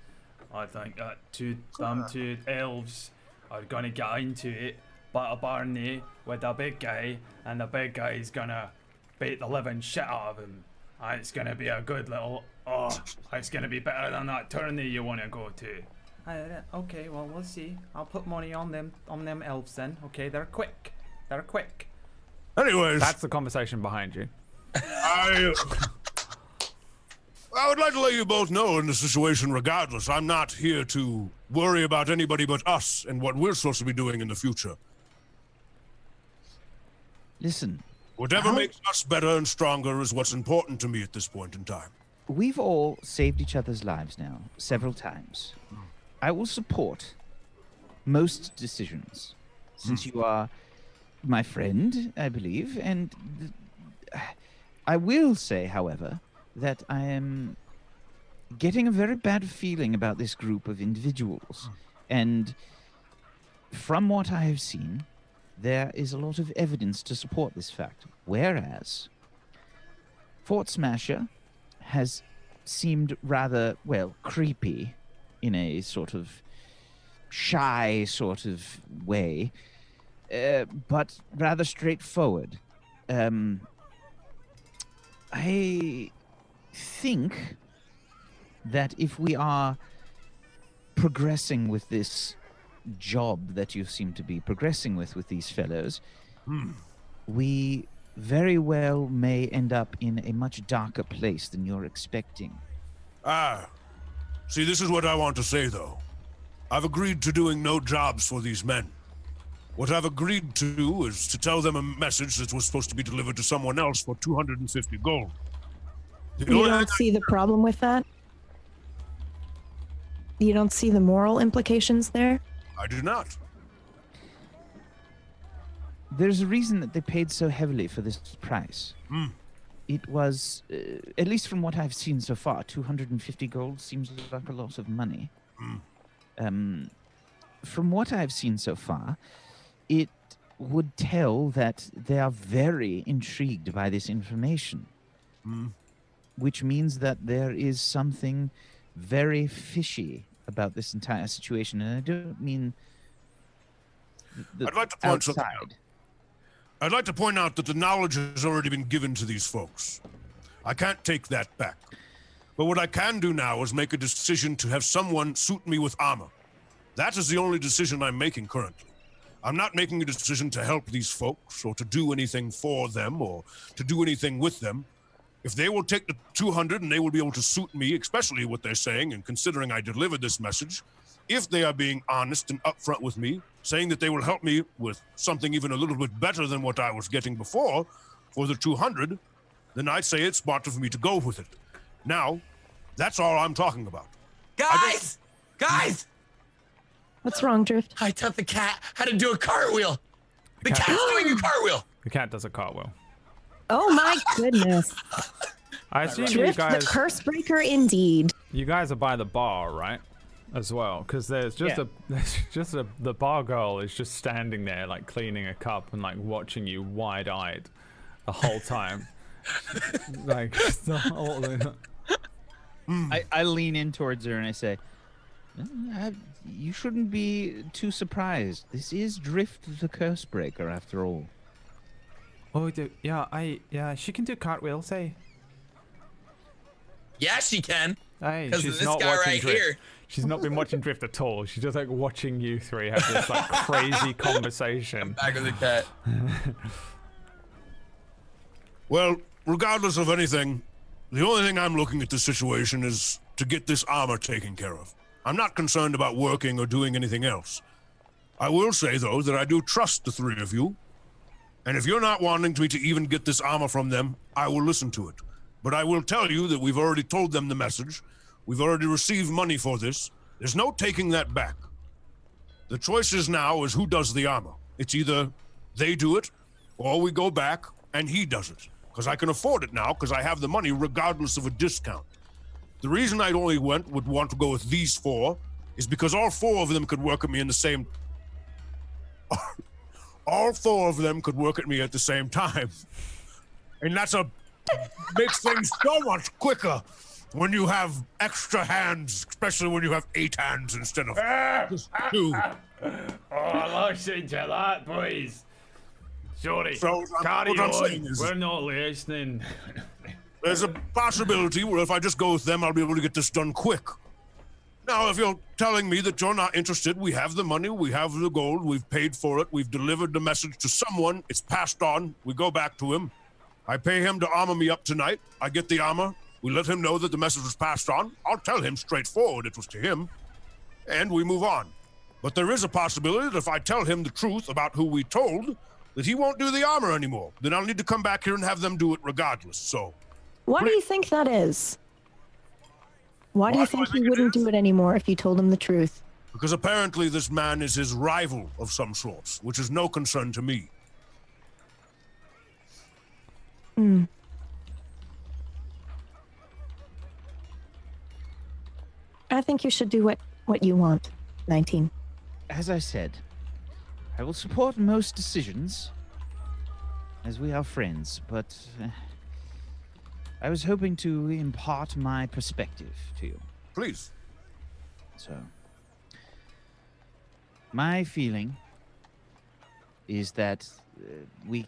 I think that two them two elves are gonna get into it, but a Barney with the big guy, and the big guy's gonna beat the living shit out of him. And it's gonna be a good little oh, it's gonna be better than that tourney you wanna go to. Uh, okay, well we'll see. I'll put money on them on them elves then. Okay, they're quick. They're quick. Anyways, That's the conversation behind you. I, I would like to let you both know in the situation, regardless, I'm not here to worry about anybody but us and what we're supposed to be doing in the future. Listen, Whatever How- makes us better and stronger is what's important to me at this point in time. we've all saved each other's lives now several times. I will support most decisions since hmm. you are my friend, I believe, and th- I will say, however, that I am getting a very bad feeling about this group of individuals. Hmm. And from what I have seen, there is a lot of evidence to support this fact. Whereas Fort Smasher has seemed rather, well, creepy in a sort of shy sort of way, uh, but rather straightforward. Um, I think that if we are progressing with this job that you seem to be progressing with with these fellows, we very well may end up in a much darker place than you're expecting. Ah, see, this is what I want to say, though. I've agreed to doing no jobs for these men. What I've agreed to do is to tell them a message that was supposed to be delivered to someone else for 250 gold. The You don't thing see the problem with that? You don't see the moral implications there? I do not. There's a reason that they paid so heavily for this price. It was, uh, at least from what I've seen so far, 250 gold seems like a lot of money. Um, from what I've seen so far, it would tell that they are very intrigued by this information. which means that there is something very fishy about this entire situation, and I don't mean. I'd like to point something out. outside. I'd like to point out that the knowledge has already been given to these folks. I can't take that back. But what I can do now is make a decision to have someone suit me with armor. That is the only decision I'm making currently. I'm not making a decision to help these folks or to do anything for them or to do anything with them. If they will take the 200 and they will be able to suit me, especially what they're saying, and considering I delivered this message, if they are being honest and upfront with me, saying that they will help me with something even a little bit better than what I was getting before for the 200, then I'd say it's smarter for me to go with it. Now, that's all I'm talking about. Guys, guys, What's wrong, Drift? I taught the cat how to do a cartwheel. The Cat- cat's doing a cartwheel. The cat does a cartwheel. Oh my goodness. I assume you Drift the curse breaker indeed. you guys are by the bar, right? As well, because there's just Yeah. a, there's just a, the bar girl is just standing there, like cleaning a cup and like watching you wide-eyed, the whole time. like the whole. I, I lean in towards her and I say, "Uh, I- "You shouldn't be too surprised. This is Drift the Curse Breaker, after all." Oh, do, yeah, I yeah, she can do cartwheels, eh? Yeah, she can. Aye. Because of She's this not guy watching right Drift. here. She's not been watching Drift at all. She's just like watching you three have this like crazy conversation. Back of the cat. Well, regardless of anything, the only thing I'm looking at this situation is to get this armor taken care of. I'm not concerned about working or doing anything else. I will say, though, that I do trust the three of you. And if you're not wanting me to even get this armor from them, I will listen to it. But I will tell you that we've already told them the message. We've already received money for this. There's no taking that back. The choice is now is who does the armor. It's either they do it or we go back and he does it. Because I can afford it now because I have the money regardless of a discount. The reason I only went would want to go with these four is because all four of them could work at me in the same all four of them could work at me at the same time. And that's a makes things so much quicker when you have extra hands, especially when you have eight hands instead of just two. Oh, listen to that, boys. Sorry, So, um, carry on. is- We're not listening. There's a possibility where if I just go with them, I'll be able to get this done quick. Now, if you're telling me that you're not interested, we have the money, we have the gold, we've paid for it, we've delivered the message to someone, it's passed on, we go back to him. I pay him to armor me up tonight. I get the armor. We let him know that the message was passed on. I'll tell him straightforward it was to him. And we move on. But there is a possibility that if I tell him the truth about who we told, that he won't do the armor anymore. Then I'll need to come back here and have them do it regardless. So Why do you think that is? Why do you think he wouldn't do it anymore if you told him the truth? because apparently this man is his rival of some sorts, which is no concern to me. Hmm. I think you should do what, what you want. 19. As I said, I will support most decisions, as we are friends, but uh, I was hoping to impart my perspective to you. Please. So, my feeling is that uh, we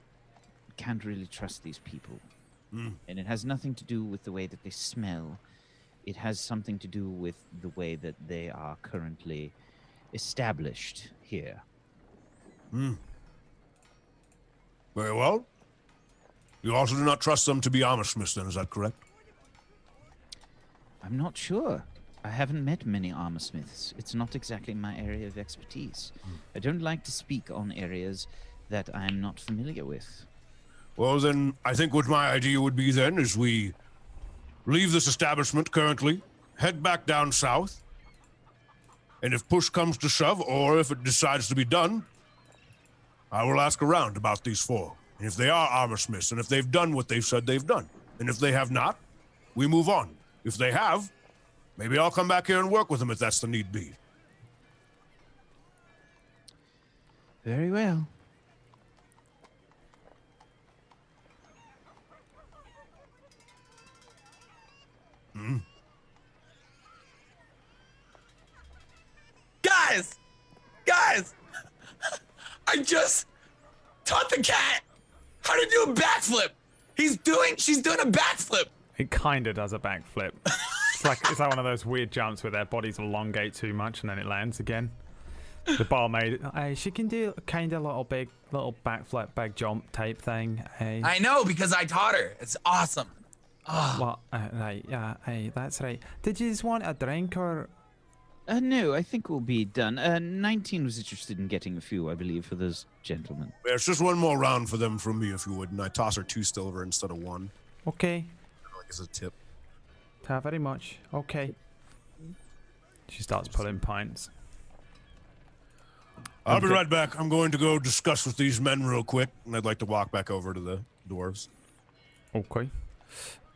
can't really trust these people. And it has nothing to do with the way that they smell. It has something to do with the way that they are currently established here. Very well. You also do not trust them to be armor smiths, then, is that correct? I'm not sure. I haven't met many armor smiths. It's not exactly my area of expertise. Hmm. I don't like to speak on areas that I'm not familiar with. Well, then, I think what my idea would be then is we leave this establishment currently, head back down south, and if push comes to shove, or if it decides to be done, I will ask around about these four and if they are armor smiths, and if they've done what they've said they've done. And if they have not, we move on. If they have, maybe I'll come back here and work with them if that's the need be. Very well. Hmm. Guys! Guys! I just taught the cat! How to do a backflip. He's doing, she's doing a backflip. It kind of does a backflip. it's like it's like one of those weird jumps where their bodies elongate too much and then it lands again. The barmaid, hey, she can do kind of little big, little backflip, big jump type thing. Hey, I know because I taught her. It's awesome. what? Uh, right, yeah, hey, that's right. Did you just want a drink or? Uh, no, I think we'll be done. Uh, 19 was interested in getting a few, I believe, for those gentlemen. There's just one more round for them from me, if you would. And I toss her two silver instead of one, Okay, like as a tip. Thank very much. Okay. She starts pulling pints. I'll be right back. I'm going to go discuss with these men real quick, and I'd like to walk back over to the dwarves. Okay.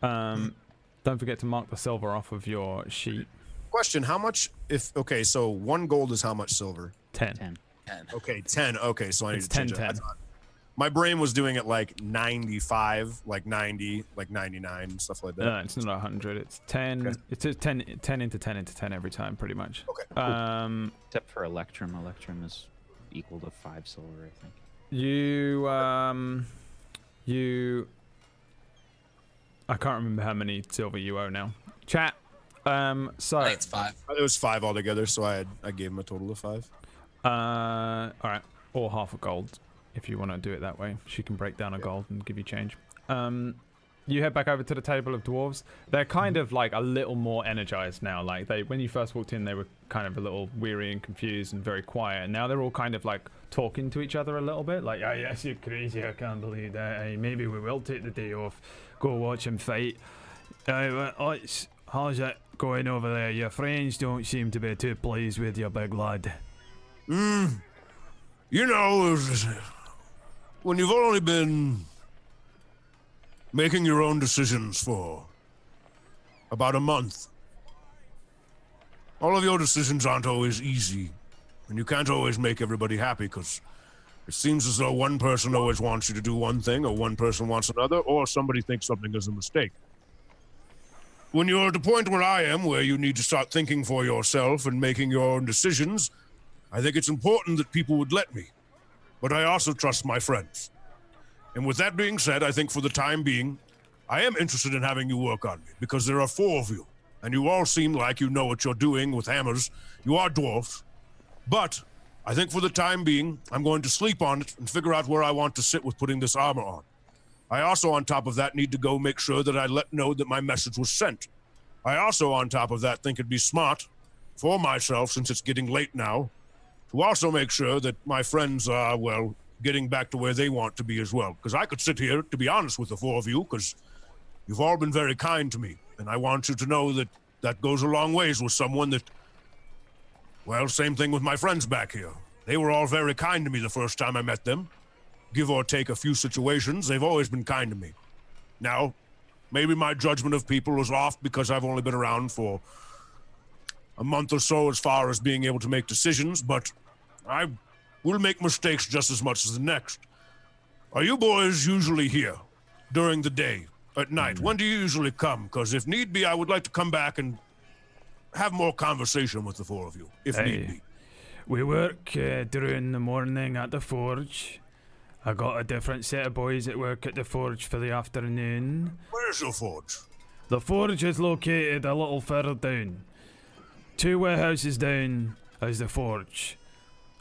Um, don't forget to mark the silver off of your sheet. Question: How much? If okay, so one gold is how much silver? Ten. 10. ten. Okay, ten. Okay, so I need It's to change 10, it. 10. My brain was doing it like 95, like 90, like 99, stuff like that. No, it's not 100. It's 10. Okay. It's a 10, 10 into 10 into 10 every time, pretty much. Okay, cool. Um, Except for Electrum. Electrum is equal to 5 silver, I think. you, um, you. I can't remember how many silver you owe now. Chat. Um, so. I think it's five. It was five altogether, so I had, I gave him a total of five. Uh, all right, or half a gold if you want to do it that way. She can break down a gold and give you change. Um, you head back over to the table of dwarves. They're kind of like a little more energized now. Like they, when you first walked in, they were kind of a little weary and confused and very quiet. And now they're all kind of like talking to each other a little bit. Like, oh yes, you're crazy. I can't believe that. Hey, maybe we will take the day off. Go watch him fight. Uh, what's, how's it going over there? Your friends don't seem to be too pleased with you, big lad. Mm, you know, when you've only been making your own decisions for about a month, all of your decisions aren't always easy, and you can't always make everybody happy because it seems as though one person always wants you to do one thing, or one person wants another, or somebody thinks something is a mistake. When you're at the point where I am, where you need to start thinking for yourself and making your own decisions, I think it's important that people would let me. But I also trust my friends. And with that being said, I think for the time being, I am interested in having you work on me because there are four of you, and you all seem like you know what you're doing with hammers. You are dwarfs. But I think for the time being, I'm going to sleep on it and figure out where I want to sit with putting this armor on. I also, on top of that, need to go make sure that I let know that my message was sent. I also, on top of that, think it'd be smart for myself, since it's getting late now, to also make sure that my friends are, well, getting back to where they want to be as well. Because I could sit here, to be honest with the four of you, because you've all been very kind to me. And I want you to know that that goes a long ways with someone that, well, same thing with my friends back here. They were all very kind to me the first time I met them. Give or take a few situations, they've always been kind to me. Now, maybe my judgment of people is off because I've only been around for a month or so as far as being able to make decisions, but I will make mistakes just as much as the next. Are you boys usually here during the day, at night? When do you usually come? Because if need be, I would like to come back and have more conversation with the four of you, if need be. We work uh, during the morning at the forge. I got a different set of boys at work at the forge for the afternoon. Where's your forge? The forge is located a little further down. Two warehouses down is the forge.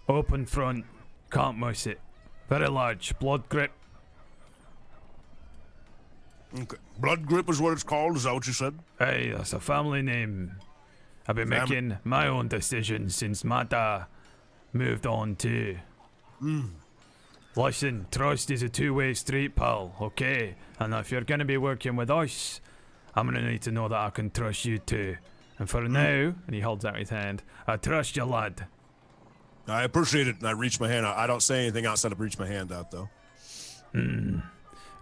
Open front, can't miss it. Very large, blood grip. Okay. Blood grip is what it's called. Is that what you said? Hey, that's a family name. I've been Fam- making my own decisions since dad moved on too. Hmm. Listen, trust is a two-way street, pal. Okay, and if you're gonna be working with us, I'm gonna need to know that I can trust you too. And for now, and he holds out his hand, I trust you, lad. I appreciate it, and I reach my hand out. I don't say anything outside of reach my hand out, though.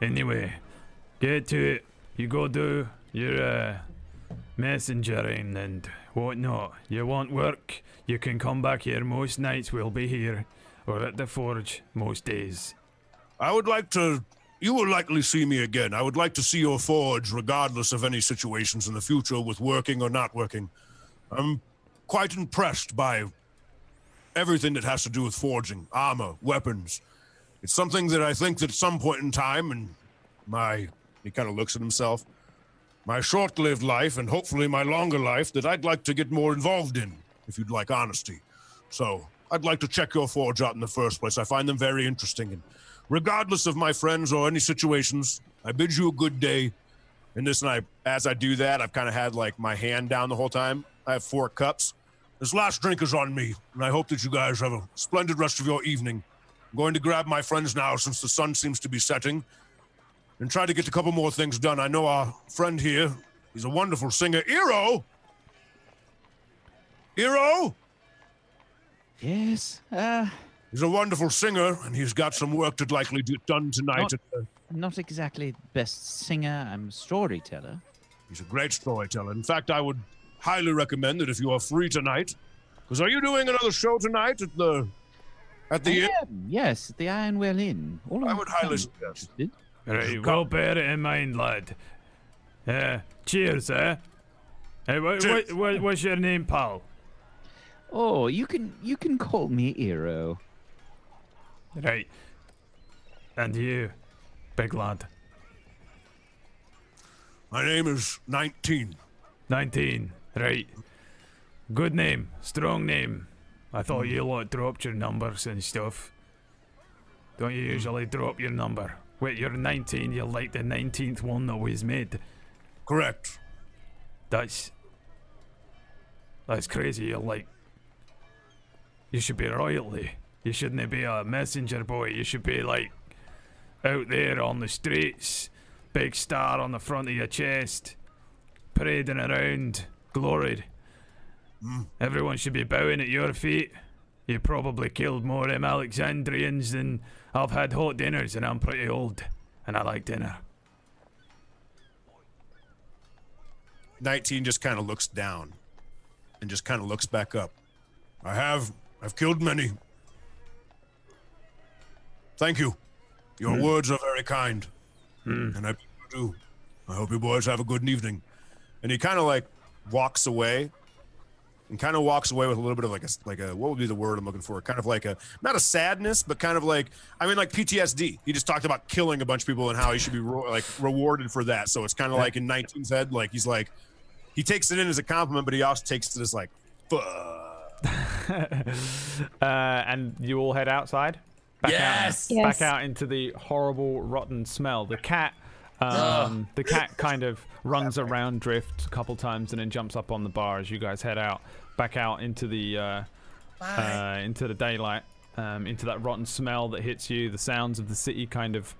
Anyway, get to it. You go do your uh, messengering and whatnot. You want work? You can come back here most nights. We'll be here, or at the forge most days. I would like to. You will likely see me again. I would like to see your forge, regardless of any situations in the future with working or not working. I'm quite impressed by everything that has to do with forging, armor, weapons. It's something that I think that at some point in time, and my he kind of looks at himself, my short-lived life, and hopefully my longer life, that I'd like to get more involved in, if you'd like honesty. So I'd like to check your forge out in the first place. I find them very interesting, and regardless of my friends or any situations, I bid you a good day. And this, and I, as I do that, I've kind of had like my hand down the whole time. I have four cups. This last drink is on me, and I hope that you guys have a splendid rest of your evening. I'm going to grab my friends now since the sun seems to be setting and try to get a couple more things done. I know our friend here, he's a wonderful singer. Eero! Eero! Yes. Uh, He's a wonderful singer, and he's got some work to likely get done tonight. Not- At the, I'm not exactly the best singer. I'm a storyteller. he's a great storyteller. In fact, I would highly recommend that if you are free tonight, because are you doing another show tonight at the at the I inn? am, yes, at the Ironwell Inn. All I of would highly family suggest. interested. Right, well, bear it in mind, lad. Uh, cheers, eh? Hey, what, what, Cheers. what, what's your name, pal? Oh, you can you can call me Eero. Right. And you, big lad. My name is 19. 19. Right. Good name. Strong name. I thought you lot dropped your numbers and stuff. Don't you usually drop your number? Wait, you're 19. You're like the 19th one that was made. Correct. That's. That's crazy. You're like. You should be royalty. You shouldn't be a messenger boy. You should be like. Out there on the streets. Big star on the front of your chest. Parading around. Gloried. Mm. Everyone should be bowing at your feet. You probably killed more M. Alexandrians than I've had hot dinners, and I'm pretty old. And I like dinner. 19 just kind of looks down and just kind of looks back up. I have. I've killed many. Thank you. Your hmm. words are very kind. Hmm. And I do. I hope you boys have a good evening. And he kind of like walks away and kind of walks away with a little bit of like a like a what would be the word I'm looking for? Kind of like a not a sadness, but kind of like I mean like PTSD. He just talked about killing a bunch of people and how he should be ro- like rewarded for that. So it's kind of like in 19's head, like he's like he takes it in as a compliment, but he also takes it as like fuck. Uh, and you all head outside. Back Yes! Out, Yes. Back out into the horrible, rotten smell. The cat. Um, the cat kind of runs around Drift a couple times and then jumps up on the bar as you guys head out, back out into the uh, uh, into the daylight, um, into that rotten smell that hits you. The sounds of the city kind of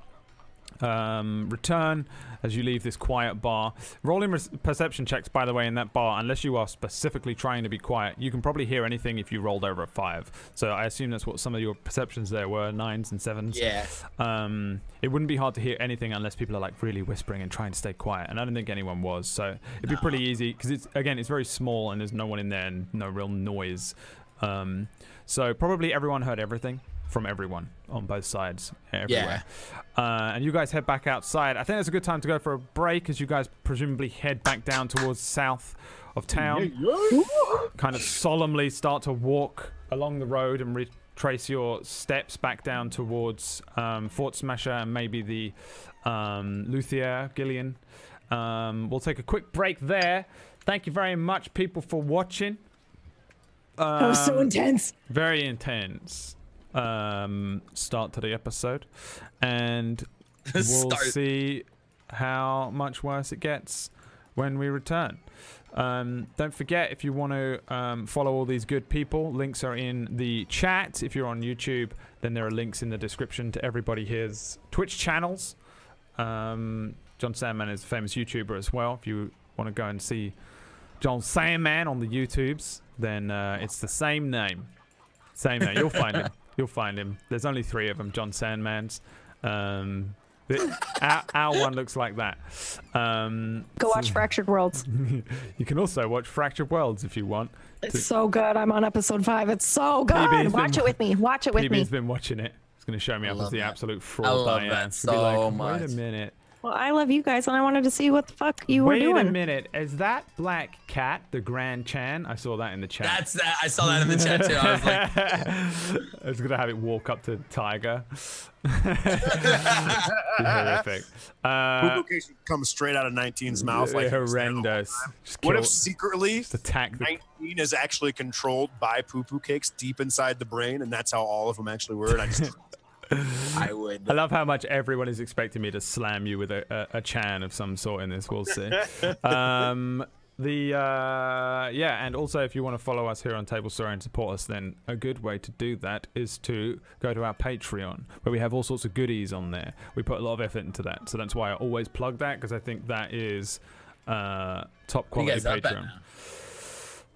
um, return as you leave this quiet bar. Rolling res- perception checks, by the way, in that bar, unless you are specifically trying to be quiet, you can probably hear anything if you rolled over a five. So I assume that's what some of your perceptions there were nines and sevens. Yeah. Um, it wouldn't be hard to hear anything unless people are like really whispering and trying to stay quiet, and I don't think anyone was. So it'd be pretty easy because it's again it's very small and there's no one in there and no real noise. Um, so probably everyone heard everything from everyone on both sides everywhere. Uh, and you guys head back outside. I think it's a good time to go for a break as you guys presumably head back down towards south of town. Kind of solemnly start to walk along the road and retrace your steps back down towards um, Fort Smasher and maybe the um, Luthier, Gillian. Um, we'll take a quick break there. Thank you very much, people, for watching. That was so Um, intense. very intense um, start to the episode, and we'll see how much worse it gets when we return. Um, don't forget if you want to um, follow all these good people, links are in the chat. If you're on YouTube, then there are links in the description to everybody here's Twitch channels. Um, John Sandman is a famous YouTuber as well. If you want to go and see John Sandman on the YouTubes, then uh, it's the same name. Same name. You'll find him. You'll find him. There's only three of them, John Sandmans. Um, the, our, our one looks like that. Um, Go watch Fractured Worlds. you can also watch Fractured Worlds if you want. It's so good. I'm on episode five. It's so good. PB's Watch been- it with me. Watch it with me. PB's been watching it. It's going to show me I up as the that. absolute fraud I love I am. that It's gonna be so like, much. Wait a minute. Well, I love you guys, and I wanted to see what the fuck you Wait were doing. Wait a minute. Is that Black Cat the Grand Chan? I saw that in the chat. That's that. I saw that in the chat too. I was like, I was gonna have it walk up to Tiger. Horrific. Uh, Poo case would come straight out of 19's mouth. Like he was there horrendous. What if secretly just attack the 19 is actually controlled by poo poo cakes deep inside the brain, and that's how all of them actually were? And I just I would. I love how much everyone is expecting me to slam you with a, a, a chan of some sort in this. We'll see. um, the uh, yeah, and also if you want to follow us here on Table Story and support us, then a good way to do that is to go to our Patreon, where we have all sorts of goodies on there. We put a lot of effort into that, so that's why I always plug that because I think that is uh, top What are you quality guys up at Patreon.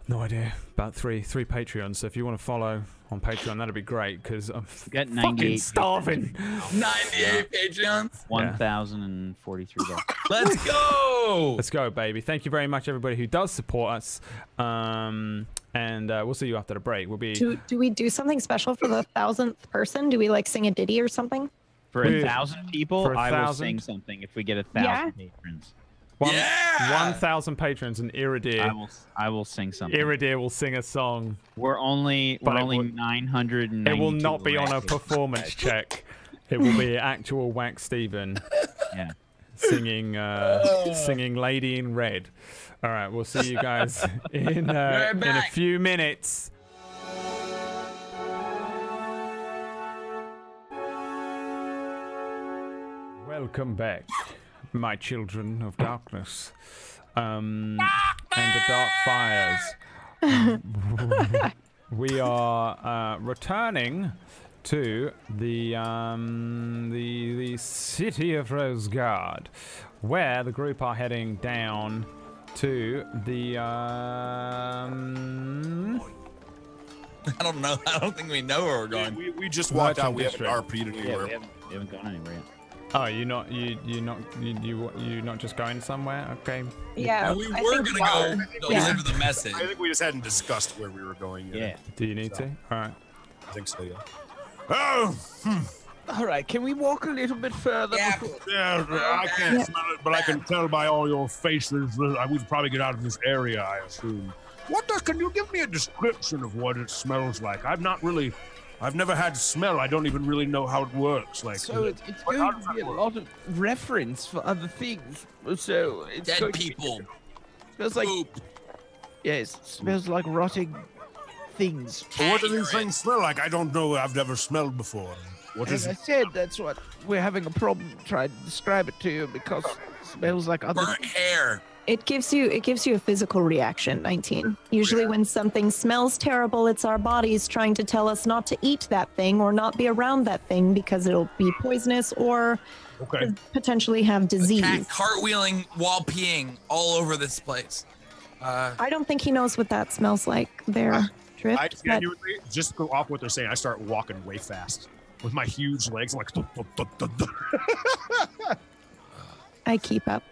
Now? No idea. About three three Patreons. So if you want to follow on Patreon, that'd be great because I'm got fucking 98 starving. 98 Patreons. One thousand and forty-three dollars. Let's go. Let's go, baby. Thank you very much, everybody who does support us. Um, and uh, we'll see you after the break. We'll be. Do, do we do something special for the thousandth person? Do we like sing a ditty or something? For Wait, a thousand people, for a I will thousand? sing something if we get a Yeah. thousand patrons. One, Yeah! 1,000 patrons and I Iridir. will. I will sing something. Iridir will sing a song. We're only. We're only would- nine hundred. It will not be on a performance check. It will be actual Wax Steven Yeah. singing uh, singing Lady in Red. All right, we'll see you guys in uh, in a few minutes. Welcome back, my children of darkness, um, and the dark fires. we are uh, returning to the um, the the city of Rosegard, where the group are heading down to the um, I don't know. I don't think we know where we're going. we, we just walked out. We haven't District. RP'd Yeah, anywhere. we haven't, we haven't gone anywhere yet. Oh, you're not you you not you you you not just going somewhere? Okay. Yeah, And we I were gonna we go are. Yeah. deliver the message. I think we just hadn't discussed where we were going yet. Yeah. Do you need to? All right. I think so, yeah. Oh, hmm. All right. Can we walk a little bit further? Yeah. before- Yeah, I can't Yeah. smell it, but I can tell by all your faces. that We should probably get out of this area, I assume. What does, can you give me a description of what it smells like? I've not really, I've never had smell. I don't even really know how it works. Like, So it's, it's going to be a work? lot of reference for other things. So it's Dead going be- people. smells like Poop. yes, smells like rotting things. But what do these Urine. things smell like? I don't know. I've never smelled before. What As is I it? said, that's what we're having a problem trying to describe it to you because it smells like other. Burnt hair. It gives you it gives you a physical reaction. 19. Usually, when something smells terrible, it's our bodies trying to tell us not to eat that thing or not be around that thing because it'll be poisonous or Okay. potentially have disease. Cat cartwheeling while peeing all over this place. Uh, I don't think he knows what that smells like. There, Drift. I but genuinely just go off what they're saying. I start walking way fast with my huge legs. I'm like. I keep up.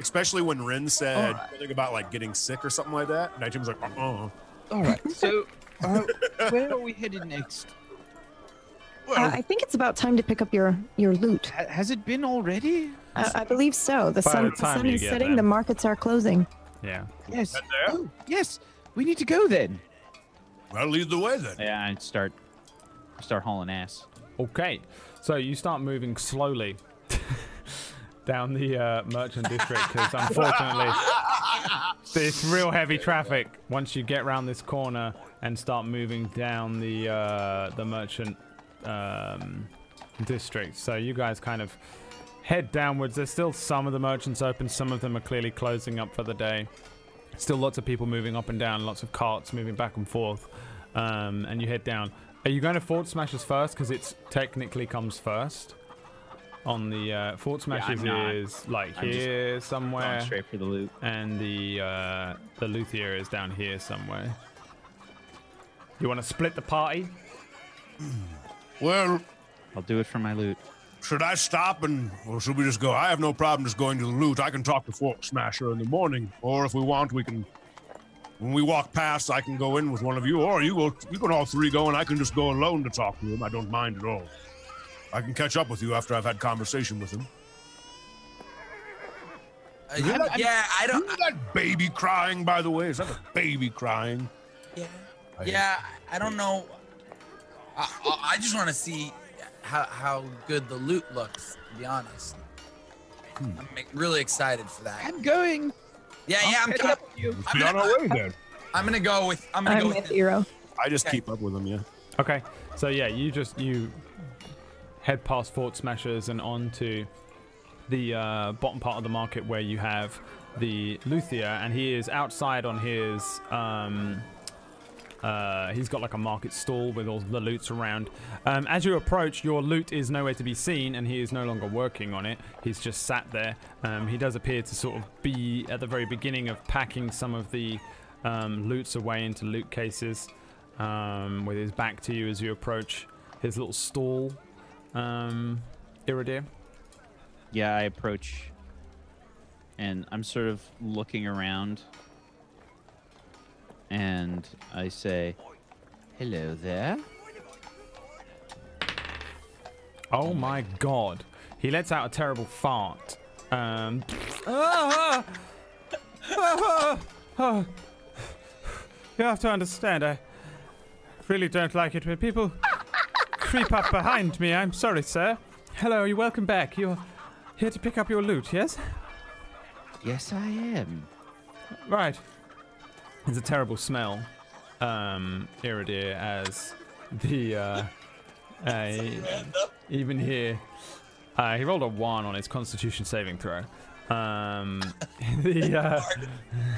Especially when Rin said something about like getting sick or something like that. Night was like, uh-uh. All right. So, uh, where are we headed next? Uh, I think it's about time to pick up your your lute. Ha- has it been already? Uh, I believe so. The By sun, the the sun is setting. there. The markets are closing. Yeah. Yes. Oh, yes. We need to go then. Well, lead the way then. Yeah, and start start hauling ass. Okay. So you start moving slowly down the uh, merchant district because unfortunately it's real heavy traffic once you get around this corner and start moving down the uh, the merchant um, district. So you guys kind of head downwards. There's still some of the merchants open. Some of them are clearly closing up for the day. Still lots of people moving up and down. Lots of carts moving back and forth. Um, and you head down. Are you going to Fort Smashers first? Because it's technically comes first. On the uh, Fort I'm Smashers not. is like I'm here somewhere, straight for the lute. and the uh, the Luthier is down here somewhere. You want to split the party? Well, I'll do it for my lute. should I stop and, or should we just go? I have no problem just going to the lute. I can talk to Fort Smasher in the morning, or if we want, we can. When we walk past, I can go in with one of you, or you go. You can all three go, and I can just go alone to talk to him. I don't mind at all. I can catch up with you after I've had conversation with him. Uh, yeah, I don't. Is that baby crying, by the way? Is that a baby crying? Yeah, I- yeah. I don't know. I, I, I just want to see how how good the lute looks. To be honest, Hmm. I'm really excited for that. I'm going. Yeah, yeah. I'm, catch I'm, up with you. I'm Be on gonna, our way then. I'm gonna go with. I'm gonna I'm go with with. Hero. I just Okay. keep up with him, yeah. Okay, so yeah, you just you head past Fort Smashers and on to the uh, bottom part of the market where you have the Luthier, and he is outside on his. Um, uh, he's got like a market stall with all the lutes around. Um, as you approach, your lute is nowhere to be seen, and he is no longer working on it. He's just sat there. Um, he does appear to sort of be at the very beginning of packing some of the um, lutes away into lute cases um, with his back to you as you approach his little stall. Um, Iridir. Yeah, I approach, and I'm sort of looking around, and I say, "Hello there." Oh my god. He lets out a terrible fart. Um, ah, ah, ah. You have to understand, I really don't like it when people creep up behind me. I'm sorry, sir. Hello, you're welcome back. You're here to pick up your lute, yes? Yes, I am. Right. It's a terrible smell, um, Iridir, as the, uh, uh, even here, uh, he rolled a one on his constitution saving throw. Um, the, uh,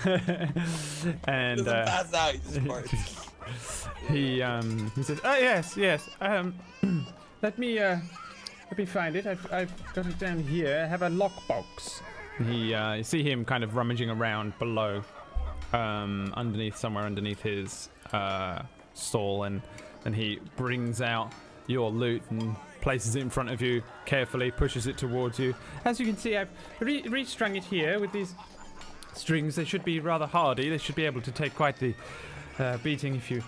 and, Doesn't uh, pass out. He um he says, "Oh yes, yes. Um, let me uh, let me find it. I've I've got it down here. I have a lockbox." He uh, you see him kind of rummaging around below, um, underneath somewhere underneath his uh stall, and and he brings out your lute and places it in front of you carefully, pushes it towards you. As you can see, I've re- restrung it here with these strings. They should be rather hardy. They should be able to take quite the uh, beating if you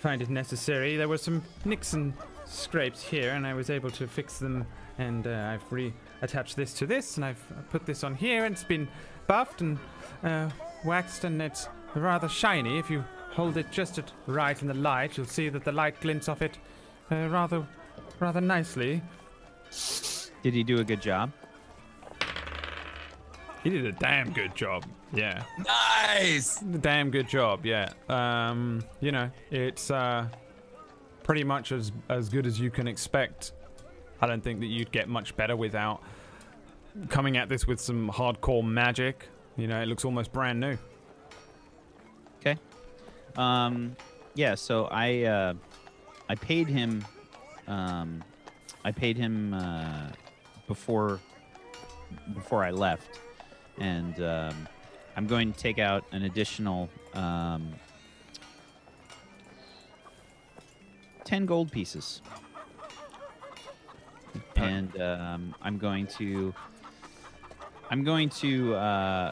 find it necessary. There were some nicks and scrapes here, and I was able to fix them. And uh, I've reattached this to this, and I've put this on here, and it's been buffed and uh, waxed, and it's rather shiny. If you hold it just at right in the light, you'll see that the light glints off it uh, rather, rather nicely. Did he do a good job? He did a damn good job. Yeah. Nice. Damn good job, yeah. Um, you know, it's uh, pretty much as as good as you can expect. I don't think that you'd get much better without coming at this with some hardcore magic. You know, it looks almost brand new. Okay. Um, yeah. So I uh, I paid him. Um, I paid him uh, before before I left, and um, I'm going to take out an additional um, ten gold pieces, and um, I'm going to I'm going to uh,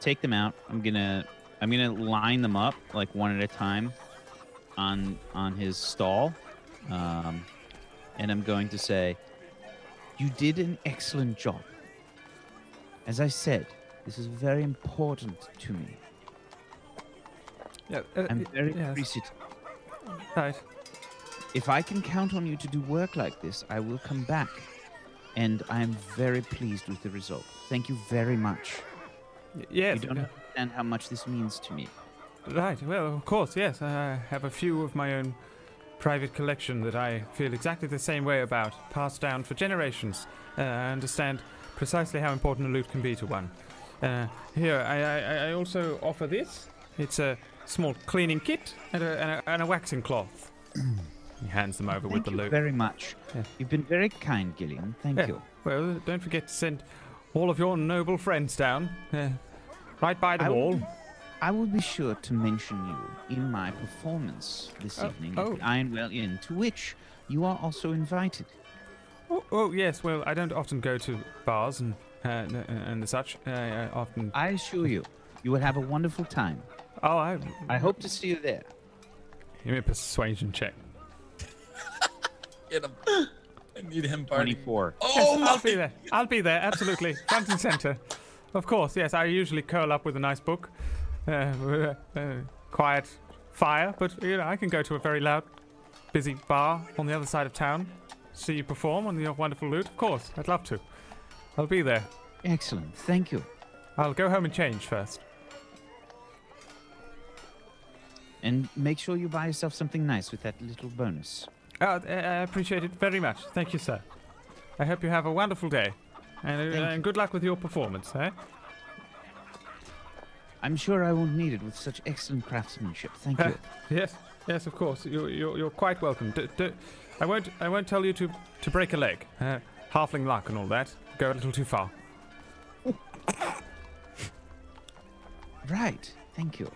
take them out. I'm gonna I'm gonna line them up like one at a time on on his stall, um, and I'm going to say, "You did an excellent job." As I said, this is very important to me. Yeah, I'm very appreciative. Right. If I can count on you to do work like this, I will come back. And I am very pleased with the result. Thank you very much. Yes. You don't understand how much this means to me. Right. Well, of course, yes. I have a few of my own private collection that I feel exactly the same way about, passed down for generations. Uh, I understand precisely how important a lute can be to one. Uh, here, I, I, I also offer this. It's a small cleaning kit and a, and a, and a waxing cloth. he hands them over with Thank the you lute. very much. Yeah. You've been very kind, Gillian. Thank Yeah. you. Well, don't forget to send all of your noble friends down, uh, right by the I wall. will, I will be sure to mention you in my performance this Oh, evening oh. at the Ironwell Inn, to which you are also invited. Oh, oh, yes. Well, I don't often go to bars and uh, and such. Uh, I often. I assure you, you will have a wonderful time. Oh, I. I hope to see you there. Give me a persuasion check. Get him. I need him party. 24. Oh Yes, my I'll be there. I'll be there. Absolutely, front and center. of course. Yes, I usually curl up with a nice book, uh, a uh, quiet fire. But you know, I can go to a very loud, busy bar on the other side of town, see you perform on your wonderful lute. Of course, I'd love to. I'll be there. Excellent. Thank you. I'll go home and change first. And make sure you buy yourself something nice with that little bonus. Uh, I appreciate it very much. Thank you, sir. I hope you have a wonderful day, and, uh, and good luck with your performance. Eh? I'm sure I won't need it with such excellent craftsmanship. Thank you. Yes, yes, of course. You're, you're, you're quite welcome. D- d- I won't I won't tell you to, to break a leg. Uh, halfling luck and all that. Go a little too far. Right. Thank you.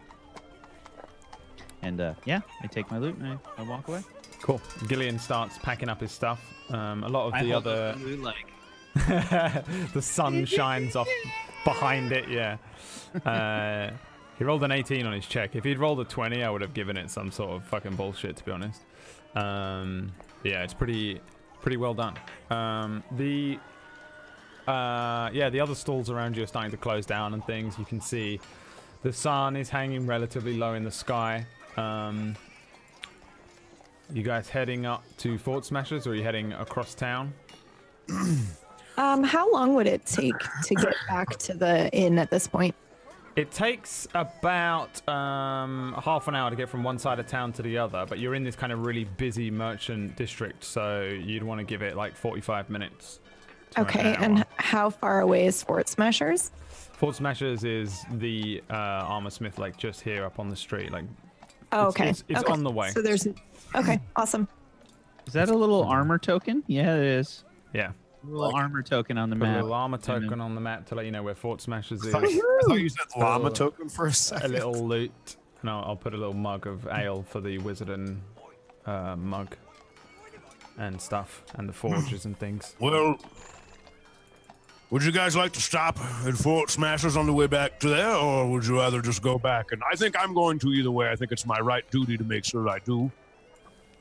And uh, yeah, I take my lute and I, I walk away. Cool. Gillian starts packing up his stuff. Um, a lot of I the hold up other the like the sun shines off behind it. Yeah. Uh, he rolled an 18 on his check. If he'd rolled a 20, I would have given it some sort of fucking bullshit, to be honest. Um, yeah, it's pretty, pretty well done. Um, the, uh, yeah, the other stalls around you are starting to close down and things. You can see the sun is hanging relatively low in the sky. Um, you guys heading up to Fort Smashers, or are you heading across town? Um, how long would it take to get back to the inn at this point? It takes about um, half an hour to get from one side of town to the other, but you're in this kind of really busy merchant district, so you'd want to give it like 45 minutes. To an Okay, and how far away is Fort Smashers? Fort Smashers is the uh, armor smith, like just here up on the street. Like, Oh, okay. it's- it's okay. on the way. So there's. Okay, awesome. Is that a little armor token? Yeah, it is. yeah, A little armor token on the put a map. little armor then- token on the map to let you know where Fort Smashers I is. thought, I thought you said llama token for a a little lute, and I'll, I'll put a little mug of ale for the wizard and uh, mug and stuff, and the forges and things. Well, would you guys like to stop at Fort Smashers on the way back to there, or would you rather just go back? And I think I'm going to either way. I think it's my right duty to make sure I do.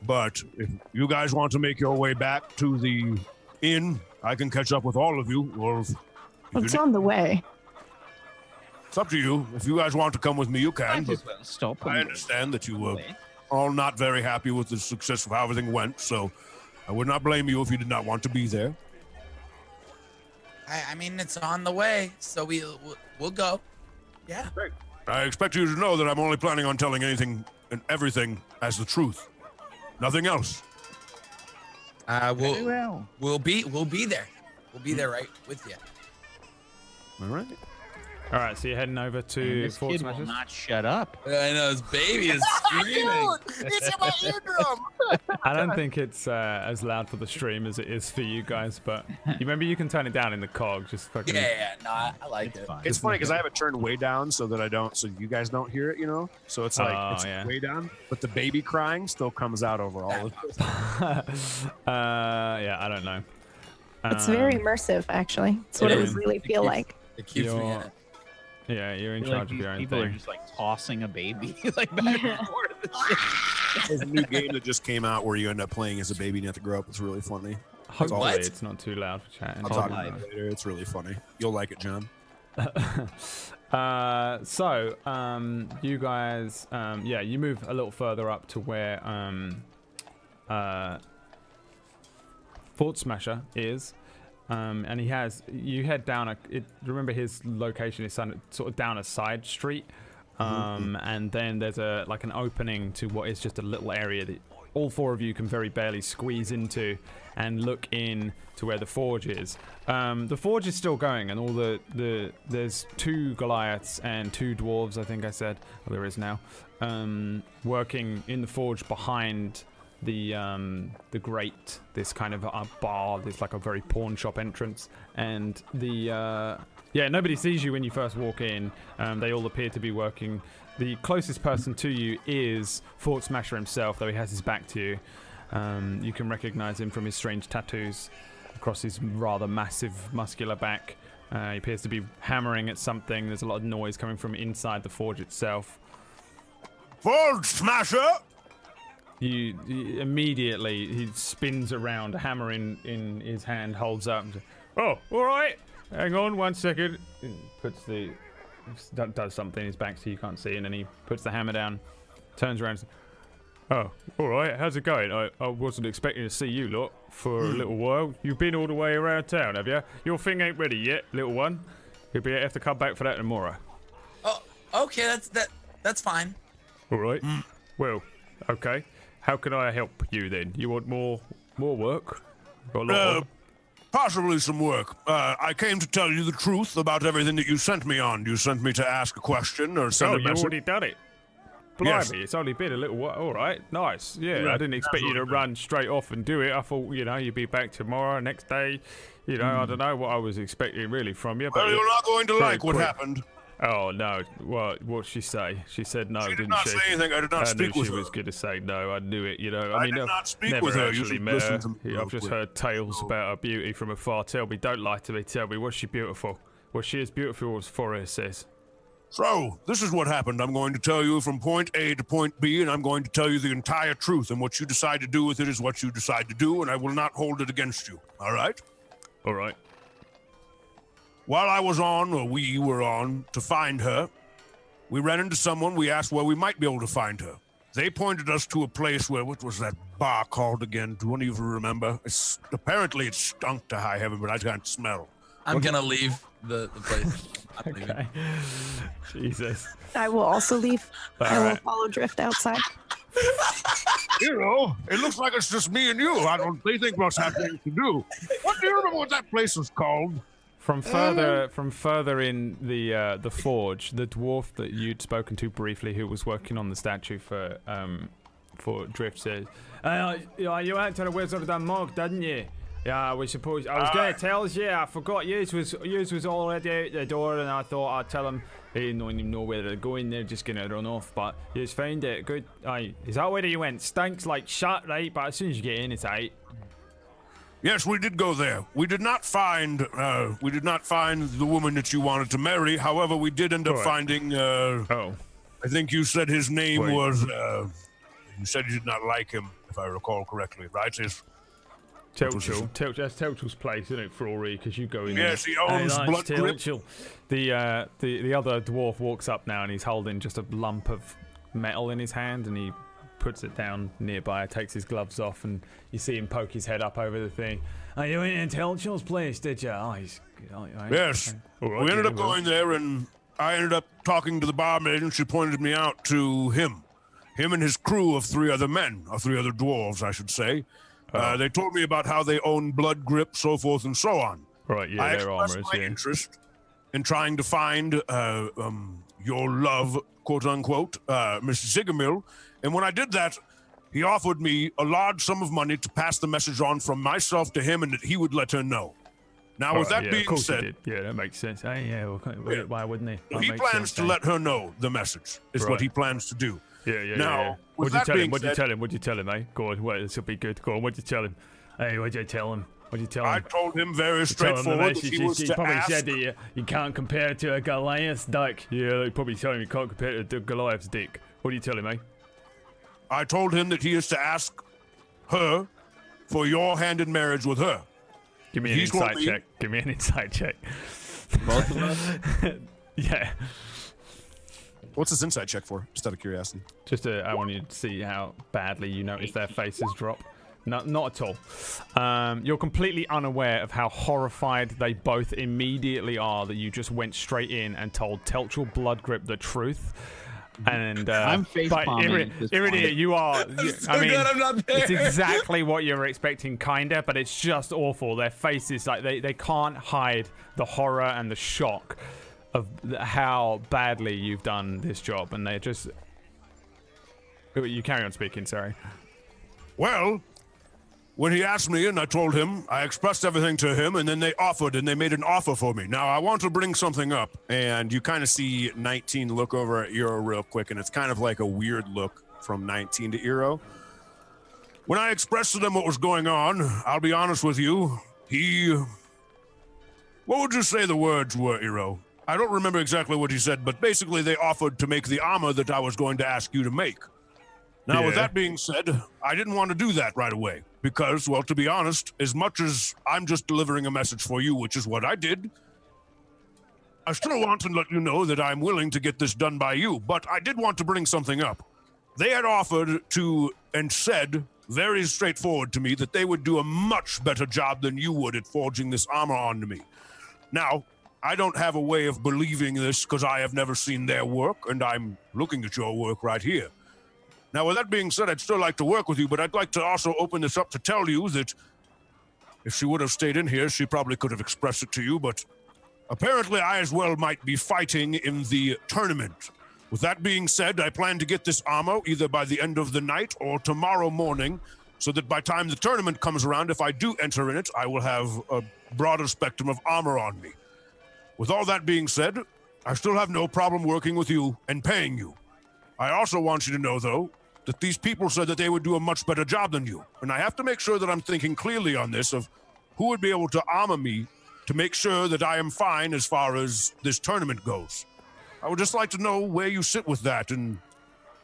But if you guys want to make your way back to the inn, I can catch up with all of you. Or if, if It's ne- on the way. it's up to you. If you guys want to come with me, you can. Might But as well stop. I understand that you were all not very happy with the success of how everything went. So I would not blame you if you did not want to be there. I, I mean, it's on the way, so we we'll, we'll go. Yeah. Great. I expect you to know that I'm only planning on telling anything and everything as the truth. Nothing else. Uh, we'll well. we'll be we'll be there. We'll be there right with you. All right. All right, so you're heading over And to this Fort kid will not shut up. I know his baby is screaming. it's in my eardrum. I don't think it's uh, as loud for the stream as it is for you guys, but you remember you can turn it down in the cog. Just fucking. Yeah, yeah, no, I, I like It's it. fine. It's funny because I have it turned way down so that I don't, so you guys don't hear it, you know. So it's like Oh, it's yeah. way down, but the baby crying still comes out over all of it. uh, yeah, I don't know. It's very Um, immersive, actually. It's what it it would really feel like. It keeps me in it. Yeah, you're in I feel like charge of these your own people are just like tossing a baby like back and forth. There's a new game that just came out where you end up playing as a baby and you have to grow up. It's really funny. Hopefully, What? it's not too loud for chatting. I'll talk about it later. It's really funny. You'll like it, John. uh, so, um, you guys, um, yeah, you move a little further up to where um, uh, Fort Smasher is. Um, and he has, you head down a, it, remember his location is sort of down a side street. Um, and then there's a, like an opening to what is just a little area that all four of you can very barely squeeze into and look in to where the forge is. Um, the forge is still going, and all the, the there's two Goliaths and two dwarves. I think I said, or there is now, um, working in the forge behind the um, the grate. This kind of a bar. There's like a very pawn shop entrance, and the uh, yeah nobody sees you when you first walk in. Um, they all appear to be working. The closest person to you is Fort Smasher himself, though he has his back to you. Um, you can recognize him from his strange tattoos across his rather massive, muscular back. Uh, he appears to be hammering at something. There's a lot of noise coming from inside the forge itself. Forge Smasher! You, you- immediately he spins around, a hammer in, in his hand, holds up. And says, oh, all right. Hang on one second. puts the does something in his back so you can't see, and then he puts the hammer down, turns around. and says, Oh, all right. How's it going? I, I wasn't expecting to see you lot for a hmm. little while. You've been all the way around town, have you? Your thing ain't ready yet, little one. You'll be have to come back for that tomorrow. Oh, okay, that's that. That's fine. All right. Hmm. Well, okay. How can I help you then? You want more more work? Got a lot Uh, possibly some work. Uh, I came to tell you the truth about everything that you sent me on. You sent me to ask a question or send oh, a you message. already done it. Blimey, Yes. it's only been a little while. All right, nice. Yeah, I didn't expect you to run straight off and do it. I thought, you know, you'd be back tomorrow, next day. You know, I don't know what I was expecting really from you. But Hmm. Well, you're not going to like what happened. Oh no! What what she say? She said no, She did didn't not she? say anything. I did not I speak knew with she her. was going to say no. I knew it. You know. I, I mean, did I've not speak never with her. You actually should met uh, her. to Yeah, real I've just quick. heard tales about her beauty from afar. Tell me, don't lie to me. Tell me, was she beautiful? Was she as beautiful as Forrest says? So, this is what happened. I'm going to tell you from point A to point B, and I'm going to tell you the entire truth. And what you decide to do with it is what you decide to do, and I will not hold it against you. All right? All right. While I was on, or we were on, to find her, we ran into someone. We asked where we might be able to find her. They pointed us to a place where, what was that bar called again? Do one of you remember? It's, apparently, it stunk to high heaven, but I can't smell. I'm gonna leave the, the place. I'm. Okay. Jesus. I will also leave. I will follow Drift outside. You know, it looks like it's just me and you. I don't. They think must have things to do. What do you remember what that place was called? From further from further in the uh, the forge, the dwarf that you'd spoken to briefly, who was working on the statue for um for Drift, says, uh, you, to the Wizard of the Mug, didn't you? Yeah, we suppose I was gonna tell you. I forgot. Yours was yours was already out the door, and I thought I'd tell him. They don't even know where they're going. They're just gonna run off. But you just found it. Good. Aye. Is that where you went? Stinks like shit, right? But as soon as you get in, it's aight. Yes, we did go there. We did not find. Uh, we did not find the woman that you wanted to marry. However, we did end up Alright. finding. Uh, Oh. I think you said his name Wait. was. Uh, you said you did not like him, if I recall correctly, right? His, What was. Tel- that's Telchul's place, isn't it, Flory? Because you go in Yes, there. he owns Hey, Blood that's Grip. The, uh, the, the other dwarf walks up now and he's holding just a lump of metal in his hand and he puts it down nearby, takes his gloves off, and you see him poke his head up over the thing. Oh, you went in Telchul's place, did you? Oh, he's. Oh, yes. okay. We ended up going there, and I ended up talking to the barmaid, and she pointed me out to him. Him and his crew of three other men, or three other dwarves, I should say. Oh. Uh, they told me about how they own blood grip, so forth and so on. Right, yeah, I they're expressed armorers, my yeah. interest in trying to find uh, um, your love, quote unquote, uh, Miss Zigamil. And when I did that, he offered me a large sum of money to pass the message on from myself to him and that he would let her know. Now, with Right, that yeah, being he said. Yeah, that makes sense. Hey, yeah, well, Yeah. why wouldn't he? That he plans sense, to eh? let her know the message, is Right. what he plans to do. Yeah, yeah, Now, yeah. What'd you tell him? What'd you tell him? What'd you tell him, eh? Go on, wait, this will be good. Go on, what'd you tell him? Hey, what'd you tell him? What'd you tell him? I told him very him straightforward he was he to probably ask. said that you, you can't compare it to a Goliath's dick. Yeah, they probably tell him you can't compare it to Goliath's dick. What do you tell him, eh? I told him that he is to ask her for your hand in marriage with her. Give me an He's gonna insight be- check. Give me an insight check. Both of us. Yeah. What's this insight check for? Just out of curiosity. Just uh, I want you to see how badly you notice their faces drop. No, not at all. Um, you're completely unaware of how horrified they both immediately are that you just went straight in and told Telchul Bloodgrip the truth. And uh, I'm face but palming Iri- at this Iridir, you are. you- so I mean, good I'm not there. it's exactly what you're expecting, kinda, but it's just awful. Their faces, like they, they can't hide the horror and the shock of how badly you've done this job, and they're just. You carry on speaking. Sorry. Well, when he asked me and I told him, I expressed everything to him, and then they offered and they made an offer for me. Now, I want to bring something up. And you kind of see 19 look over at Eero real quick, and it's kind of like a weird look from 19 to Eero. When I expressed to them what was going on, I'll be honest with you, he. What would you say the words were, Eero? I don't remember exactly what he said, but basically they offered to make the armor that I was going to ask you to make. Now, with that being said, I didn't want to do that right away because, well, to be honest, as much as I'm just delivering a message for you, which is what I did, I still want to let you know that I'm willing to get this done by you, but I did want to bring something up. They had offered to and said very straightforward to me that they would do a much better job than you would at forging this armor onto me. Now, I don't have a way of believing this because I have never seen their work, and I'm looking at your work right here. Now, with that being said, I'd still like to work with you, but I'd like to also open this up to tell you that if she would have stayed in here, she probably could have expressed it to you, but apparently I as well might be fighting in the tournament. With that being said, I plan to get this armor either by the end of the night or tomorrow morning, so that by time the tournament comes around, if I do enter in it, I will have a broader spectrum of armor on me. With all that being said, I still have no problem working with you and paying you. I also want you to know, though, that these people said that they would do a much better job than you. And I have to make sure that I'm thinking clearly on this of who would be able to armor me to make sure that I am fine as far as this tournament goes. I would just like to know where you sit with that and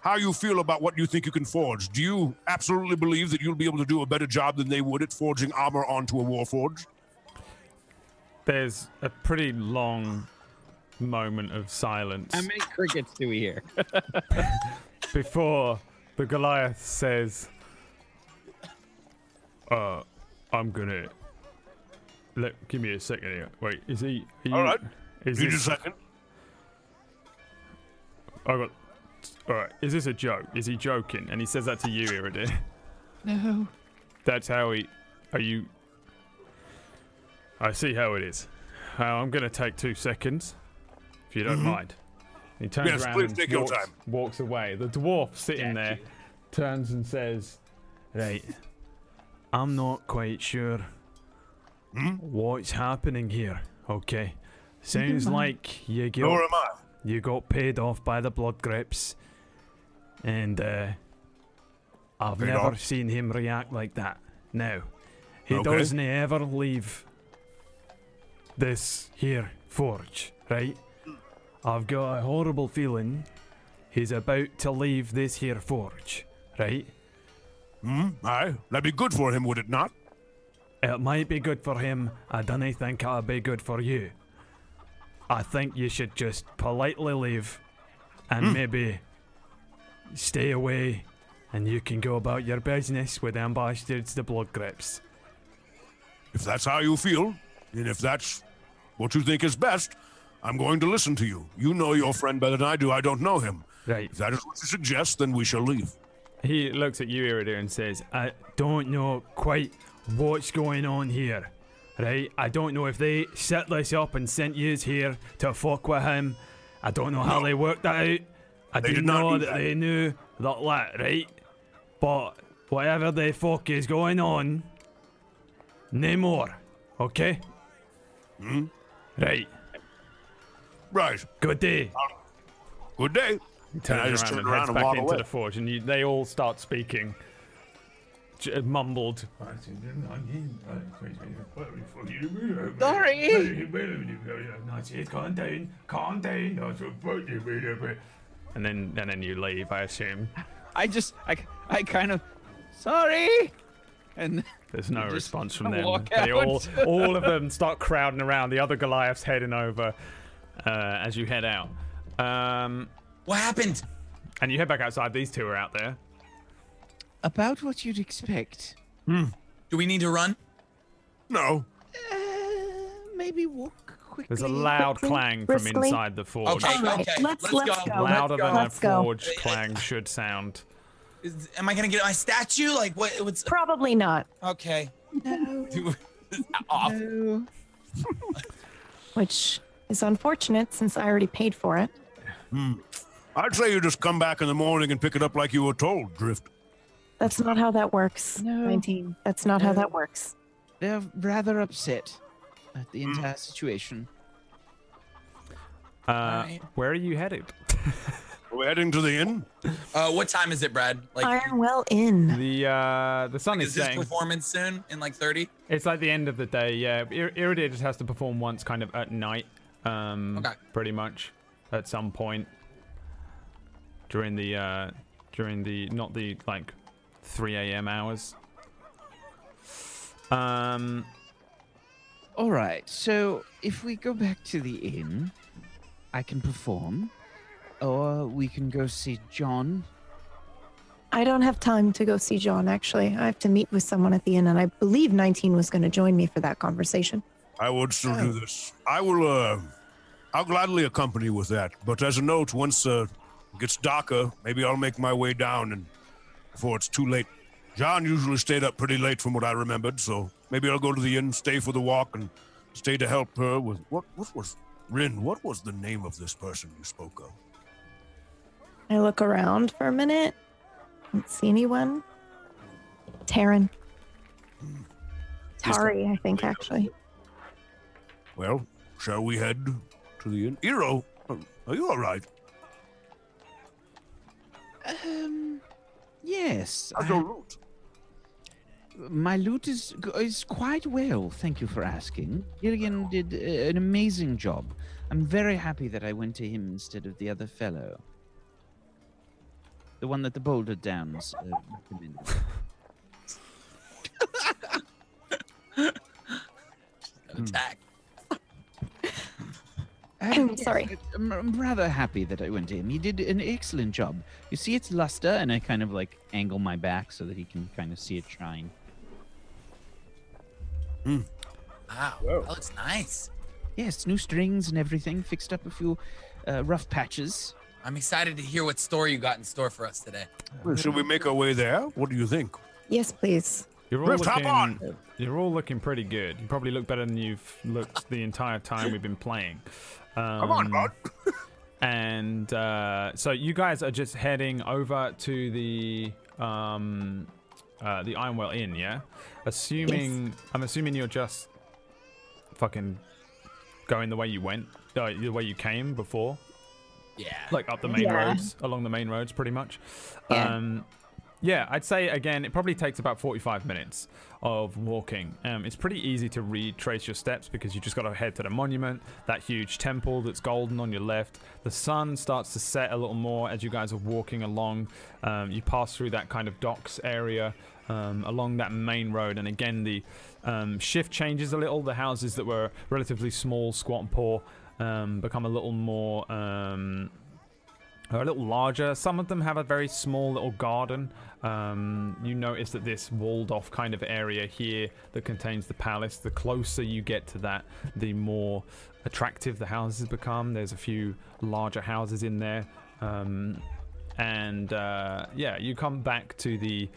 how you feel about what you think you can forge. Do you absolutely believe that you'll be able to do a better job than they would at forging armor onto a warforge? There's a pretty long moment of silence How many crickets do we hear? before the Goliath says, "Uh, I'm gonna let. Give me a second here. Wait, is he? Are you, All right. Is Need a second? I got. All right. Is this a joke? Is he joking? And he says that to you, Iridir. No. That's how he. Are you? I see how it is. Uh, I'm gonna take two seconds, if you don't mind. He turns Yes, around and walks, time. walks away. The dwarf sitting there turns and says, "Right, I'm not quite sure Hmm? what's happening here. Okay, sounds like you got Nor am I. you got paid off by the blood grips, and uh, I've Paid never off? seen him react like that. Now, he Okay. doesn't ever leave this here forge, right? I've got a horrible feeling he's about to leave this here forge, right? Hmm? Aye. That'd be good for him, would it not? It might be good for him. I don't think it'll be good for you. I think you should just politely leave and maybe stay away and you can go about your business with them bastards, the blood grips. If that's how you feel, and if that's what you think is best, I'm going to listen to you. You know your friend better than I do. I don't know him. Right. If that is what you suggest, then we shall leave. He looks at you, Iridir, and says, I don't know quite what's going on here. Right? I don't know if they set this up and sent yous here to fuck with him. I don't know how No. they worked that out. I They do did not know that that. they knew that, that, right? But whatever the fuck is going on, no more. Okay? Hmm? Right. Right. Good day. Good day. He turns I just around turn and around heads and back walk into away. the forge, and you, they all start speaking, j- mumbled. Sorry. Calm down, calm down. And then, and then you leave, I assume. I just, I, I kind of, sorry. And There's no response from them. They all, all of them start crowding around. The other Goliaths heading over uh, as you head out. Um, What happened? and you head back outside. These two are out there. About what you'd expect. Hmm. Do we need to run? No. Uh, maybe walk quickly. There's a loud quickly, clang from inside the forge. Okay, All right, okay. let's- let's go. go. louder than Let's a go. forge clang should sound. Is- am I gonna get my statue? Like what? What's Probably not. okay? No. Do- Off. no. Which is unfortunate since I already paid for it. Hmm. I'd say you just come back in the morning and pick it up like you were told, Drift. That's not how that works. No. 19. That's not how that works. They're rather upset at the entire situation. Uh, Alright. Where are you headed? We're heading to the inn. Uh, what time is it, Brad? Like, Ironwell Inn. The uh, the sun is is this setting. performance soon? In like 30? It's like the end of the day. Yeah, Ir- Iridir just has to perform once, kind of at night. Um, Okay. pretty much at some point during the uh, during the not the like 3 a.m. hours. Um, All right. So if we go back to the inn, I can perform, or we can go see John. I don't have time to go see John, actually. I have to meet with someone at the inn, and I believe 19 was going to join me for that conversation. I would still do this. I will. uh I'll gladly accompany you with that. But as a note, once uh, it gets darker, maybe I'll make my way down and before it's too late. John usually stayed up pretty late from what I remembered, so maybe I'll go to the inn, stay for the walk, and stay to help her with what? What was Rin? What was the name of this person you spoke of? I look around for a minute. Don't see anyone. Taryn. Tari, I think, actually. Well, shall we head to the inn? Eero, are you all right? Um, yes. How's I- your lute? my lute is is quite well. Thank you for asking. Gilligan did uh, an amazing job. I'm very happy that I went to him instead of the other fellow. The one that the Boulder Downs uh, recommended. Attack. Uh, oh, I'm sorry. I- I'm, I'm rather happy that I went to him. He did an excellent job. You see, it's luster, and I kind of like angle my back so that he can kind of see it shine. Hmm. Wow, that looks nice. Yes, new strings and everything. Fixed up a few uh, rough patches. I'm excited to hear what story you got in store for us today. Well, uh, Shall we make our way there? What do you think? Yes, please. You're all Rift, looking. on! You're all looking pretty good. You probably look better than you've looked the entire time we've been playing. Um, Come on, bud. and uh, so you guys are just heading over to the um, uh, the Ironwell Inn, yeah? Assuming I'm assuming you're just fucking going the way you went, uh, the way you came before, Yeah. like up the main Yeah. roads, along the main roads, pretty much. Yeah. Um, yeah, I'd say again, it probably takes about 45 minutes of walking. Um, it's pretty easy to retrace your steps because you just got to head to the monument, that huge temple that's golden on your left. The sun starts to set a little more as you guys are walking along. Um, you pass through that kind of docks area um, along that main road, and again, the um, shift changes a little. The houses that were relatively small, squat, and poor um, become a little more. Are a little larger. Some of them have a very small little garden. Um, you notice that this walled off kind of area here that contains the palace, the closer you get to that, the more attractive the houses become. There's a few larger houses in there. Um, and uh, yeah, you come back to the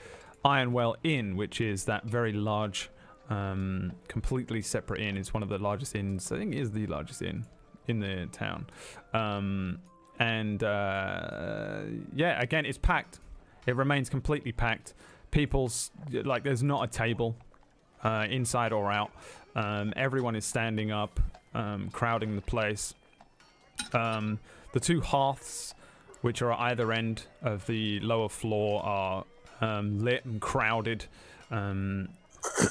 Ironwell Inn, which is that very large, um, completely separate inn. It's one of the largest inns. I think it is the largest inn in the town. Um, and uh, yeah, again, it's packed. It remains completely packed. People's like, there's not a table uh, inside or out. Um, everyone is standing up, um, crowding the place. Um, the two hearths, which are at either end of the lower floor, are um, lit and crowded. Um,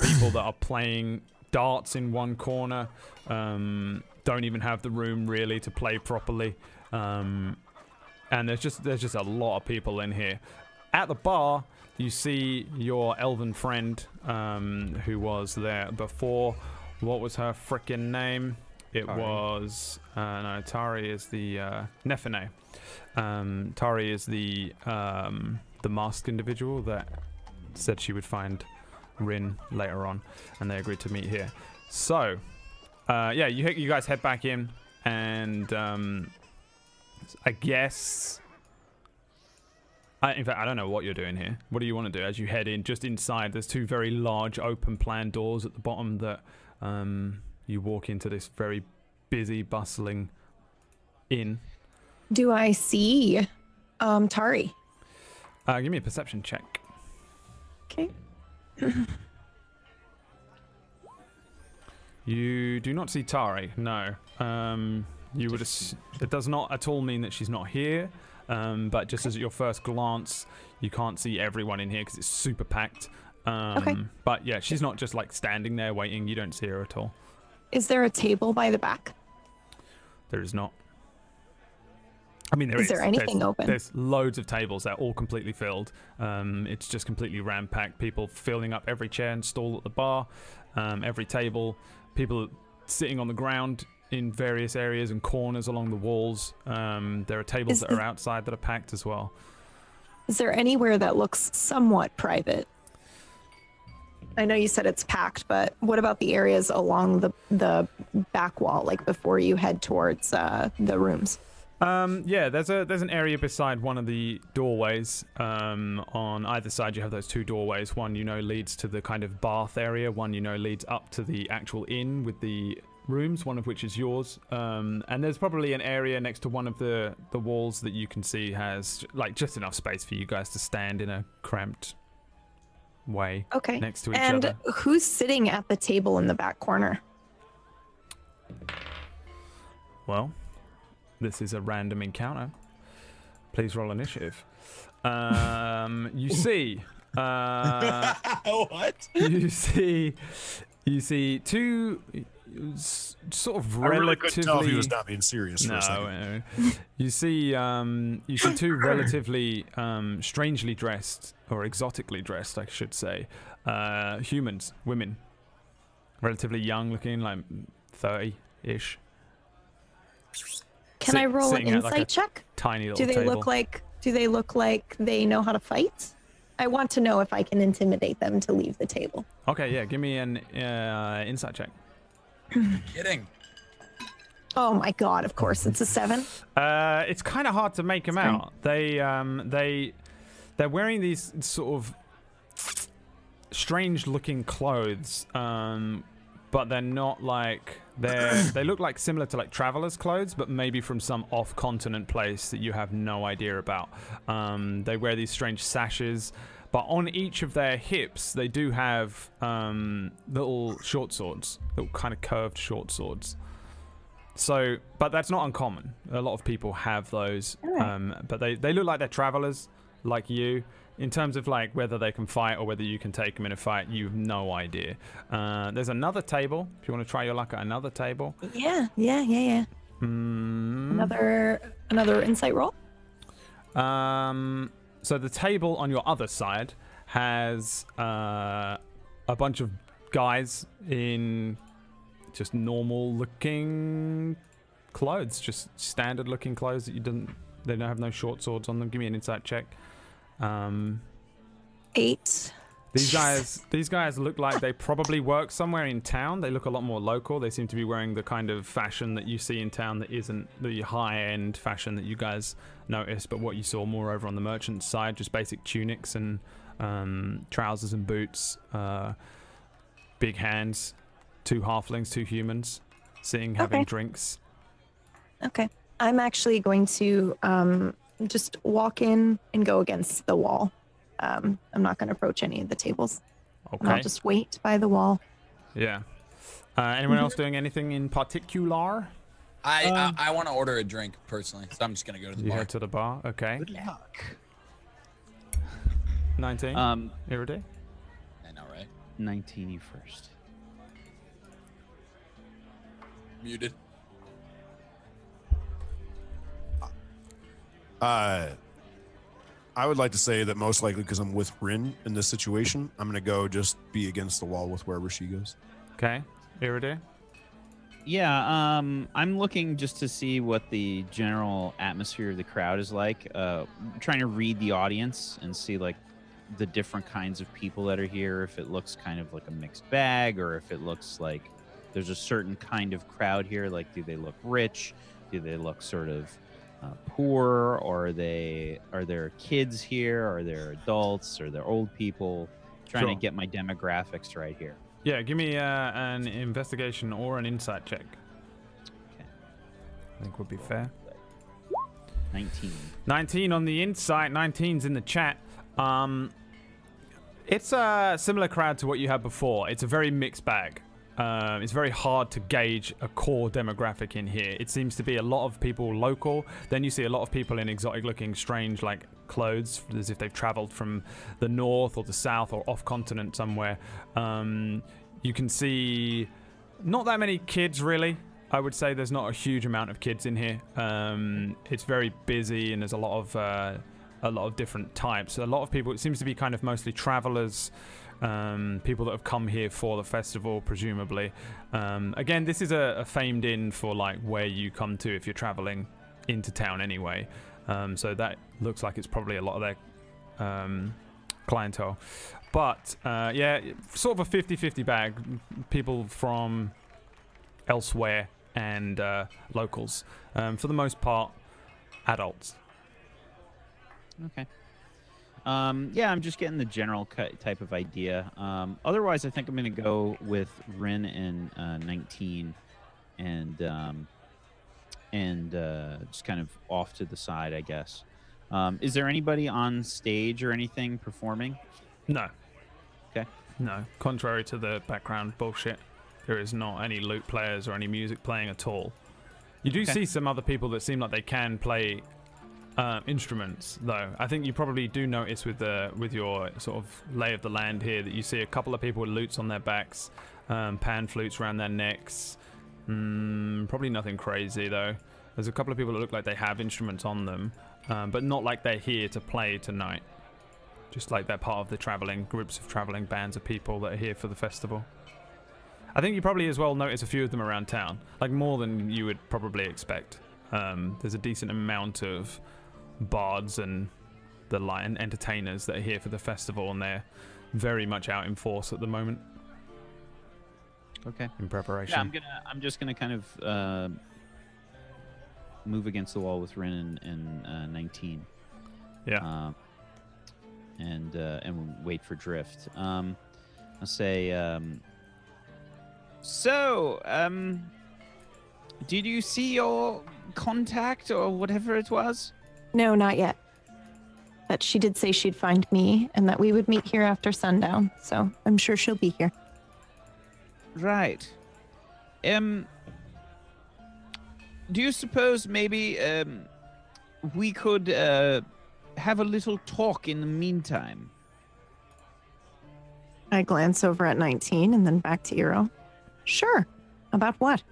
people that are playing darts in one corner um, don't even have the room really to play properly. Um, and there's just there's just a lot of people in here. At the bar, you see your elven friend um, who was there before. What was her freaking name? It Tari. was uh, no Tari is the uh, Nefene. Um, Tari is the um, the masked individual that said she would find Rin later on, and they agreed to meet here. So, uh, yeah, you you guys head back in, and um, I guess. I, in fact, I don't know what you're doing here. What do you want to do as you head in? Just inside, there's two very large open plan doors at the bottom that um, you walk into this very busy, bustling inn. Do I see um, Tari? Uh, give me a perception check. Okay. You do not see Tari. No. Um, you would. Ass- it does not at all mean that she's not here. Um, but just as at your first glance, you can't see everyone in here because it's super packed. Um, Okay. But yeah, she's not just like standing there waiting. You don't see her at all. Is there a table by the back? There is not. I mean, there Is is. there anything there's, open? There's loads of tables. They're all completely filled. Um, it's just completely ram packed. People filling up every chair and stall at the bar, um, every table. People sitting on the ground in various areas and corners along the walls. Um, there are tables Is that are outside that are packed as well. Is there anywhere that looks somewhat private? I know you said it's packed, but what about the areas along the the back wall, like before you head towards uh, the rooms? Um, yeah, there's a there's an area beside one of the doorways. Um, on either side, you have those two doorways. One you know leads to the kind of bath area. One you know leads up to the actual inn with the rooms. One of which is yours. Um, and there's probably an area next to one of the the walls that you can see has like just enough space for you guys to stand in a cramped way Okay. next to each and other. And who's sitting at the table in the back corner? Well, this is a random encounter. Please roll initiative. Um, you see, uh, what? you see, you see two s- sort of relatively. I really relatively. couldn't tell if he was not being serious for no, a second. you see, um, you see two relatively um, strangely dressed or exotically dressed, I should say, uh, humans, women, relatively young looking, like thirty-ish. Can Sit- I roll an sitting at, like, insight check? Tiny little Do they table. look like do they look like they know how to fight? I want to know if I can intimidate them to leave the table. Okay, yeah, give me an uh, insight check. Kidding. Oh my god, of course it's a 7. Uh, it's kind of hard to make them out. They um they they're wearing these sort of strange looking clothes, um, but they're not like they're they look like similar to like travelers' clothes, but maybe from some off continent place that you have no idea about. Um, they wear these strange sashes. But on each of their hips, they do have um, little short swords, little kind of curved short swords. So, but that's not uncommon. A lot of people have those, um, but they, they look like they're travelers, like you. In terms of like whether they can fight or whether you can take them in a fight, you've no idea. Uh, there's another table. If you want to try your luck at another table, Yeah, yeah, yeah, yeah. mm, Another another insight roll. Um, so the table on your other side has uh, a bunch of guys in just normal looking clothes, just standard looking clothes that you didn't. They don't have no short swords on them. Give me an insight check. Um, 8. These guys, these guys look like they probably work somewhere in town. They look a lot more local. They seem to be wearing the kind of fashion that you see in town that isn't the high-end fashion that you guys noticed, but what you saw more over on the merchant side, just basic tunics and um, trousers and boots, uh, big hands, two halflings, two humans, sitting having Okay. drinks. Okay. I'm actually going to um, just walk in and go against the wall. Um, I'm not going to approach any of the tables. And I'll just wait by the wall. Yeah. Uh, anyone else doing anything in particular? I Um, I, I want to order a drink personally, so I'm just gonna go to the You bar. head to the bar. Okay. Good luck. 19. Um, Iridir? I know, right? 19 you first. Muted. Uh, I would like to say that most likely because I'm with Rin in this situation, I'm gonna go just be against the wall with wherever she goes. Okay. Iridir? Yeah, um, I'm looking just to see what the general atmosphere of the crowd is like. Uh, trying to read the audience and see like the different kinds of people that are here. If it looks kind of like a mixed bag, or if it looks like there's a certain kind of crowd here. Like, do they look rich? Do they look sort of uh, poor? Or are they are there kids here? Are there adults? Are there old people? Trying Sure. to get my demographics right here. Yeah, give me uh, an investigation or an insight check. Okay. I think would be fair. 19. 19 on the insight, 19's in the chat. Um, it's a similar crowd to what you had before. It's a very mixed bag. Um, it's very hard to gauge a core demographic in here. It seems to be a lot of people local. Then you see a lot of people in exotic-looking, strange, like clothes, as if they've traveled from the north or the south or off continent somewhere. Um, you can see not that many kids, really. I would say there's not a huge amount of kids in here. Um, it's very busy, and there's a lot of uh, a lot of different types. A lot of people. It seems to be kind of mostly travelers, um, people that have come here for the festival, presumably. Um, again, this is a, a famed inn for like where you come to if you're traveling into town anyway. Um, so that looks like it's probably a lot of their um, clientele. But uh, yeah, sort of a 50 50 bag. People from elsewhere and uh, locals. Um, for the most part, adults. Okay. Um, yeah, I'm just getting the general cut type of idea. Um, otherwise, I think I'm going to go with Rin and uh, 19, and um, and uh, just kind of off to the side, I guess. Um, is there anybody on stage or anything performing? No. Okay. No. Contrary to the background bullshit, there is not any lute players or any music playing at all. You do Okay. see some other people that seem like they can play uh, instruments, though. I think you probably do notice with the with your sort of lay of the land here that you see a couple of people with lutes on their backs, um, pan flutes around their necks. Mm, probably nothing crazy though. There's a couple of people that look like they have instruments on them, um, but not like they're here to play tonight. Just like they're part of the traveling groups of traveling bands of people that are here for the festival. I think you probably as well notice a few of them around town, like more than you would probably expect. Um, there's a decent amount of bards and the lion entertainers that are here for the festival, and they're very much out in force at the moment Okay. in preparation. Yeah, I'm gonna. I'm just gonna kind of uh, move against the wall with Rin and, and uh, 19. Yeah. Um, and uh, and wait for drift. Um, I'll say. Um, so, um, did you see your contact or whatever it was? No, not yet. But she did say she'd find me and that we would meet here after sundown. So I'm sure she'll be here. Right. Um. Do you suppose maybe um, we could uh, have a little talk in the meantime? I glance over at 19 and then back to Eero. Sure. About what?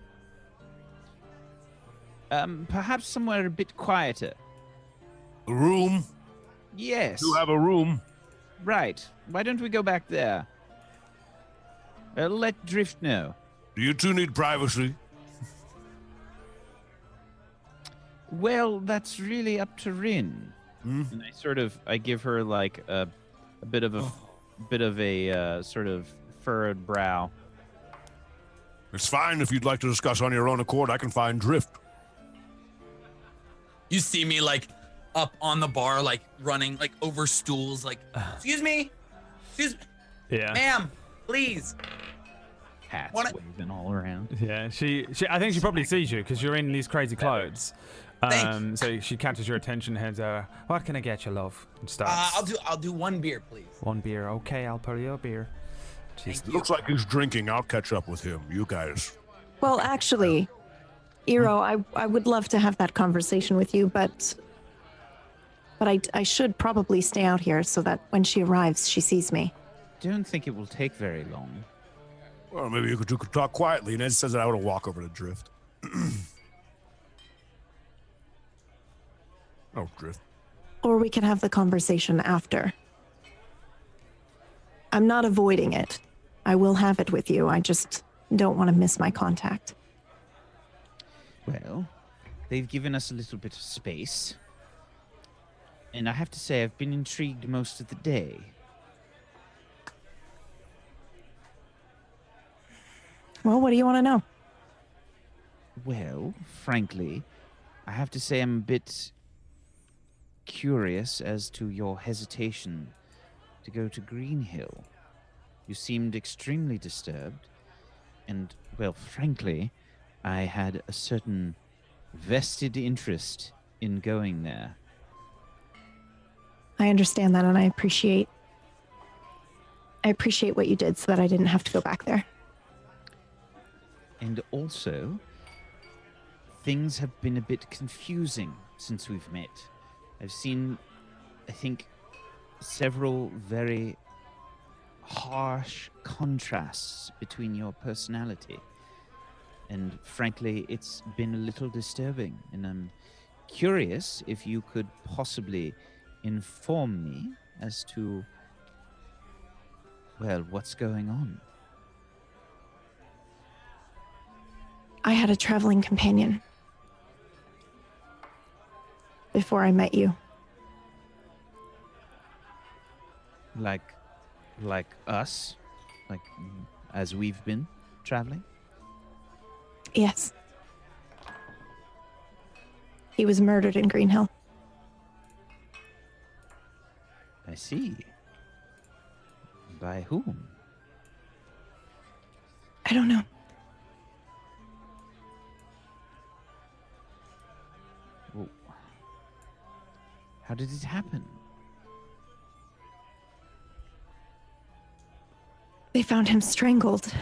Um, perhaps somewhere a bit quieter. A room. Yes. You have a room. Right. Why don't we go back there? Uh, let Drift know. Do you two need privacy? Well, that's really up to Rin. Hmm? And I sort of, I give her like a, a bit of a, bit of a uh, sort of furrowed brow. It's fine if you'd like to discuss on your own accord. I can find drift. You see me like up on the bar, like running like over stools, like excuse me, excuse yeah. ma'am, please. Hats Wanna- waving all around. Yeah, she, she. I think she probably sees you because you're in these crazy clothes. Um, so she catches your attention, heads over. What can I get you, love? And starts. Uh, I'll do I'll do one beer, please. One beer. Okay, I'll pour you a beer. Thank you. looks like he's drinking. I'll catch up with him. You guys. Well, actually, Eero, I, I would love to have that conversation with you, but but I, I should probably stay out here so that when she arrives, she sees me. Don't think it will take very long. Well, maybe you could, you could talk quietly. Ned says that I would walk over to drift. oh, drift. Or we can have the conversation after. I'm not avoiding it. I will have it with you. I just don't want to miss my contact. Well, they've given us a little bit of space. And I have to say, I've been intrigued most of the day. Well, what do you want to know? Well, frankly, I have to say I'm a bit curious as to your hesitation to go to Greenhill. You seemed extremely disturbed, and, well, frankly, I had a certain vested interest in going there. I understand that and I appreciate I appreciate what you did so that I didn't have to go back there. And also, things have been a bit confusing since we've met. I've seen, I think, several very harsh contrasts between your personality. And frankly, it's been a little disturbing. And I'm curious if you could possibly inform me as to, Well, what's going on? I had a traveling companion before I met you. Like, like us, like as we've been traveling. Yes. He was murdered in Green I see. By whom? I don't know. Well, how did it happen? They found him strangled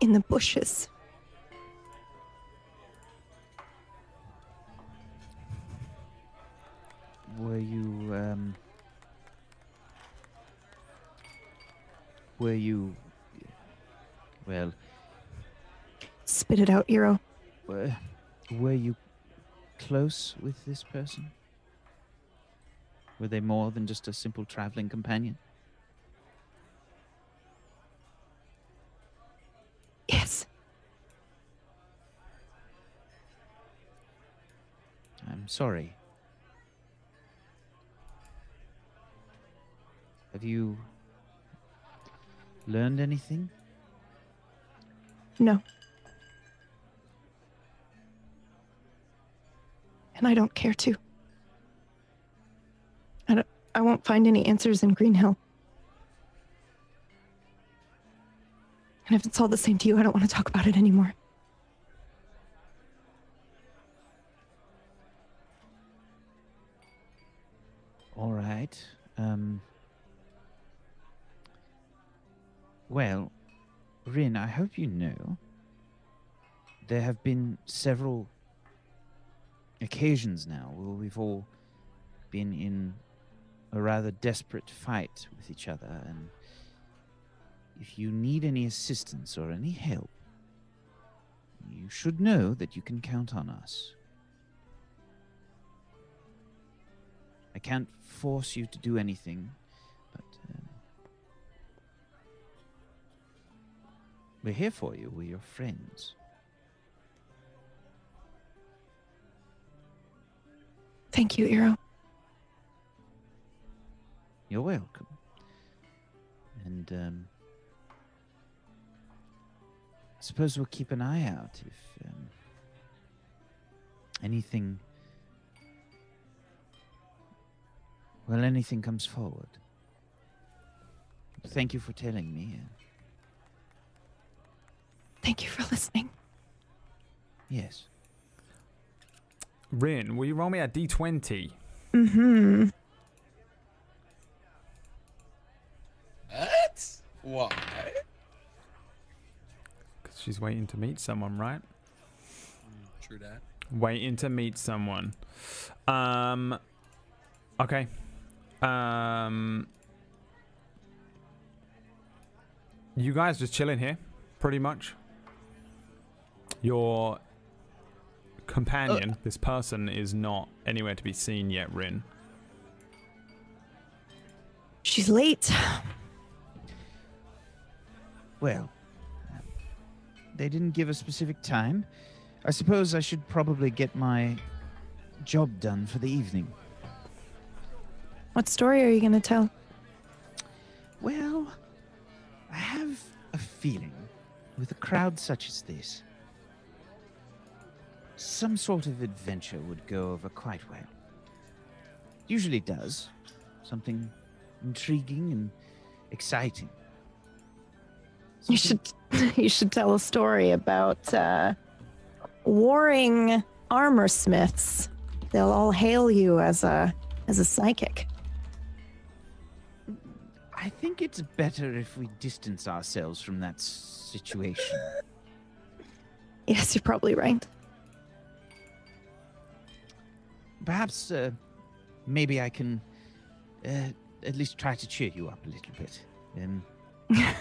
in the bushes. Were you um were you well Spit it out, Eero. were, were you close with this person? Were they more than just a simple traveling companion? Yes. I'm sorry. Have you learned anything? No. And I don't care to. I don't I won't find any answers in Green Hill. And if it's all the same to you, I don't want to talk about it anymore. All right. Um. Well, Rin, I hope you know there have been several occasions now where we've all been in a rather desperate fight with each other, and if you need any assistance or any help, you should know that you can count on us. I can't force you to do anything, we're here for you. We're your friends. Thank you, Eero. You're welcome. And um, I suppose we'll keep an eye out if um, anything. Well, anything comes forward. Thank you for telling me. Thank you for listening. Yes. Rin, will you roll me a d20? Mm-hmm. What? Why? Because she's waiting to meet someone, right? True that. Waiting to meet someone. Um. Okay. Um. You guys just chilling here, pretty much. Your companion, uh. this person, is not anywhere to be seen yet, Rin. She's late. Well, they didn't give a specific time. I suppose I should probably get my job done for the evening. What story are you going to tell? Well, I have a feeling with a crowd such as this, some sort of adventure would go over quite well. Usually does. Something intriguing and exciting. You should you should tell a story about uh, warring armor smiths. They'll all hail you as a as a psychic. I think it's better if we distance ourselves from that situation. Yes, you're probably right. Perhaps, uh, maybe I can uh, at least try to cheer you up a little bit. Um,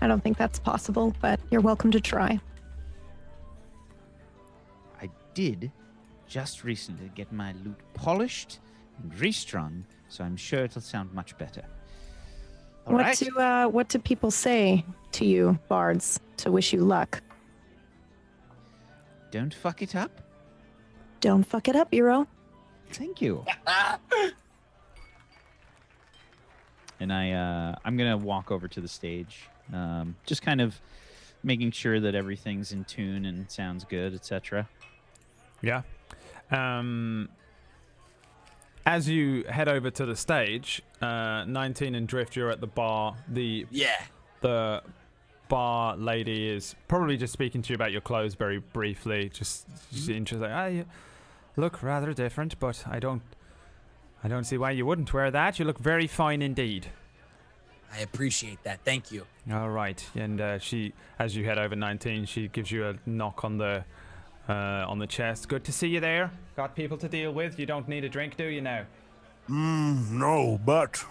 I don't think that's possible, but you're welcome to try. I did just recently get my lute polished and restrung so I'm sure it'll sound much better. All what right. do uh, what do people say to you, bards, to wish you luck? Don't fuck it up. Don't fuck it up, Eero. Thank you. and I, uh, I'm gonna walk over to the stage, um, just kind of making sure that everything's in tune and sounds good, etc. Yeah. Um, as you head over to the stage, uh, 19 and Drift, you're at the bar. The Yeah. the bar lady is probably just speaking to you about your clothes very briefly. Just, just interested. You look rather different, but I don't, I don't see why you wouldn't wear that. You look very fine indeed. I appreciate that. Thank you. All right, and uh, she, as you head over 19, she gives you a knock on the, uh, on the chest. Good to see you there. Got people to deal with. You don't need a drink, do you now? Mm, no, but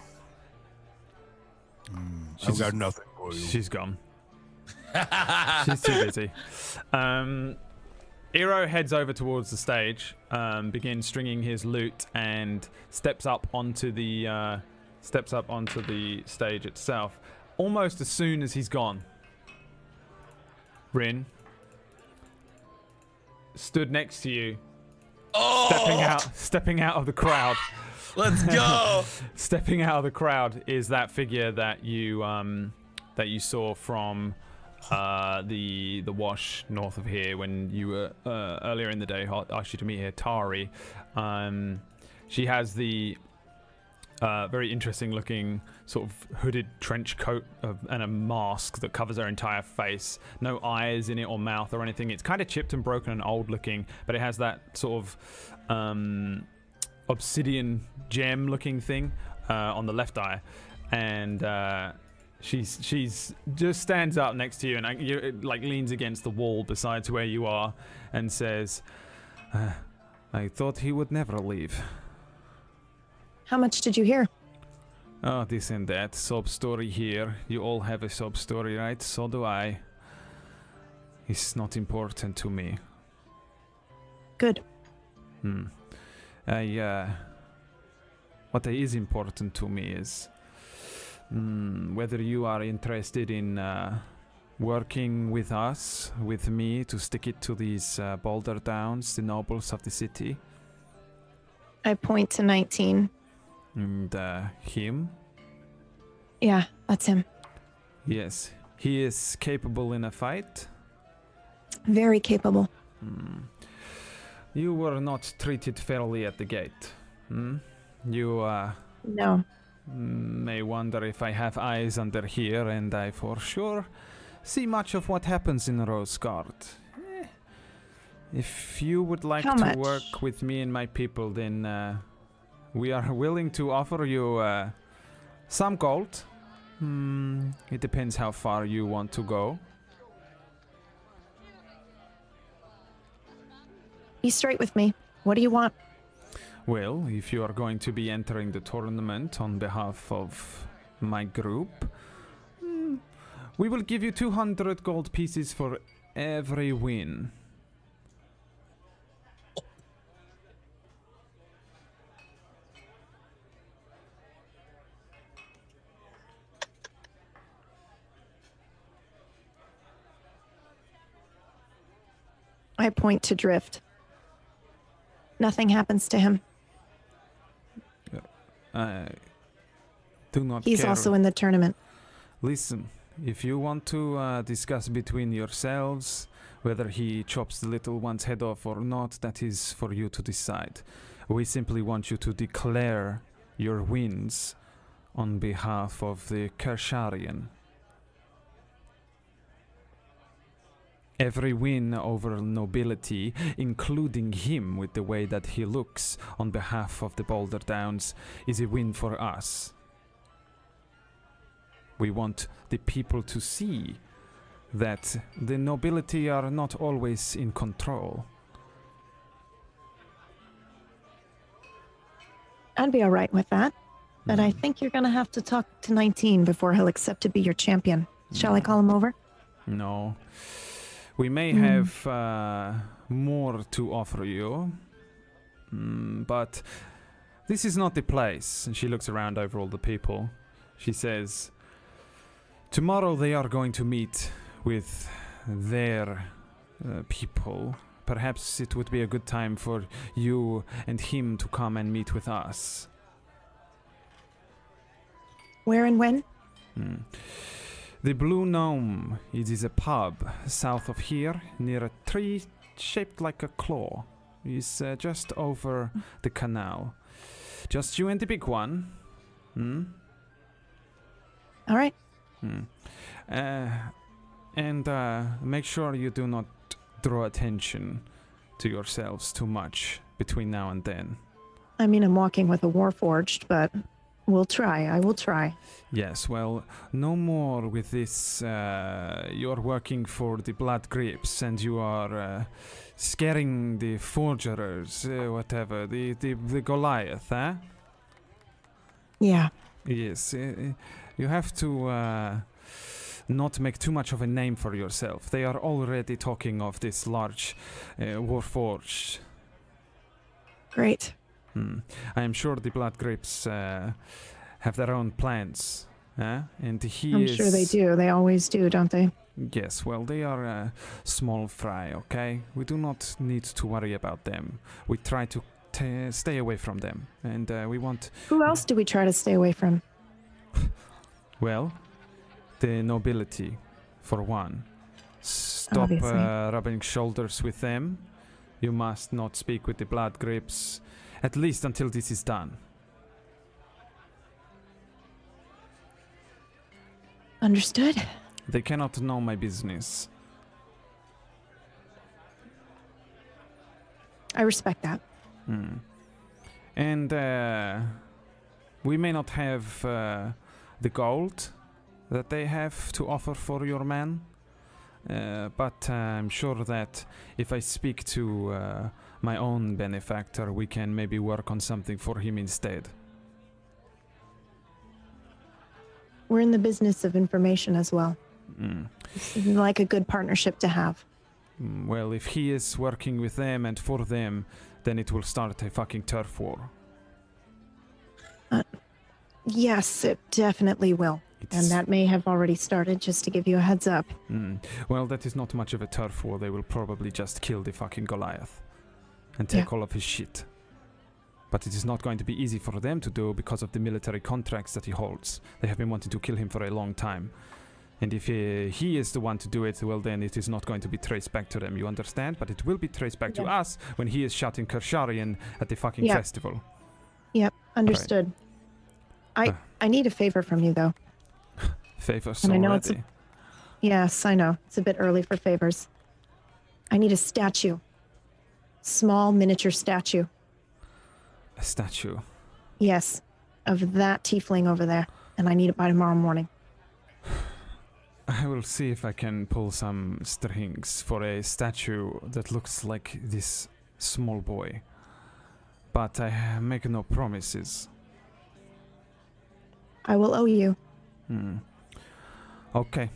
I've She's- got nothing for you. She's gone. She's too busy. Um, Eero heads over towards the stage, um, begins stringing his lute, and steps up onto the uh, steps up onto the stage itself. Almost as soon as he's gone, Rin stood next to you, Oh, stepping out, stepping out of the crowd. let's go. stepping out of the crowd is that figure that you um, that you saw from uh, the the wash north of here when you were uh, earlier in the day. Asked you to meet here, Tari. Um, she has the uh, very interesting looking sort of hooded trench coat of, and a mask that covers her entire face. No eyes in it or mouth or anything. It's kind of chipped and broken and old looking, but it has that sort of um, obsidian gem looking thing uh, on the left eye. And uh, she's she's just stands up next to you and uh, you, like leans against the wall beside where you are and says, uh, "I thought he would never leave." How much did you hear? Oh, this and that. Sob story here. You all have a sob story, right? So do I. It's not important to me. Good. Hmm. I, uh. What is important to me is. Mm, whether you are interested in. Uh, working with us, with me, to stick it to these uh, Boulder Downs, the nobles of the city, I point to 19. and uh, him. Yeah, that's him. Yes, he is capable in a fight. Very capable. Hmm. You were not treated fairly at the gate. Hmm? You uh, No. May wonder if I have eyes under here, and I for sure see much of what happens in Rosegard. Eh, If you would like How to much? work with me and my people, then uh, we are willing to offer you uh, some gold. Hmm, it depends how far you want to go. Be straight with me. What do you want? Well, if you are going to be entering the tournament on behalf of my group, mm, we will give you 200 gold pieces for every win. I point to Drift. Nothing happens to him. I do not He's care. also in the tournament. Listen, if you want to uh, discuss between yourselves whether he chops the little one's head off or not, that is for you to decide. We simply want you to declare your wins on behalf of the Kersharian. Every win over nobility, including him with the way that he looks on behalf of the Boulder Downs, is a win for us. We want the people to see that the nobility are not always in control. I'd be all right with that. But I Hmm. think you're going to have to talk to 19 before he'll accept to be your champion. Shall I call him over? No. We may Hmm. have uh, more to offer you, Mm, but This is not the place. And she looks around over all the people. She says, Tomorrow they are going to meet with their uh, people. Perhaps it would be a good time for you and him to come and meet with us. Where and when? Hmm. The Blue Gnome. It is a pub south of here, near a tree shaped like a claw. It's uh, just over the canal. Just you and the big one. Hmm. All right. Hmm. Uh, and uh, make sure you do not draw attention to yourselves too much between now and then. I mean, I'm walking with a warforged, but we'll try. I will try. Yes, well, no more with this. Uh, you're working for the Blood Grips and you are uh, scaring the forgerers, uh, whatever, the, the, the Goliath, eh? Yeah. Yes, uh, uh, you have to uh, not make too much of a name for yourself. They are already talking of this large uh, Warforged. Great. Hmm. I am sure the Blood Grips uh, have their own plans. eh? And he I'm is. sure they do. They always do, don't they? Yes, well, they are a small fry, okay? We do not need to worry about them. We try to t- stay away from them. And uh, we want, Who else do we try to stay away from? well, the nobility, for one. Stop uh, rubbing shoulders with them. You must not speak with the blood grips, at least until this is done. Understood. They cannot know my business. I respect that. Hmm. And uh, we may not have uh, the gold that they have to offer for your man, uh, but uh, I'm sure that if I speak to uh, my own benefactor, we can maybe work on something for him instead. We're in the business of information as well. Mm. Like a good partnership to have. Mm, Well, if he is working with them and for them, then it will start a fucking turf war. Yes, it definitely will. It's- And that may have already started, just to give you a heads up. Mm. Well, that is not much of a turf war. They will probably just kill the fucking Goliath and take all of his shit. But it is not going to be easy for them to do because of the military contracts that he holds. They have been wanting to kill him for a long time. And if he, he is the one to do it, well, then it is not going to be traced back to them, you understand? But it will be traced back to us when he is shouting Kersharian at the fucking Yeah. festival. Yep, understood. I Uh. I need a favor from you though. Favors And I know it's a- Yes, I know. It's a bit early for favors. I need a statue. Small miniature statue. A statue. Yes, of that tiefling over there. And I need it by tomorrow morning. I will see if I can pull some strings for a statue that looks like this small boy. But I make no promises. I will owe you. Hmm. Okay.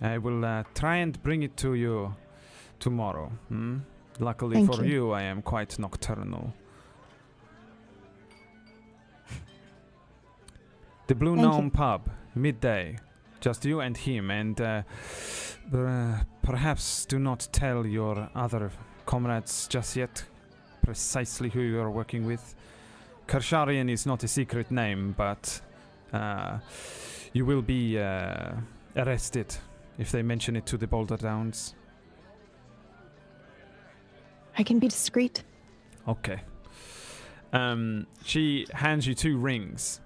I will uh, try and bring it to you tomorrow. Hmm? Luckily Thank for you. you, I am quite nocturnal. The Blue Thank you. Gnome Pub, midday. Just you and him, and uh, uh, perhaps do not tell your other comrades just yet precisely who you are working with. Kersharian is not a secret name, but uh, you will be uh, arrested if they mention it to the Boulder Downs. I can be discreet. Okay. Um, she hands you two rings.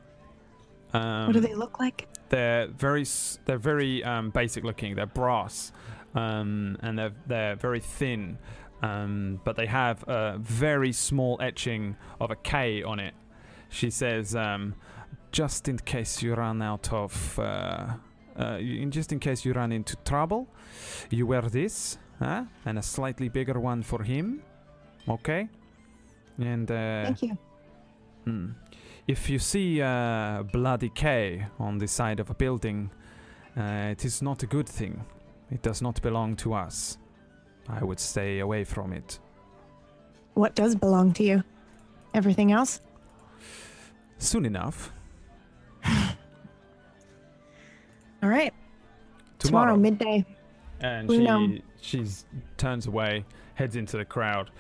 Um, what do they look like? They're very, they're very um, basic looking. They're brass, um, and they're they're very thin. Um, but they have a very small etching of a K on it. She says, um, "Just in case you run out of, uh, uh, in just in case you run into trouble, you wear this, huh? and a slightly bigger one for him, okay? And uh, Thank you. Hmm. If you see a bloody K on the side of a building, uh, it is not a good thing. It does not belong to us. I would stay away from it. What does belong to you? Everything else? Soon enough. All right. Tomorrow. Tomorrow, midday. and We she know. She's turns away, heads into the crowd,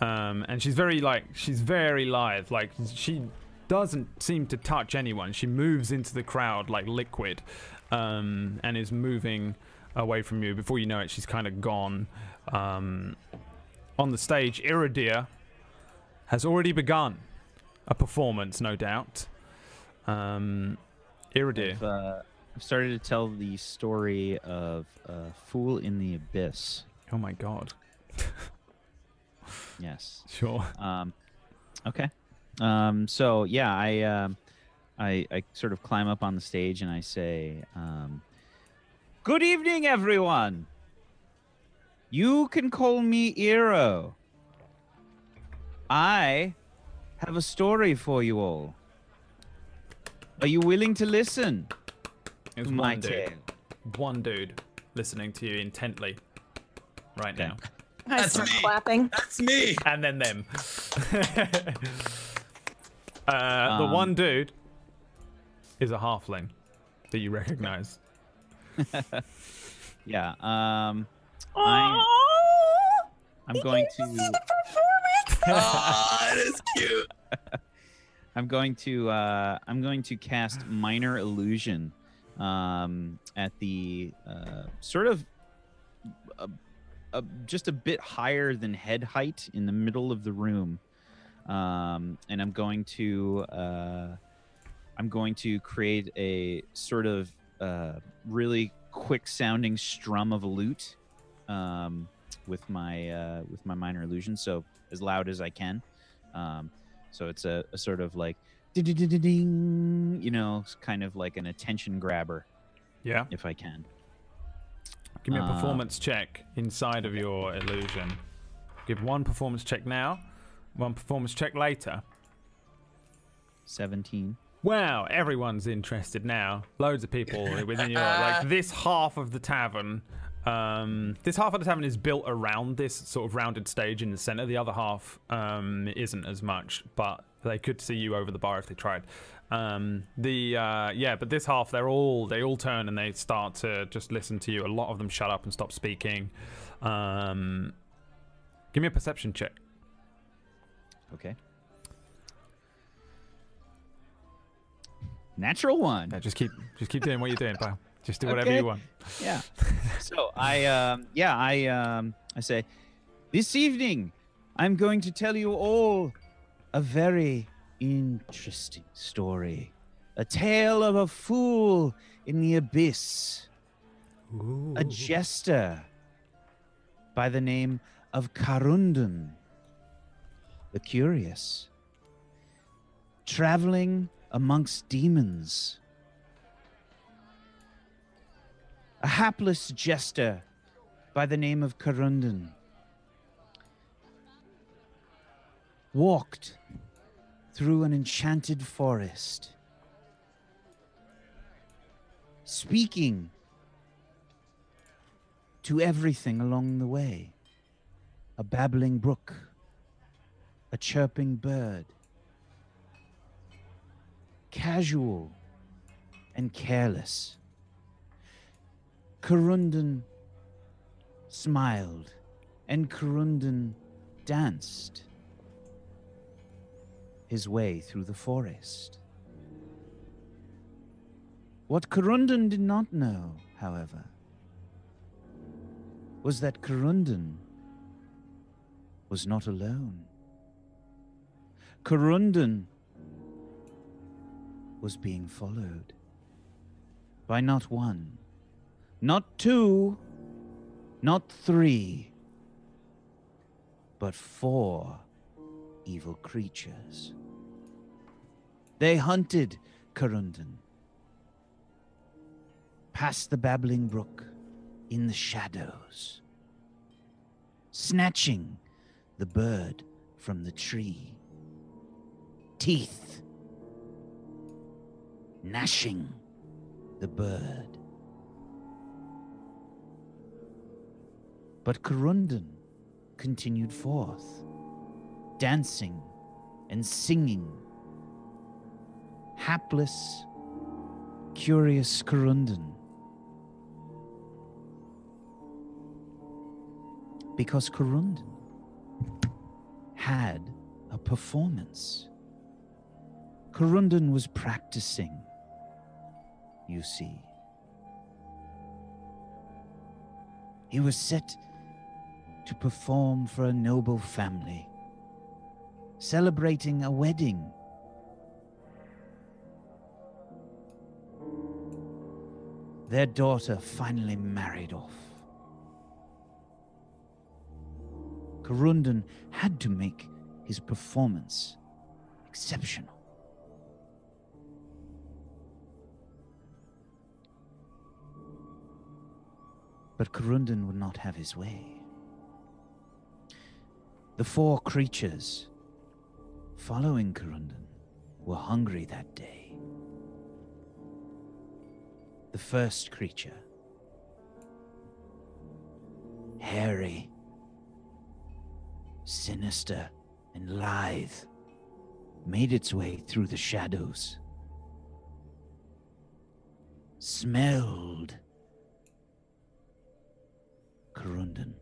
um, and she's very like she's very lithe. Like she doesn't seem to touch anyone. She moves into the crowd like liquid, um, and is moving away from you. Before you know it, she's kind of gone. Um, on the stage, Iridir has already begun a performance, no doubt. Um. I've, uh, I've started to tell the story of uh, Fool in the Abyss. Oh my god. Yes. Sure. Um, okay. Um, so yeah, I, um, I I sort of climb up on the stage and I say, um, "Good evening, everyone. You can call me Eero. I have a story for you all. Are you willing to listen It was my one dude. tale?" One dude listening to you intently right now. I That's start me. clapping. That's me. And then them. uh, the Um, one dude is a halfling that you recognize. Yeah. Um, I, I'm going to. Oh, it is cute. I'm going to uh, I'm going to cast minor illusion um, at the uh, sort of a, a, just a bit higher than head height in the middle of the room, um, and I'm going to uh, I'm going to create a sort of uh, really quick sounding strum of a lute um, with my uh, with my minor illusion, so as loud as I can. Um, so it's a, a sort of like ding, you know, it's kind of like an attention grabber, Yeah. if I can. Give me a Uh, performance check inside of your illusion. Give one performance check now, one performance check later. 17. Wow, everyone's interested now. Loads of people within your like this half of the tavern. Um, this half of the tavern is built around this sort of rounded stage in the center. The other half um, isn't as much, but they could see you over the bar if they tried. Um, the uh, yeah, but this half they're all they all turn and they start to just listen to you. A lot of them shut up and stop speaking. Um, give me a perception check. Okay. Natural one. Yeah, just keep just keep doing what you're doing, pal. Just do whatever Okay. you want. Yeah. so I um yeah, I um I say this evening I'm going to tell you all a very interesting story. A tale of a fool in the abyss. A jester by the name of Karundun the Curious. Traveling amongst demons. A hapless jester by the name of Karundun walked through an enchanted forest, speaking to everything along the way. A babbling brook, a chirping bird, casual and careless. Karundan smiled and Karundan danced his way through the forest. What Karundan did not know, however, was that Karundan was not alone. Karundan was being followed by not one, not two, not three, but four evil creatures. They hunted Karundan past the babbling brook in the shadows, snatching the bird from the tree, teeth gnashing the bird. But Karundan continued forth, dancing and singing hapless, curious Corundan. Because Corundan had a performance. Corundan was practicing, you see. He was set to perform for a noble family, celebrating a wedding. Their daughter finally married off. Corundan had to make his performance exceptional. But Corundan would not have his way. The four creatures following Corundan were hungry that day. The first creature, hairy, sinister, and lithe, made its way through the shadows. Smelled Corundan,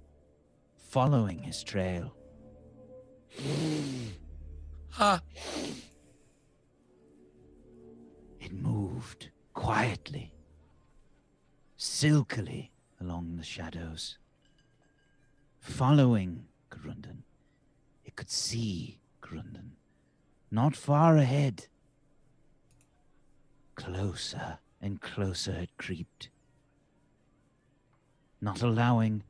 following his trail. Huh. Ah. It moved quietly, silkily along the shadows. Following Corundan, it could see Corundan, not far ahead. Closer and closer it creeped, not allowing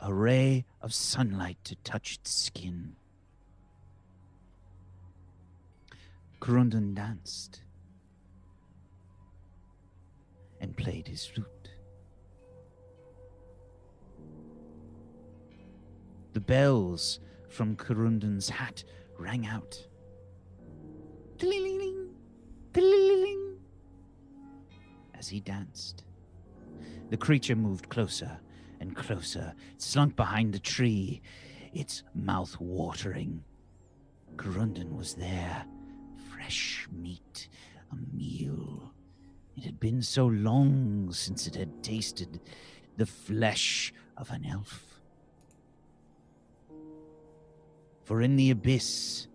a ray of sunlight to touch its skin. Corundan danced and played his flute. The bells from Corundan's hat rang out. Tling-ling-ling, tling-ling-ling. As he danced, the creature moved closer and closer, slunk behind a tree, its mouth watering. Corundan was there, fresh meat, a meal. It had been so long since it had tasted the flesh of an elf. For in the abyss,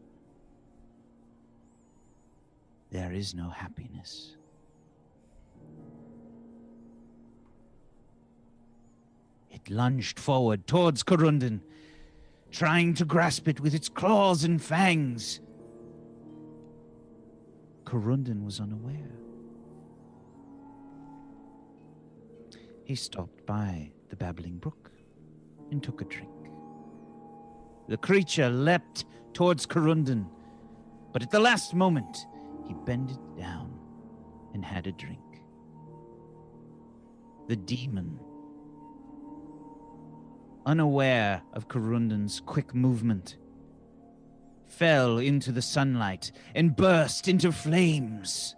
there is no happiness. It lunged forward towards Corundan, trying to grasp it with its claws and fangs. Corundan was unaware. He stopped by the babbling brook and took a drink. The creature leapt towards Corundan, but at the last moment he bended down and had a drink. The demon, unaware of Corundan's quick movement, fell into the sunlight and burst into flames.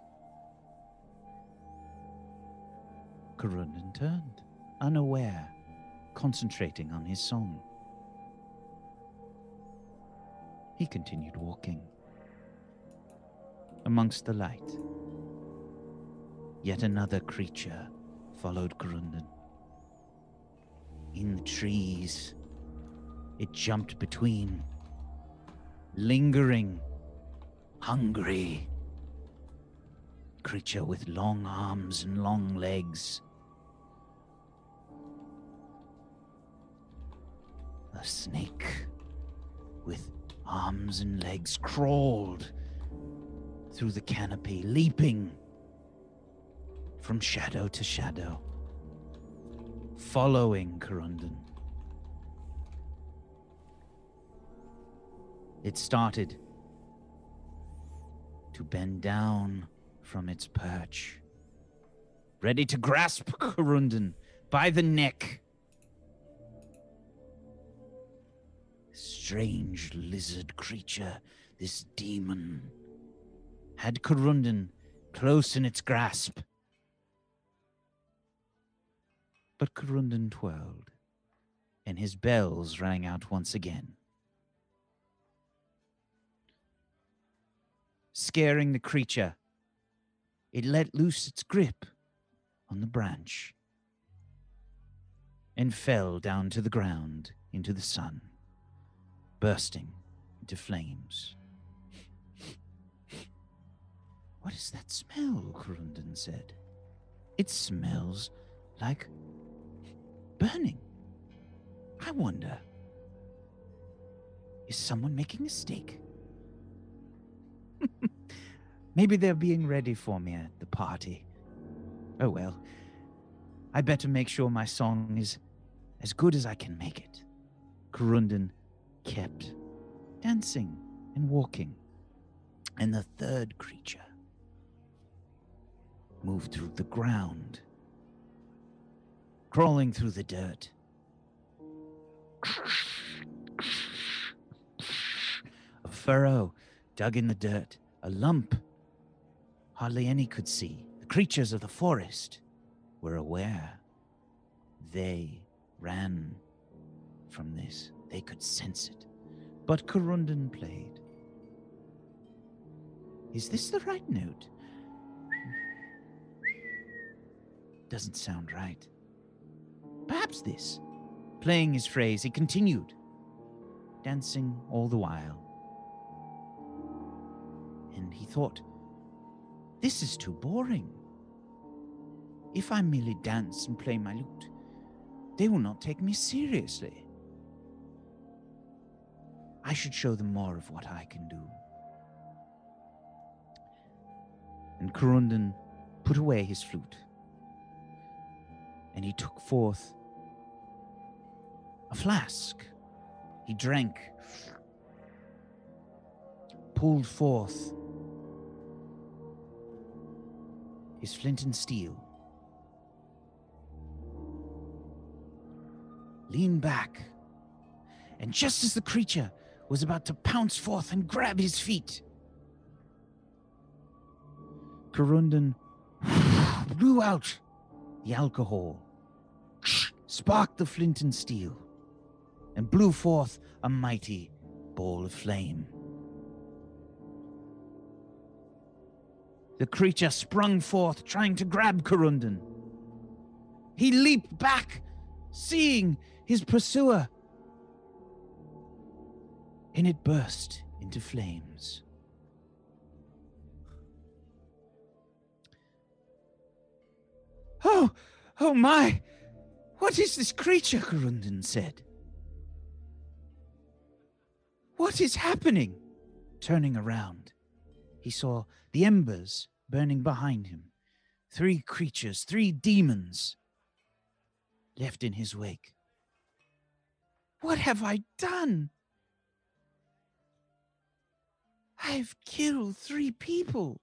Corundan turned, unaware, concentrating on his song. He continued walking. Amongst the light, yet another creature followed Corundan. In the trees, it jumped between, lingering, hungry. Creature with long arms and long legs. A snake with arms and legs crawled through the canopy, leaping from shadow to shadow, following Corundan. It started to bend down from its perch, ready to grasp Corundan by the neck. Strange lizard creature, this demon, had Corundan close in its grasp. But Corundan twirled, and his bells rang out once again. Scaring the creature it let loose its grip on the branch and fell down to the ground into the sun, bursting into flames. What is that smell? Corundan said. It smells like burning. I wonder, is someone making a mistake? Maybe they're being ready for me at the party. Oh well, I better make sure my song is as good as I can make it. Corundan kept dancing and walking, and the third creature moved through the ground, crawling through the dirt. A furrow dug in the dirt, a lump hardly any could see. The creatures of the forest were aware. They ran from this. They could sense it. But Corundan played. Is this the right note? Doesn't sound right. Perhaps this. Playing his phrase, he continued, dancing all the while. And he thought, this is too boring. If I merely dance and play my lute, they will not take me seriously. I should show them more of what I can do. And Corundan put away his flute, and he took forth a flask. He drank, pulled forth his flint and steel, Lean back, and just as the creature was about to pounce forth and grab his feet, Corundan blew out the alcohol, sparked the flint and steel, and blew forth a mighty ball of flame. The creature sprung forth, trying to grab Corundan. He leaped back, seeing his pursuer, and it burst into flames. Oh, oh my! What is this creature? Corundan said. What is happening? Turning around, he saw the embers burning behind him. Three creatures, three demons left in his wake. What have I done? I've killed three people,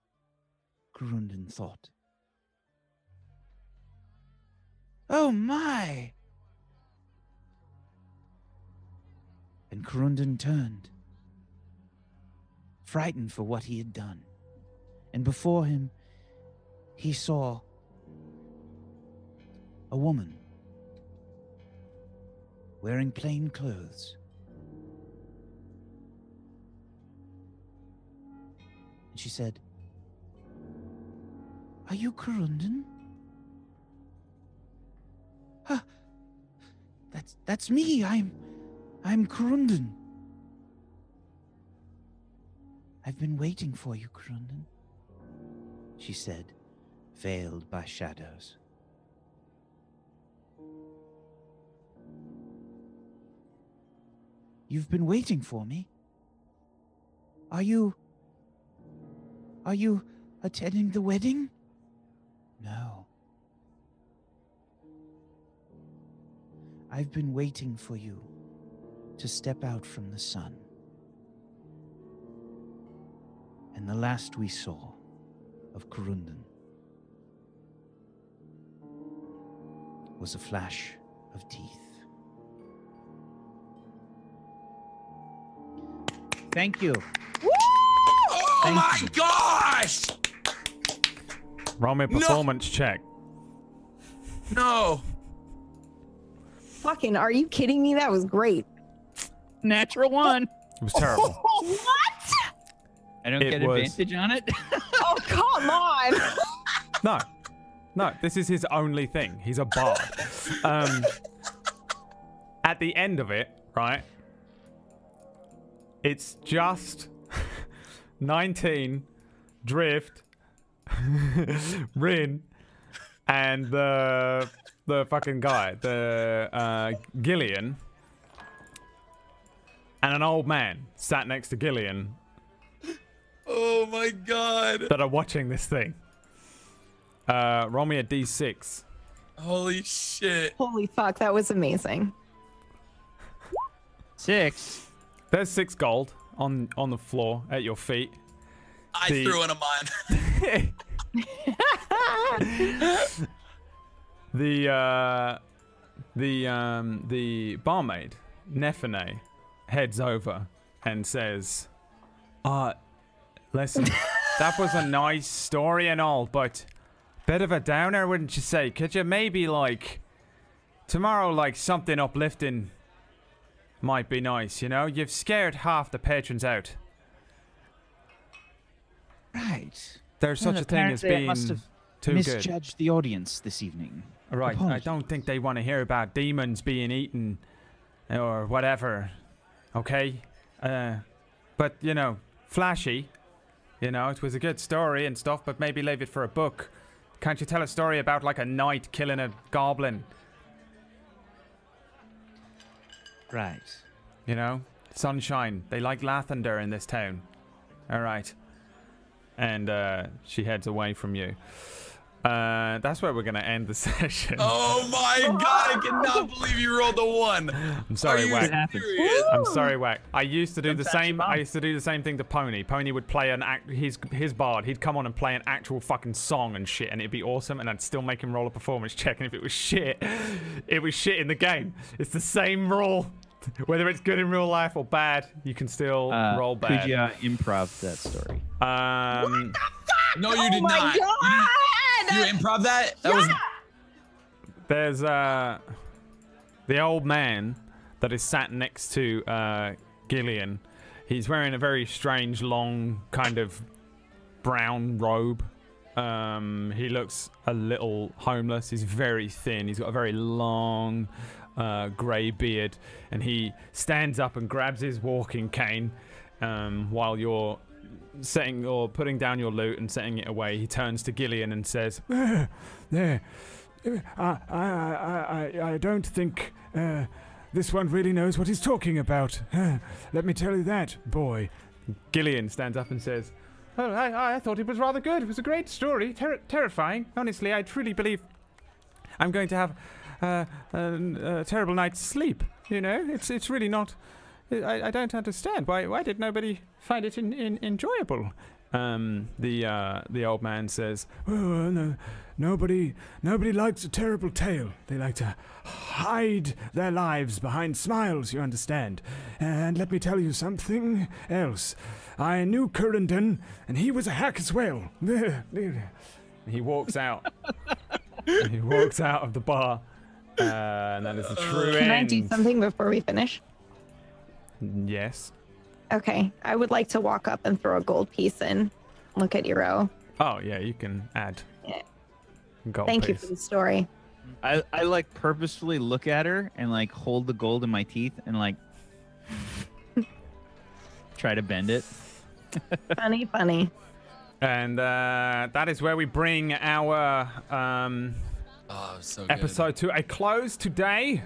Corundan thought. Oh my! And Corundan turned, frightened for what he had done. And before him, he saw a woman wearing plain clothes. And she said, Are you Corundan? That's that's me. I'm I'm Corundan. I've been waiting for you, Corundan, she said, veiled by shadows. You've been waiting for me? Are you. Are you attending the wedding? No. I've been waiting for you to step out from the sun. And the last we saw of Corundan was a flash of teeth. Thank you. Oh Thank my you. gosh! Roll me a No. performance check. No. Fucking, are you kidding me? That was great. Natural one. It was terrible. What? I don't It get was- advantage on it. Oh, come on. No, no. This is his only thing. He's a bard. Um, at the end of it, right? It's just 19, Drift, Rin, and the the fucking guy, the uh, Gillian, and an old man sat next to Gillian Oh my god. that are watching this thing. Uh, roll me a d6. Holy shit. Holy fuck, that was amazing. Six. There's six gold on on the floor at your feet. I The- threw in a mine. the uh, the um, the barmaid Nefene heads over and says, "Uh, listen, that was a nice story and all, but bit of a downer, wouldn't you say? Could you maybe like tomorrow, like something uplifting might be nice? You know, you've scared half the patrons out. Right. There's Well, such a thing as being must have too good." misjudged the audience this evening. Right. I don't think they want to hear about demons being eaten or whatever. Okay? Uh, but, you know, flashy. You know, it was a good story and stuff, but maybe leave it for a book. Can't you tell a story about, like, a knight killing a goblin? Right. You know? Sunshine. They like lavender in this town. All right. And uh, she heads away from you. Uh, that's where we're going to end the session. Oh my god, I cannot believe you rolled a one. I'm sorry, Are you Wack. I'm sorry, Wack. I used to do the same. I used to do the same thing to Pony. Pony would play an act. His his bard. He'd come on and play an actual fucking song and shit, and it'd be awesome. And I'd still make him roll a performance check. And if it was shit, it was shit in the game. It's the same rule. Whether it's good in real life or bad, you can still Uh, roll bad. Could you uh, improv that story? Um, No, you oh did my not. You, god! you improv that? That was there's uh the old man that is sat next to uh Gillian. He's wearing a very strange long kind of brown robe. Um he looks a little homeless. He's very thin. He's got a very long uh grey beard and he stands up and grabs his walking cane um while you're setting or putting down your loot and setting it away. He turns to Gillian and says, "There, there, I, I, I, I, don't think uh, this one really knows what he's talking about. Uh, let me tell you that, boy. Gillian stands up and says, "Oh, I, I thought it was rather good. It was a great story, ter- terrifying. Honestly, I truly believe I'm going to have uh, a, a terrible night's sleep. You know, it's it's really not. I, I don't understand why why did nobody find it in, in, enjoyable." Um, the uh, the old man says, "Oh, no, nobody nobody likes a terrible tale. They like to hide their lives behind smiles. You understand? And let me tell you something else. I knew Currendon, and he was a hack as well." he walks out. he walks out of the bar, uh, and that is the true Can I do something before we finish? Yes. Okay, I would like to walk up and throw a gold piece in. Look at Eero. Oh yeah, you can add. Yeah. Gold Thank you for the story. I, I like purposefully look at her and like hold the gold in my teeth and like try to bend it. funny, funny. And uh, that is where we bring our um, Oh, so good. episode to a close today.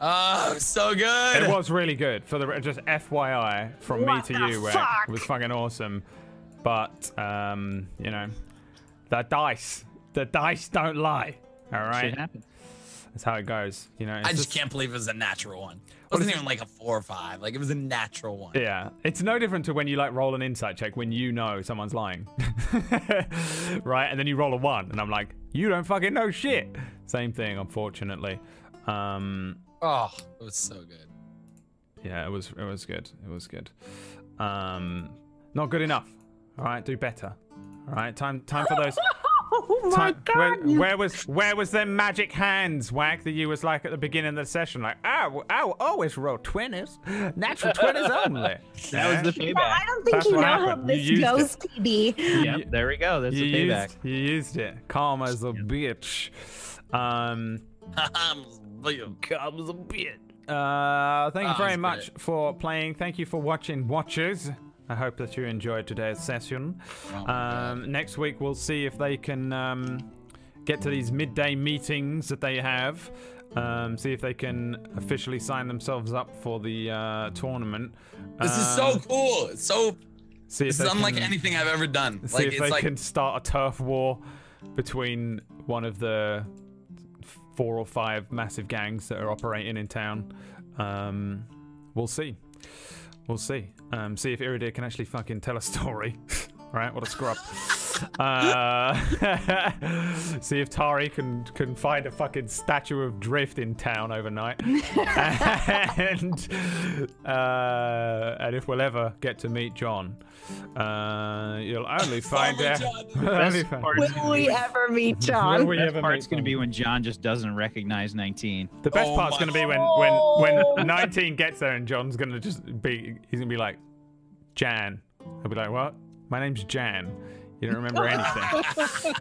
Oh, so good. It was really good. For the just FYI from me to you, Wack. fuck? it was fucking awesome. But um, you know, the dice, the dice don't lie. All right, Shit happens. that's how it goes. You know, it's I just can't believe it was a natural one. It wasn't even like a four or five. Like it was a natural one. Yeah, it's no different to when you like roll an insight check when you know someone's lying, right? And then you roll a one, and I'm like, you don't fucking know shit. Same thing, unfortunately. Um, Oh, it was so good. yeah, it was it was good. It was good. Um, not good enough. All right, do better. All right, time time for those Oh my Ti- god! Where, you- where was where was them magic hands, Wag, that you was like at the beginning of the session, like, oh, oh, always roll twenties, natural twenties only. That was the Yeah, payback. I don't think That's you know what how this used it. goes, TB. Yep, there we go. That's you the payback. used, you used it. Calm as a bitch. Um, Comes a bit. uh, thank you Oh, very much for playing. Thank you for watching, watchers. I hope that you enjoyed today's session. Oh Um, next week we'll see if they can um, get to these midday meetings that they have. Um, see if they can officially sign themselves up for the uh, tournament. This is so Um, cool. It's so. See This is unlike can- anything I've ever done. See Like if it's they like can start a turf war between one of the four or five massive gangs that are operating in town. Um, we'll see. We'll see. Um, see if Iridir can actually fucking tell a story. All right, What a scrub. Uh, see if Tari can can find a fucking statue of Drift in town overnight, and uh, and if we'll ever get to meet John, uh, you'll only find out. John. only find- Will we ever meet Will John? we Best ever part's meet going to be when John just doesn't recognize 19. The best Oh part's my going to be when, when when 19 gets there and John's going to just be he's going to be like Jan. He'll be like, "What? My name's Jan. You don't remember anything."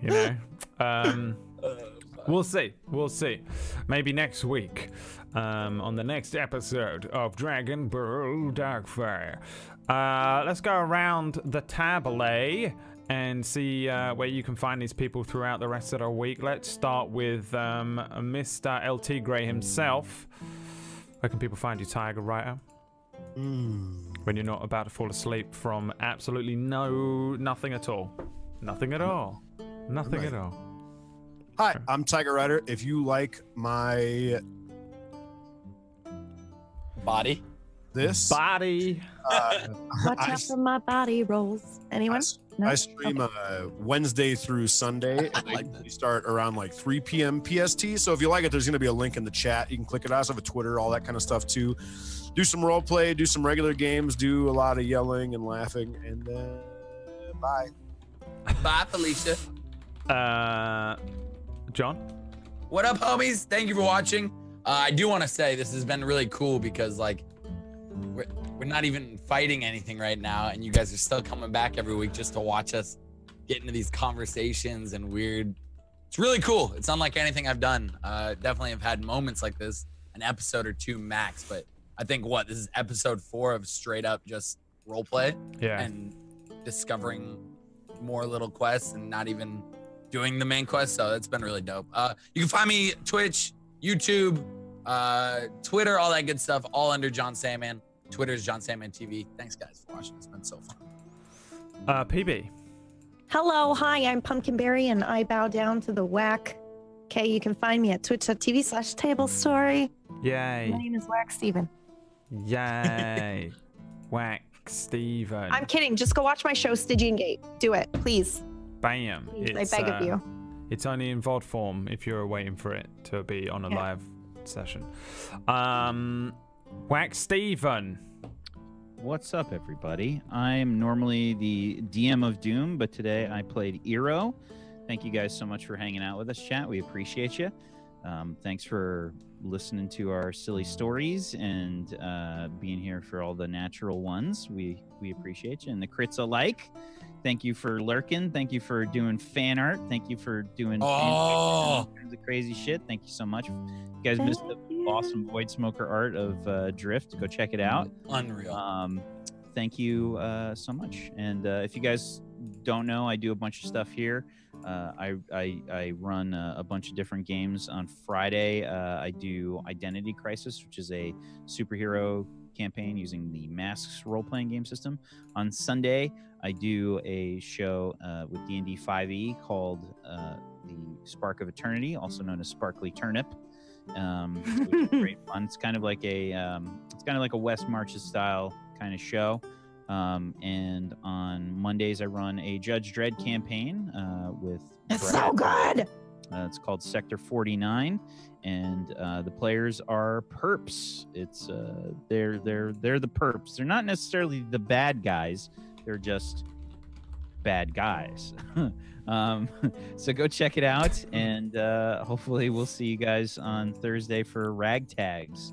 you know. Um, we'll see. We'll see. Maybe next week, um, on the next episode of Dragon Ball Darkfire. Uh, let's go around the tablet and see uh, where you can find these people throughout the rest of the week. Let's start with um, Mr. LT Gray himself. Where can people find you, Tiger Rider? When you're not about to fall asleep from absolutely no, nothing at all. Nothing at all. Nothing at all. Hi, I'm Tiger Rider. If you like my body. this, Body. uh, Watch I, out for my body rolls. Anyone? No? I stream uh, Wednesday through Sunday, and like I start around like 3 p.m. PST. So if you like it, there's going to be a link in the chat. You can click it. I also have a Twitter, all that kind of stuff too. Do some role play, do some regular games, do a lot of yelling and laughing, and uh, bye. Bye, Felicia. Uh, John? What up, homies? Thank you for watching. Uh, I do want to say this has been really cool because like we're we're not even fighting anything right now, and you guys are still coming back every week just to watch us get into these conversations and weird. It's really cool. It's unlike anything I've done. Uh, definitely have had moments like this, an episode or two max, but I think what this is episode four of straight up just role play Yeah. and discovering more little quests and not even doing the main quest. So it's been really dope. Uh, you can find me Twitch, YouTube, uh, Twitter, all that good stuff, all under John Sandman. Twitter's John Sandman TV. Thanks guys for watching. It's been so fun. Uh, PB. Hello, hi, I'm Pumpkinberry, and I bow down to the whack. Okay, you can find me at twitch.tv slash table story. Yay. My name is Whack Steven. Yay. Whack Steven. I'm kidding. Just go watch my show, Stygian Gate. Do it, please. Bam. Please, It's, I beg uh, of you. It's only in VOD form if you're waiting for it to be on a Yeah. live session. Um, Whack Steven. What's up, everybody? I'm normally the DM of Doom, but today I played Eero. Thank you guys so much for hanging out with us, chat. We appreciate you. Um, thanks for listening to our silly stories and uh, being here for all the natural ones. We we appreciate you and the crits alike. Thank you for lurking. Thank you for doing fan art. Thank you for doing fan fiction and all Oh. kinds of crazy shit. Thank you so much. You guys missed the awesome Void Smoker art of uh, Drift. Go check it out. Unreal. Um, thank you uh, so much. And uh, if you guys don't know, I do a bunch of stuff here. Uh, I, I, I run a, a bunch of different games. On Friday, uh, I do Identity Crisis, which is a superhero campaign using the Masks role playing game system. On Sunday, I do a show uh, with D&D 5e called uh, the Spark of Eternity, also known as Sparkly Turnip. Um, which is great fun. It's kind of like a um, it's kind of like a West Marches style kind of show. Um, and on Mondays, I run a Judge Dredd campaign uh, with. It's Brad. so good. Uh, it's called Sector 49, and uh, the players are perps. It's uh, they're they're they're the perps. They're not necessarily the bad guys. They're just bad guys. um, so go check it out, and uh, hopefully we'll see you guys on Thursday for Ragtags.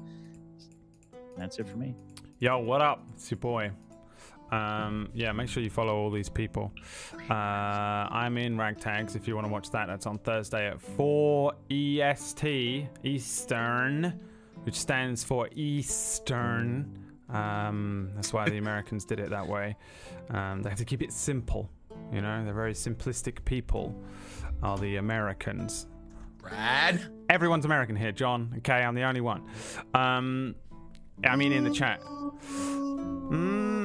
That's it for me. Yo, what up? It's your boy. Um, yeah, make sure you follow all these people. Uh, I'm in Ragtags if you want to watch that. That's on Thursday at 4 EST, Eastern, which stands for Eastern. Um, that's why the Americans did it that way. Um, they have to keep it simple. You know, they're very simplistic people, are the Americans. Brad. Everyone's American here, John. Okay, I'm the only one. Um, I mean, in the chat. Mm.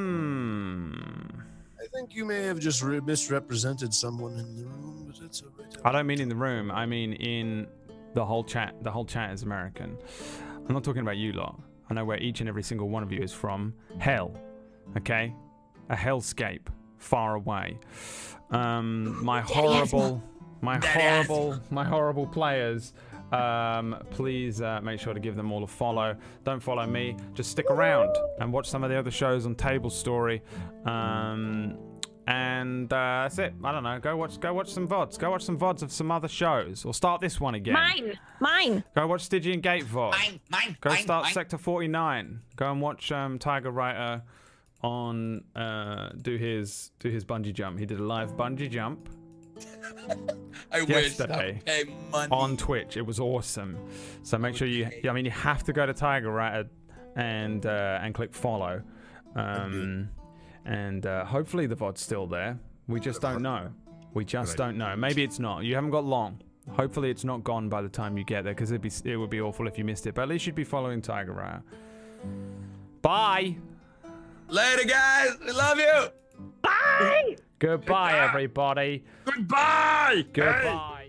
I think you may have just re- misrepresented someone in the room, but it's all right. I don't mean in the room. I mean in the whole chat. The whole chat is American. I'm not talking about you lot. I know where each and every single one of you is from. Hell. Okay? A hellscape far away. Um, my horrible, my horrible, my horrible players. Um, please uh, make sure to give them all a follow. Don't follow me. Just stick around and watch some of the other shows on Table Story. Um, and uh, that's it. I don't know. Go watch. Go watch some vods. Go watch some vods of some other shows, or start this one again. Mine, mine. Go watch Stygian Gate VOD. Mine, mine, Go mine, start mine. Sector 49. Go and watch um, Tiger Rider on uh, do his do his bungee jump. He did a live bungee jump I yesterday that pay money. on Twitch. It was awesome. So make sure you. I mean, you have to go to Tiger Rider and uh, and click follow. Um, and uh, hopefully the VOD's still there. We just don't know. We just don't know. Maybe it's not. You haven't got long. Hopefully it's not gone by the time you get there because it'd be it would be awful if you missed it. But at least you'd be following Tiger Rider. Bye. Later, guys. We love you. Bye. Goodbye, everybody. Goodbye. Goodbye.